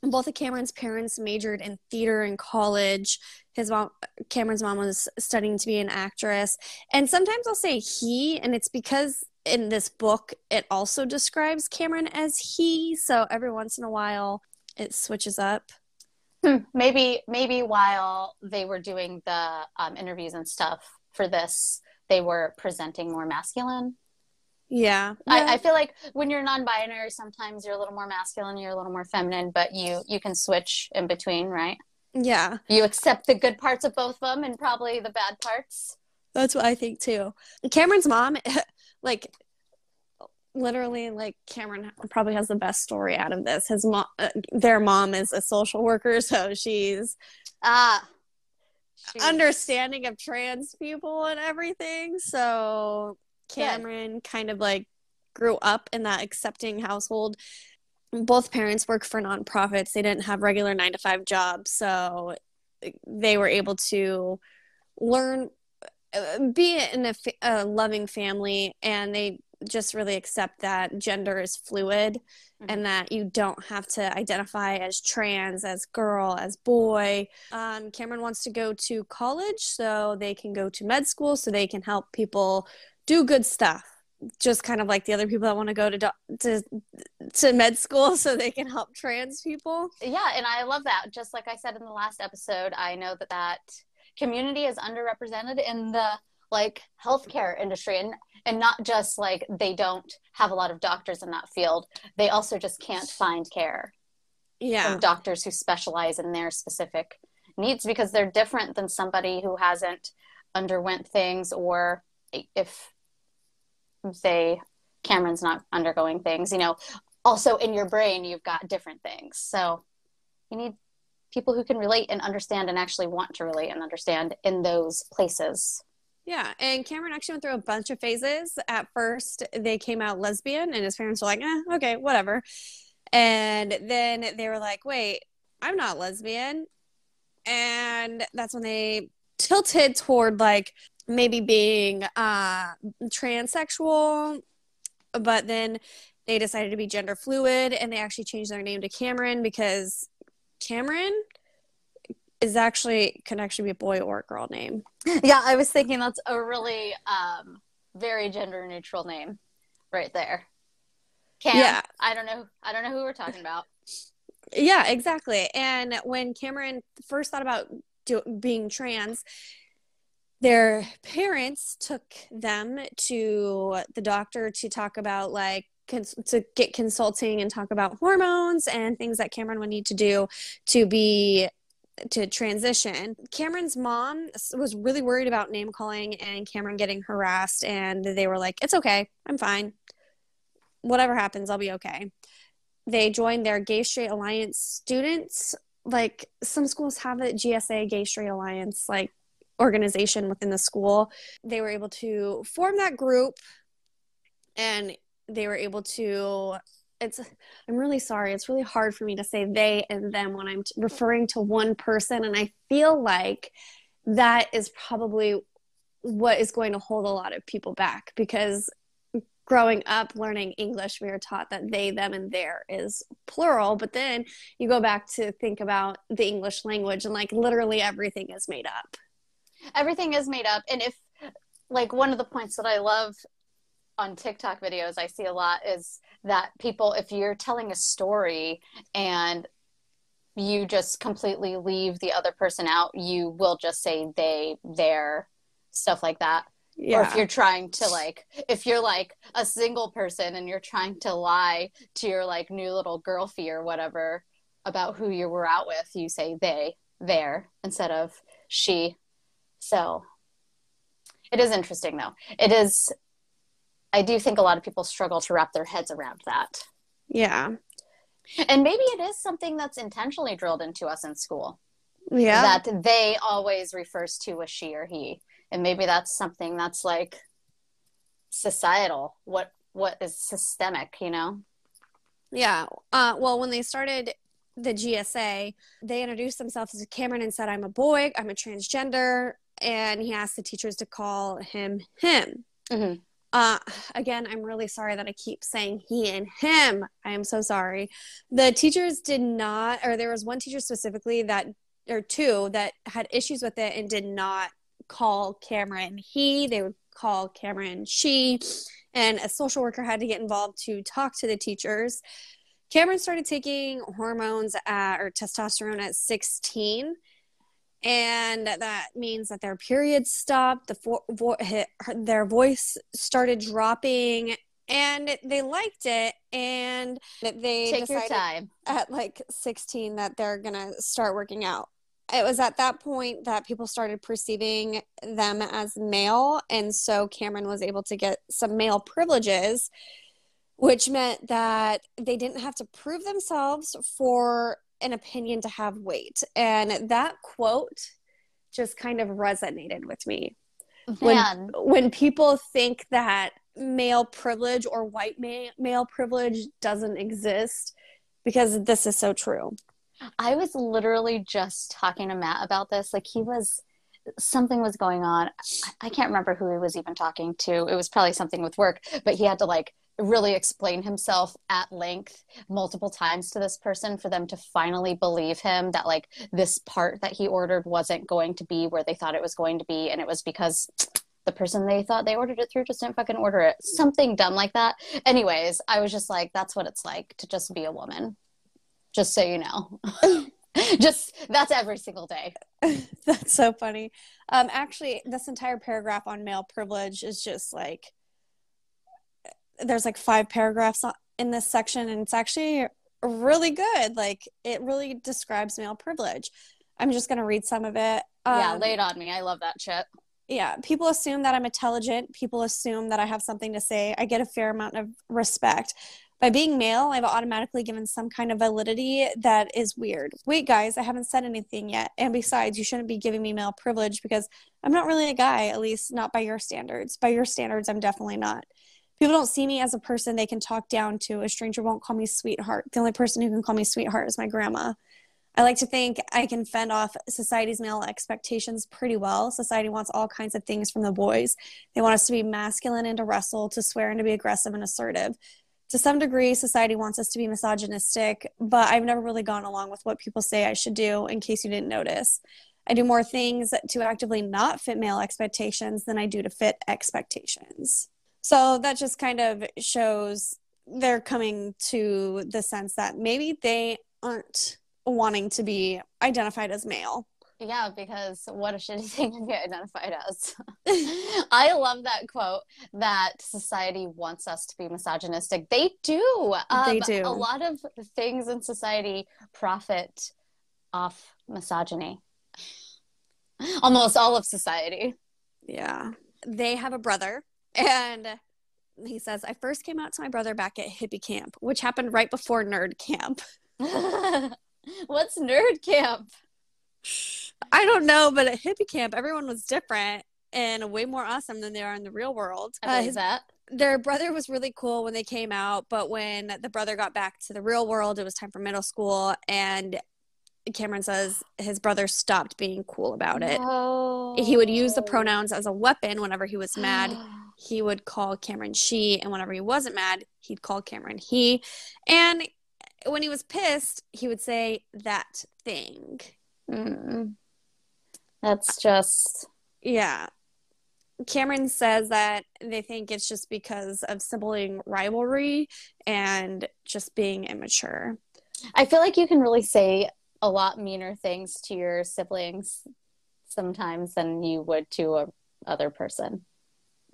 Both of Cameron's parents majored in theater in college. His mom, Cameron's mom, was studying to be an actress. And sometimes I'll say he, and it's because in this book it also describes Cameron as he. So every once in a while it switches up. Hmm. Maybe, maybe while they were doing the um, interviews and stuff for this, they were presenting more masculine. Yeah. I, I feel like when you're non-binary, sometimes you're a little more masculine, you're a little more feminine, but you you can switch in between, right? yeah. You accept the good parts of both of them and probably the bad parts. That's what I think too. Cameron's mom, like, literally, like Cameron probably has the best story out of this. His mom, uh, their mom is a social worker, so she's Ah, understanding of trans people and everything. So Cameron kind of like grew up in that accepting household. Both parents work for nonprofits. They didn't have regular nine to five jobs. So they were able to learn, uh, be in a, a loving family, and they just really accept that gender is fluid Mhm. and that you don't have to identify as trans, as girl, as boy. Um, Cameron wants to go to college so they can go to med school so they can help people do good stuff. Just kind of like the other people that want to go to do- to to med school so they can help trans people. yeah and i love that just like i said in the last episode i know that that community is underrepresented in the like healthcare industry and and not just like they don't have a lot of doctors in that field. They also just can't find care Yeah, from doctors who specialize in their specific needs because they're different than somebody who hasn't underwent things or if they cameron's not undergoing things you know. Also in your brain you've got different things. So you need people who can relate and understand and actually want to relate and understand in those places Yeah, and Cameron actually went through a bunch of phases. At first, they came out lesbian, and his parents were like, eh, okay, whatever. And then they were like, wait, I'm not lesbian. And that's when they tilted toward like maybe being uh, transsexual. But then they decided to be gender fluid, and they actually changed their name to Cameron because Cameron is actually can actually be a boy or a girl name. yeah i was thinking that's a really um very gender neutral name right there Cam, Yeah. i don't know i don't know who we're talking about Yeah, exactly. And when Cameron first thought about do, being trans, their parents took them to the doctor to talk about like cons- to get consulting and talk about hormones and things that Cameron would need to do to be to transition. Cameron's mom was really worried about name calling and Cameron getting harassed and they were like, "It's okay. I'm fine. Whatever happens, I'll be okay." they joined their gay straight alliance students like some schools have a gsa gay straight alliance like organization within the school they were able to form that group and they were able to it's i'm really sorry it's really hard for me to say they and them when i'm referring to one person and i feel like that is probably what is going to hold a lot of people back because growing up learning English, we were taught that they, them, and their is plural. But then you go back to think about the English language, and like literally everything is made up. everything is made up and if like one of the points that i love on tiktok videos i see a lot is that people if you're telling a story and you just completely leave the other person out you will just say they their stuff like that. Yeah. or if you're trying to like if you're like a single person and you're trying to lie to your like new little girlfie or whatever about who you were out with you say they there instead of she. So it is interesting though. It is i do think a lot of people struggle to wrap their heads around that yeah. and maybe it is something that's intentionally drilled into us in school Yeah. that they always refers to as she or he and maybe that's something that's like societal what what is systemic you know Yeah. Uh, well, when they started the GSA, they introduced themselves as Cameron and said, I'm a boy, I'm a transgender. And he asked the teachers to call him him. Mhm. Uh, again, I'm really sorry that I keep saying he and him. I am so sorry. The teachers did not, or there was one teacher specifically that, or two, that had issues with it and did not call Cameron he. They would call Cameron she and a social worker had to get involved to talk to the teachers. Cameron started taking hormones at, or testosterone at 16, and that means that their periods stopped. The fo- vo- hi- their voice started dropping, and they liked it and they Take decided time. at like 16 that they're gonna start working out it was at that point that people started perceiving them as male and so cameron was able to get some male privileges which meant that they didn't have to prove themselves for an opinion to have weight and that quote just kind of resonated with me when Man, when people think that male privilege or white ma- male privilege doesn't exist because this is so true I was literally just talking to Matt about this. Like he was something was going on. I- I can't remember who he was even talking to. It was probably something with work, but he had to like really explain himself at length multiple times to this person for them to finally believe him that like this part that he ordered wasn't going to be where they thought it was going to be and it was because the person they thought they ordered it through just didn't fucking order it. Something dumb like that. Anyways, I was just like that's what it's like to just be a woman. Just so you know. just that's every single day. that's so funny um actually this entire paragraph on male privilege is just like there's like five paragraphs in this section and it's actually really good. Like it really describes male privilege. I'm just going to read some of it. Yeah, Um, lay it on me. I love that shit. yeah people assume that i'm intelligent. People assume that i have something to say. I get a fair amount of respect. By being male i've automatically given some kind of validity that is weird. Wait guys i haven't said anything yet. And besides you shouldn't be giving me male privilege because i'm not really a guy at least not by your standards. By your standards i'm definitely not people don't see me as a person they can talk down to a stranger won't call me sweetheart the only person who can call me sweetheart is my grandma I like to think I can fend off society's male expectations pretty well. Society wants all kinds of things from the boys. They want us to be masculine and to wrestle, to swear and to be aggressive and assertive. To some degree, society wants us to be misogynistic, but I've never really gone along with what people say I should do, in case you didn't notice. I do more things to actively not fit male expectations than I do to fit expectations. So that just kind of shows they're coming to the sense that maybe they aren't wanting to be identified as male. Yeah, because what a shitty thing to get identified as. I love that quote that society wants us to be misogynistic. They do. They Um, do. A lot of things in society profit off misogyny. Almost all of society. Yeah. They have a brother, and he says, I first came out to my brother back at hippie camp, which happened right before nerd camp. What's nerd camp? I don't know, but at hippie camp, everyone was different and way more awesome than they are in the real world. I Uh, believe that. their brother was really cool when they came out, but when the brother got back to the real world, it was time for middle school. And Cameron says his brother stopped being cool about it. He would use the pronouns as a weapon whenever he was mad. He would call Cameron she, and whenever he wasn't mad, he'd call Cameron he. And when he was pissed, he would say that thing. Mm. That's just Yeah. Cameron says that they think it's just because of sibling rivalry and just being immature. I feel like you can really say a lot meaner things to your siblings sometimes than you would to a other person.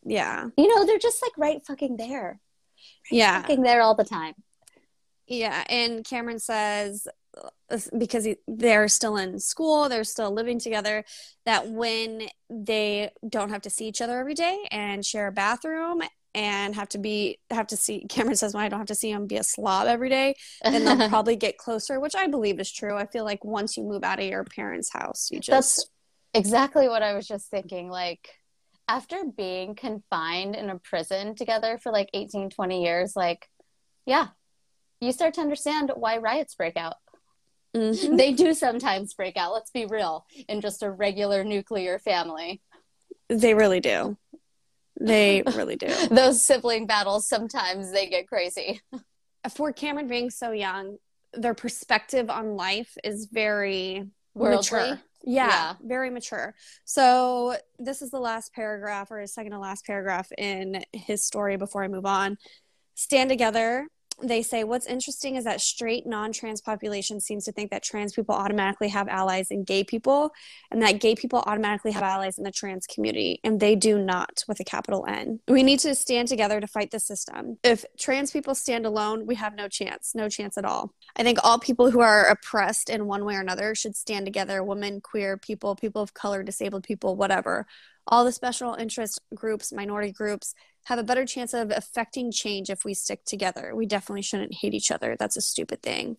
Yeah. You know, they're just like right fucking there. Yeah. Fucking there all the time. Yeah. And Cameron says, uh, because he, they're still in school, they're still living together, that when they don't have to see each other every day and share a bathroom and have to be, have to see, Cameron says, when I don't have to see him be a slob every day, then they'll probably get closer, which I believe is true. I feel like once you move out of your parents' house, you just. That's exactly what I was just thinking. Like, after being confined in a prison together for like 18, 20 years, like, yeah, you start to understand why riots break out. Mhm. They do sometimes break out, let's be real, in just a regular nuclear family. They really do. They really do. Those sibling battles, sometimes they get crazy. For Cameron being so young, their perspective on life is very Worldly? mature. Yeah, Yeah. very mature. So this is the last paragraph or second to last paragraph in his story before I move on. Stand together they say what's interesting is that straight non-trans population seems to think that trans people automatically have allies in gay people and that gay people automatically have allies in the trans community and they do not with a capital N. We need to stand together to fight the system. If trans people stand alone, we have no chance, no chance at all. I think all people who are oppressed in one way or another should stand together, women, queer people, people of color, disabled people, whatever all the special interest groups, minority groups, have a better chance of affecting change if we stick together. We definitely shouldn't hate each other. That's a stupid thing.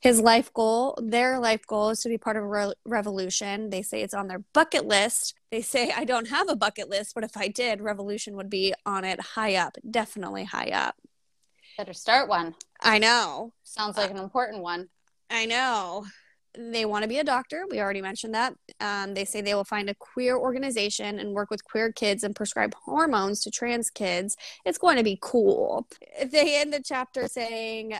His life goal, their life goal is to be part of a re- revolution. They say it's on their bucket list. They say, I don't have a bucket list, but if I did, revolution would be on it high up, definitely high up. Better start one. I know. Sounds like an important one. I know they want to be a doctor. We already mentioned that. Um, they say they will find a queer organization and work with queer kids and prescribe hormones to trans kids. It's going to be cool. They end the chapter saying,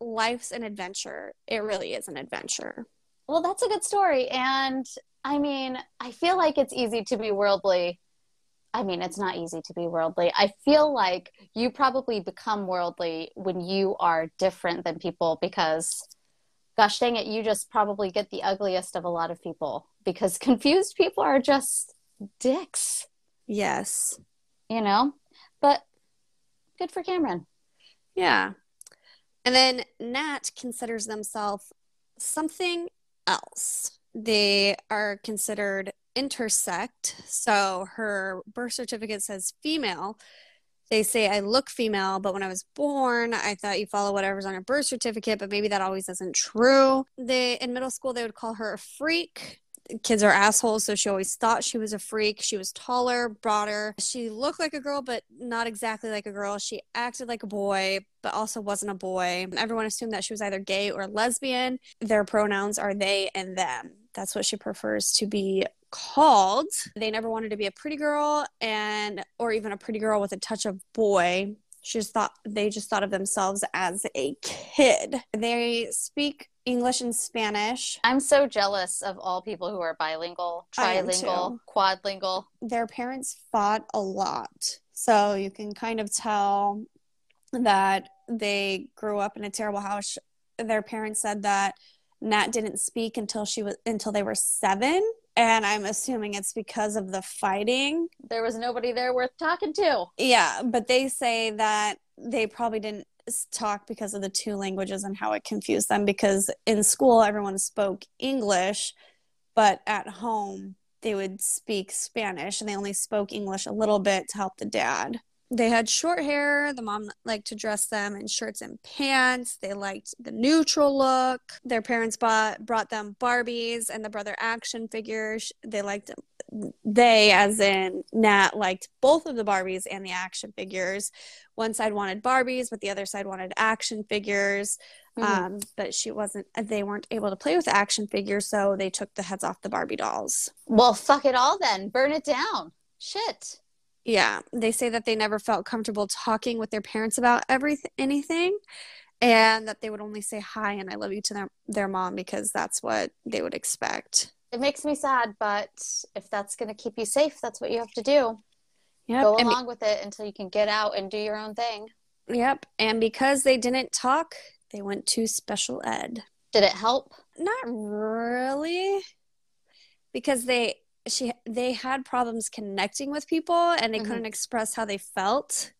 Life's an adventure. It really is an adventure. Well, that's a good story. And I mean, I feel like it's easy to be worldly. I mean, it's not easy to be worldly. I feel like you probably become worldly when you are different than people because gosh dang it, you just probably get the ugliest of a lot of people because confused people are just dicks. Yes. You know? But good for Cameron. Yeah. And then Nat considers themselves something else. They are considered intersect. So her birth certificate says female, they say I look female, but when I was born, I thought you follow whatever's on your birth certificate, but maybe that always isn't true. They in middle school they would call her a freak. Kids are assholes, so she always thought she was a freak. She was taller, broader. She looked like a girl, but not exactly like a girl. She acted like a boy, but also wasn't a boy. Everyone assumed that she was either gay or lesbian. Their pronouns are they and them. That's what she prefers to be called. They never wanted to be a pretty girl and or even a pretty girl with a touch of boy. She just thought they just thought of themselves as a kid. They speak English and Spanish. I'm so jealous of all people who are bilingual, trilingual, quadlingual. Their parents fought a lot. So you can kind of tell that they grew up in a terrible house. Their parents said that Nat didn't speak until she was until they were 7 and I'm assuming it's because of the fighting. There was nobody there worth talking to. Yeah, but they say that they probably didn't talk because of the two languages and how it confused them because in school everyone spoke English, but at home they would speak Spanish and they only spoke English a little bit to help the dad they had short hair. The mom liked to dress them in shirts and pants. They liked the neutral look. Their parents bought brought them Barbies and the brother action figures. They liked they as in Nat liked both of the Barbies and the action figures. One side wanted Barbies, but the other side wanted action figures. Mm-hmm. Um, but she wasn't they weren't able to play with action figures, so they took the heads off the Barbie dolls. Well, fuck it all then. Burn it down. Shit. Yeah, they say that they never felt comfortable talking with their parents about everything, anything, and that they would only say hi and I love you to their their mom because that's what they would expect. It makes me sad, but if that's going to keep you safe, that's what you have to do. Yep. Go along be- with it until you can get out and do your own thing. Yep. And because they didn't talk, they went to special ed. Did it help? Not really. Because they she they had problems connecting with people and they mm-hmm. couldn't express how they felt.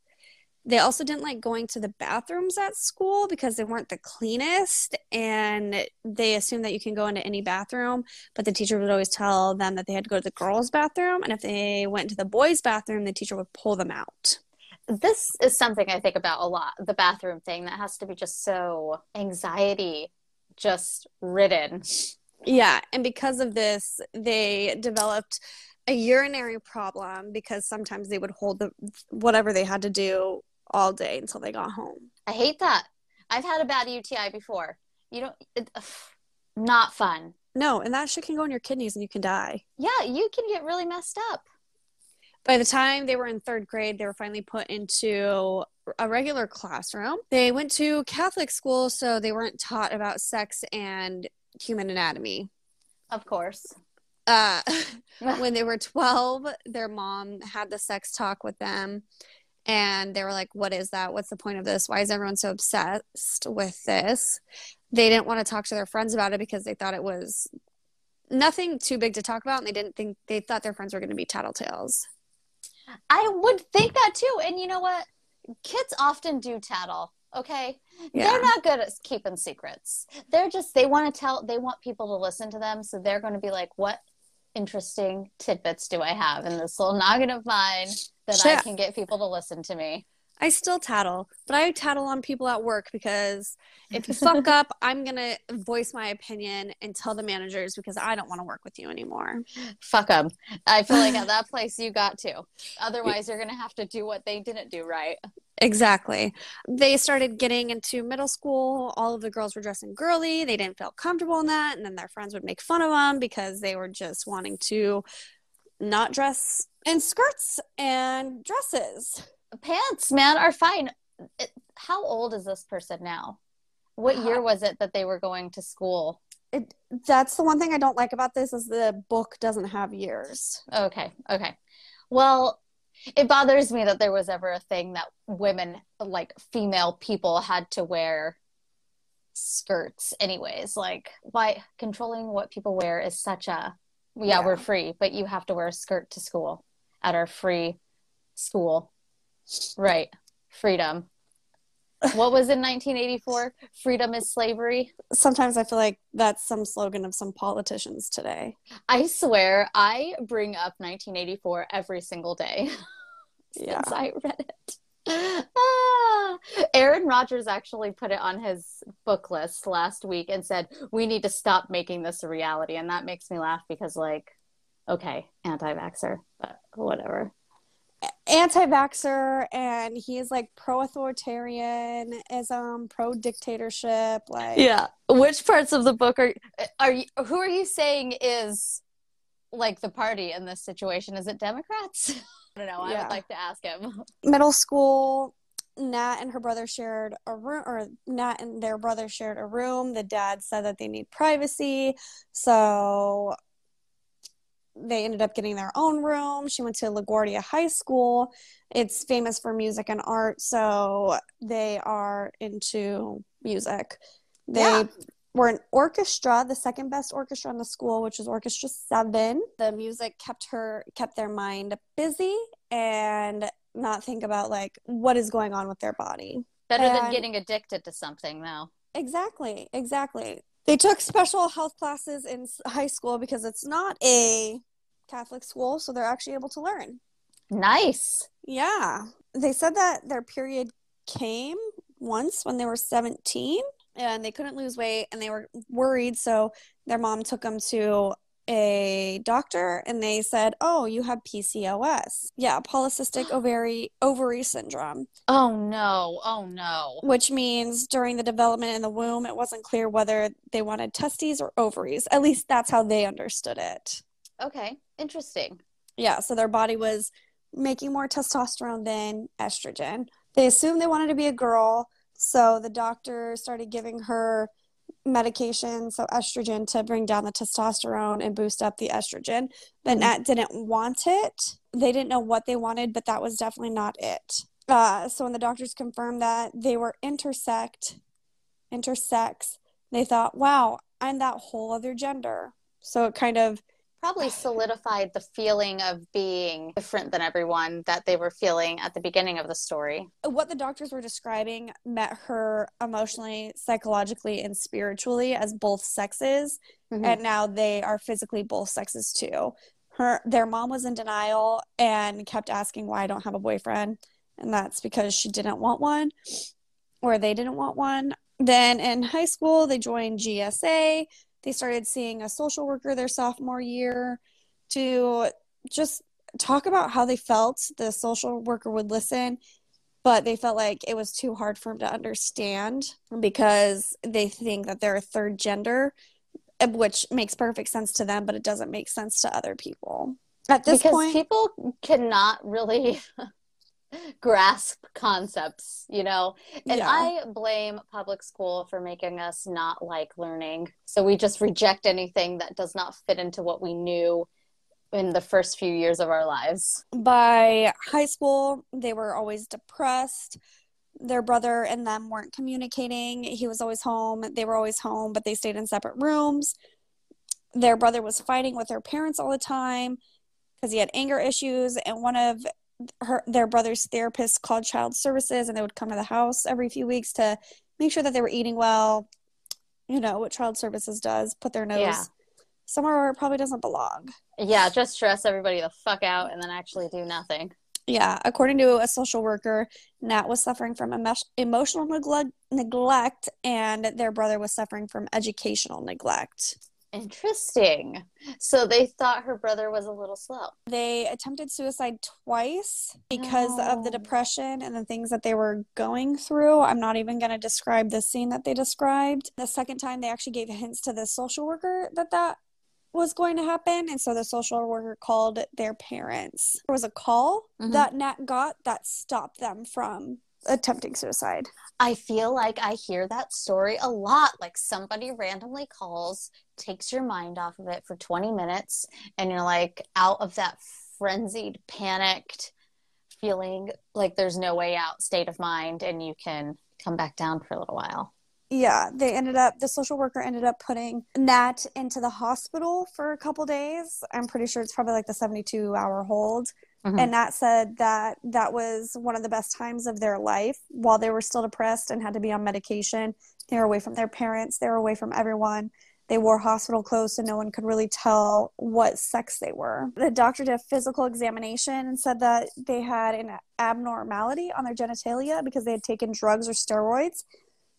They also didn't like going to the bathrooms at school because they weren't the cleanest and they assumed that you can go into any bathroom but the teacher would always tell them that they had to go to the girls bathroom and if they went to the boys bathroom the teacher would pull them out. This is something i think about a lot the bathroom thing that has to be just so anxiety just ridden yeah, and because of this, they developed a urinary problem because sometimes they would hold the whatever they had to do all day until they got home. I hate that. I've had a bad UTI before. You don't it, ugh, not fun. No, and that shit can go in your kidneys and you can die. Yeah, you can get really messed up. By the time they were in third grade, they were finally put into a regular classroom. They went to Catholic school, so they weren't taught about sex and human anatomy. Of course. Uh, when they were 12, their mom had the sex talk with them and they were like, What is that? What's the point of this? Why is everyone so obsessed with this? They didn't want to talk to their friends about it because they thought it was nothing too big to talk about and they didn't think they thought their friends were going to be tattletales. I would think that too. And you know what? Kids often do tattle. Okay. Yeah. They're not good at keeping secrets. They're just, they want to tell, they want people to listen to them. So they're going to be like, what interesting tidbits do I have in this little noggin of mine that I can get people to listen to me? I still tattle, but I tattle on people at work because if you fuck up, I'm going to voice my opinion and tell the managers because I don't want to work with you anymore. Fuck them. I feel like at that place you got to. Otherwise, you're going to have to do what they didn't do right. Exactly. They started getting into middle school. All of the girls were dressing girly. They didn't feel comfortable in that. And then their friends would make fun of them because they were just wanting to not dress in skirts and dresses. Pants, man, are fine. It, how old is this person now? What uh, year was it that they were going to school? It, that's the one thing I don't like about this is the book doesn't have years. Okay, okay. Well, it bothers me that there was ever a thing that women, like female people, had to wear skirts, anyways. Like, why controlling what people wear is such a yeah, Yeah. we're free, but you have to wear a skirt to school at our free school. Right. Freedom. What was in 1984? Freedom is slavery. Sometimes I feel like that's some slogan of some politicians today. I swear, I bring up 1984 every single day Yeah. since I read it. Ah, Aaron Rodgers actually put it on his book list last week and said, We need to stop making this a reality. And that makes me laugh because, like, okay, anti vaxxer, but whatever. Anti-vaxxer and he is like pro-authoritarianism, um, pro-dictatorship, like Yeah. Which parts of the book are, are you, who are you saying is like the party in this situation? Is it Democrats? I don't know. I Yeah. would like to ask him. middle school nat and her brother shared a room or nat and their brother shared a room the dad said that they need privacy so they ended up getting their own room she went to laguardia high school it's famous for music and art so they are into music they Yeah. were an orchestra the second best orchestra in the school which was orchestra 7 the music kept her kept their mind busy and not think about like what is going on with their body. Better than getting addicted to something, though. Exactly, exactly. They took special health classes in high school because it's not a Catholic school, so they're actually able to learn. Nice. Yeah. They said that their period came once when they were 17 and they couldn't lose weight and they were worried. So their mom took them to a doctor and they said, Oh, you have PCOS. Yeah, polycystic ovary ovary syndrome, Oh no. Oh no. which means during the development in the womb, it wasn't clear whether they wanted testes or ovaries. At least that's how they understood it. Okay. Interesting. Yeah, so their body was making more testosterone than estrogen. They assumed they wanted to be a girl, so the doctor started giving her medication, so estrogen, to bring down the testosterone and boost up the estrogen. But Mhm. Nat didn't want it. They didn't know what they wanted, but that was definitely not it. Uh, so when the doctors confirmed that they were intersect, intersex, they thought, wow, I'm that whole other gender. So it kind of Probably solidified the feeling of being different than everyone that they were feeling at the beginning of the story. what the doctors were describing met her emotionally, psychologically, and spiritually as both sexes, Mhm. and now they are physically both sexes too. Her their mom was in denial and kept asking why I don't have a boyfriend, and that's because she didn't want one, or they didn't want one. Then in high school, they joined GSA. They started seeing a social worker their sophomore year to just talk about how they felt. The social worker would listen, but they felt like it was too hard for them to understand because they think that they're a third gender, which makes perfect sense to them, but it doesn't make sense to other people. At this because point, people cannot really grasp concepts, you know. And Yeah. I blame public school for making us not like learning. So we just reject anything that does not fit into what we knew in the first few years of our lives. By high school, they were always depressed. Their brother and them weren't communicating. He was always home. They were always home, but they stayed in separate rooms. Their brother was fighting with their parents all the time because he had anger issues. And one of her, their brother's therapist called child services, and they would come to the house every few weeks to make sure that they were eating well. You know what child services does, put their nose Yeah. somewhere where it probably doesn't belong. Yeah, just stress everybody the fuck out and then actually do nothing. Yeah, according to a social worker, Nat was suffering from emo- emotional neglect, neglect, and their brother was suffering from educational neglect. Interesting. So they thought her brother was a little slow. They attempted suicide twice because of the depression and the things that they were going through. I'm not even going to describe the scene that they described. The second time, they actually gave hints to the social worker that that was going to happen. And so the social worker called their parents. There was a call Mhm. that Nat got that stopped them from attempting suicide. I feel like I hear that story a lot. Like somebody randomly calls, takes your mind off of it for 20 minutes, and you're like out of that frenzied, panicked feeling like there's no way out state of mind, and you can come back down for a little while. Yeah, they ended up, the social worker ended up putting Nat into the hospital for a couple days. I'm pretty sure it's probably like the 72 hour hold. Mhm. And Nat said that that was one of the best times of their life while they were still depressed and had to be on medication. They were away from their parents, they were away from everyone. They wore hospital clothes so no one could really tell what sex they were. The doctor did a physical examination and said that they had an abnormality on their genitalia because they had taken drugs or steroids.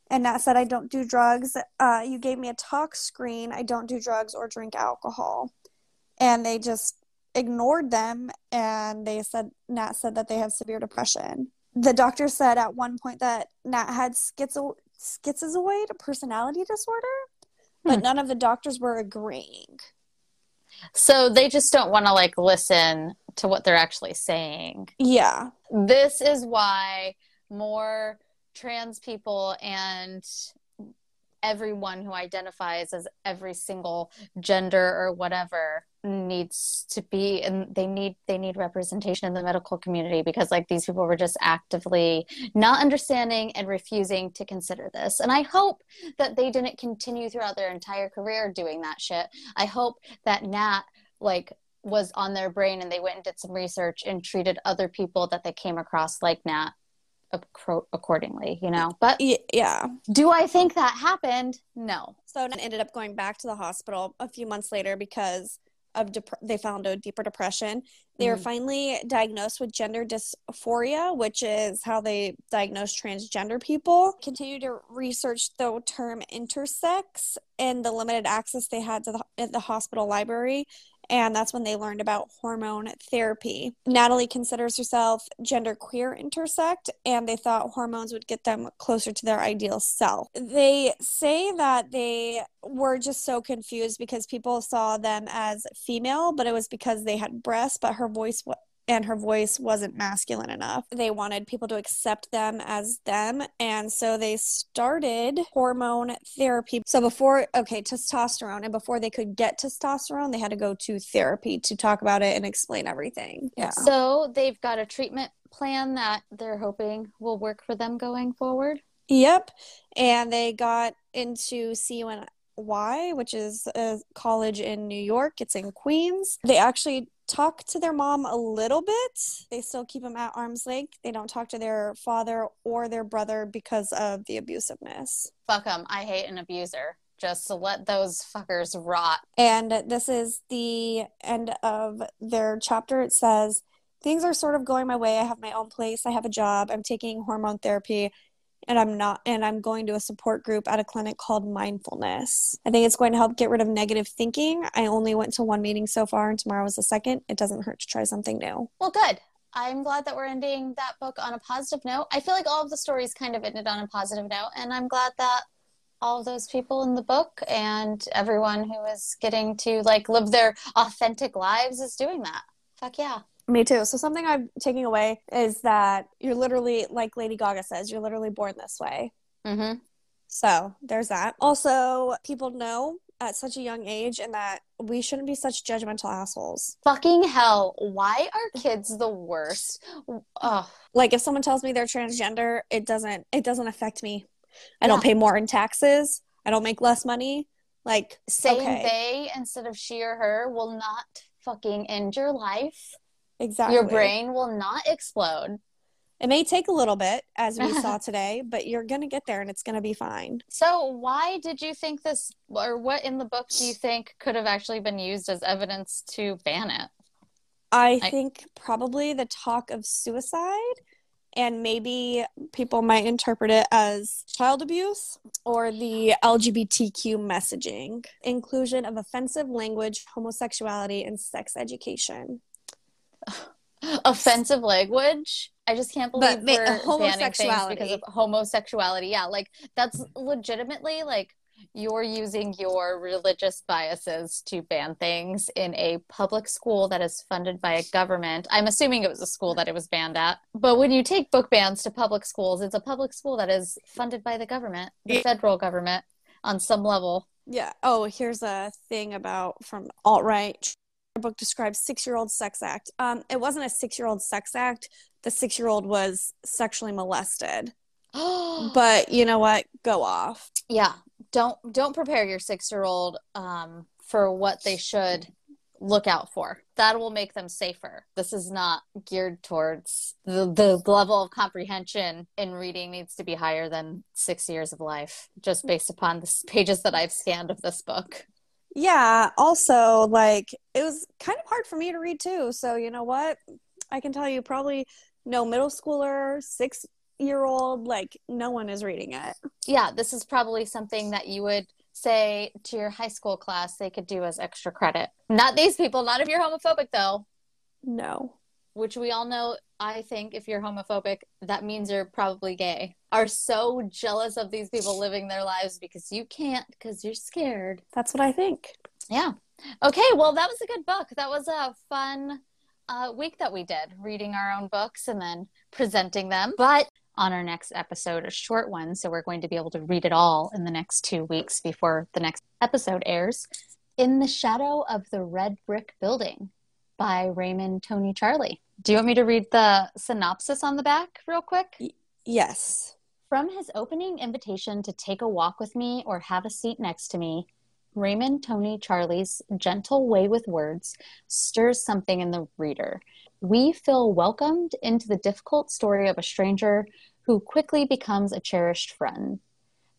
And Nat said, I don't do drugs. Uh, you gave me a tox screen. I don't do drugs or drink alcohol. And they just ignored them. And they said, Nat said that they have severe depression. The doctor said at one point that Nat had schizo- schizoid personality disorder, but Hmm. none of the doctors were agreeing. So they just don't want to like listen to what they're actually saying. Yeah. this is why more trans people and everyone who identifies as every single gender or whatever needs to be and they need they need representation in the medical community because like these people were just actively not understanding and refusing to consider this and i hope that they didn't continue throughout their entire career doing that shit i hope that nat like was on their brain and they went and did some research and treated other people that they came across like Nat accordingly, you know. But yeah. do I think that happened? No. So Nat ended up going back to the hospital a few months later because of dep- they found a deeper depression. They were Mhm. finally diagnosed with gender dysphoria, which is how they diagnose transgender people. Continue to research the term intersex and the limited access they had to the, at the hospital library. And that's when they learned about hormone therapy. Natalie considers herself genderqueer intersect, and they thought hormones would get them closer to their ideal self. They say that they were just so confused because people saw them as female, but it was because they had breasts, but her voice and her voice wasn't masculine enough. They wanted people to accept them as them, and so they started hormone therapy. So before, okay, testosterone, and before they could get testosterone, they had to go to therapy to talk about it and explain everything. Yeah. So they've got a treatment plan that they're hoping will work for them going forward. Yep. And they got into CUNY, which is a college in New York. It's in Queens. They actually talk to their mom a little bit. They still keep them at arm's length. They don't talk to their father or their brother because of the abusiveness. Fuck them. I hate an abuser. Just to let those fuckers rot. And this is the end of their chapter. It says, Things are sort of going my way. I have my own place. I have a job. I'm taking hormone therapy and I'm not, and I'm going to a support group at a clinic called Mindfulness. I think it's going to help get rid of negative thinking. I only went to one meeting so far, and tomorrow is the second. It doesn't hurt to try something new. Well, good. I'm glad that we're ending that book on a positive note. I feel like all of the stories kind of ended on a positive note, and I'm glad that all those people in the book and everyone who is getting to like live their authentic lives is doing that. Fuck yeah. Me too. So something I'm taking away is that you're literally, like Lady Gaga says, you're literally born this way. Mm-hmm. So there's that. Also, people know at such a young age and that we shouldn't be such judgmental assholes. Fucking hell. Why are kids the worst? Ugh. Like if someone tells me they're transgender, it doesn't it doesn't affect me. I don't pay more in taxes. I don't make less money. Like Saying okay. they instead of she or her will not fucking end your life. Exactly. Your brain will not explode. It may take a little bit, as we saw today, but you're gonna get there and it's gonna be fine. So, why did you think this, or what in the book do you think could have actually been used as evidence to ban it? I I- think probably the talk of suicide and maybe people might interpret it as child abuse or the LGBTQ messaging, inclusion of offensive language, homosexuality, and sex education. Offensive language. I just can't believe But we're banning things homosexuality. because of homosexuality. Yeah, like that's legitimately like you're using your religious biases to ban things in a public school that is funded by a government. I'm assuming it was a school that it was banned at. But when you take book bans to public schools, it's a public school that is funded by the government, the Yeah. federal government on some level. Yeah. Oh, here's a thing about from alt right. Book describes six year old sex act. Um, it wasn't a six year old sex act. The six year old was sexually molested. but But you know what? Go off. yeah don't don't prepare your six year old um, for what they should look out for that will make them safer this is not geared towards the, the level of comprehension in reading needs to be higher than six years of life just based upon the pages that i've scanned of this book Yeah. Also, like, it was kind of hard for me to read too. So, you know what? I can tell you probably no middle schooler, six year old, like, no one is reading it. yeah this is probably something that you would say to your high school class they could do as extra credit not these people not if you're homophobic though No. which we all know i think if you're homophobic that means you're probably gay. Are so jealous of these people living their lives because you can't because you're scared. That's what I think. yeah. Okay well that was a good book. That was a fun uh, week that we did reading our own books and then presenting them. But on our next episode a short one so we're going to be able to read it all in the next two weeks before the next episode airs. In the shadow of the red brick building by raymond tony charlie do you want me to read the synopsis on the back real quick Yes. from his opening invitation to take a walk with me or have a seat next to me, Raymond Tony Charlie's gentle way with words stirs something in the reader. We feel welcomed into the difficult story of a stranger who quickly becomes a cherished friend.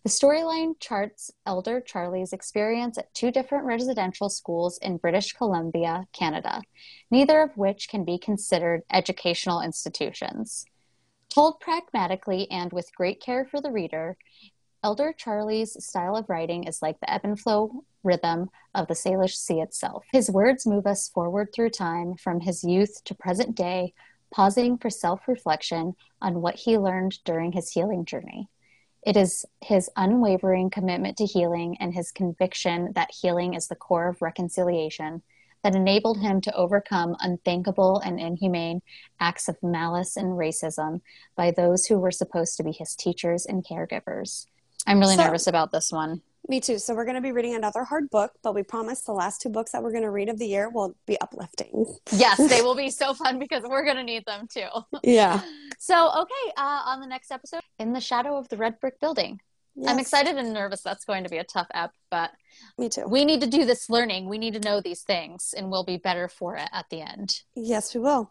The storyline charts Elder Charlie's experience at two different residential schools in British Columbia, Canada, neither of which can be considered educational institutions. Told pragmatically and with great care for the reader, Elder Charlie's style of writing is like the ebb and flow rhythm of the Salish Sea itself. His words move us forward through time from his youth to present day, pausing for self reflection on what he learned during his healing journey. It is his unwavering commitment to healing and his conviction that healing is the core of reconciliation that enabled him to overcome unthinkable and inhumane acts of malice and racism by those who were supposed to be his teachers and caregivers. I'm really So- nervous about this one. Me too. So, we're going to be reading another hard book, but we promise the last two books that we're going to read of the year will be uplifting. Yes, they will be so fun because we're going to need them too. Yeah. So, okay, uh, on the next episode, In the Shadow of the Red Brick Building. I'm excited and nervous. That's going to be a tough app, but Me too. we need to do this learning. We need to know these things, and we'll be better for it at the end. Yes, we will.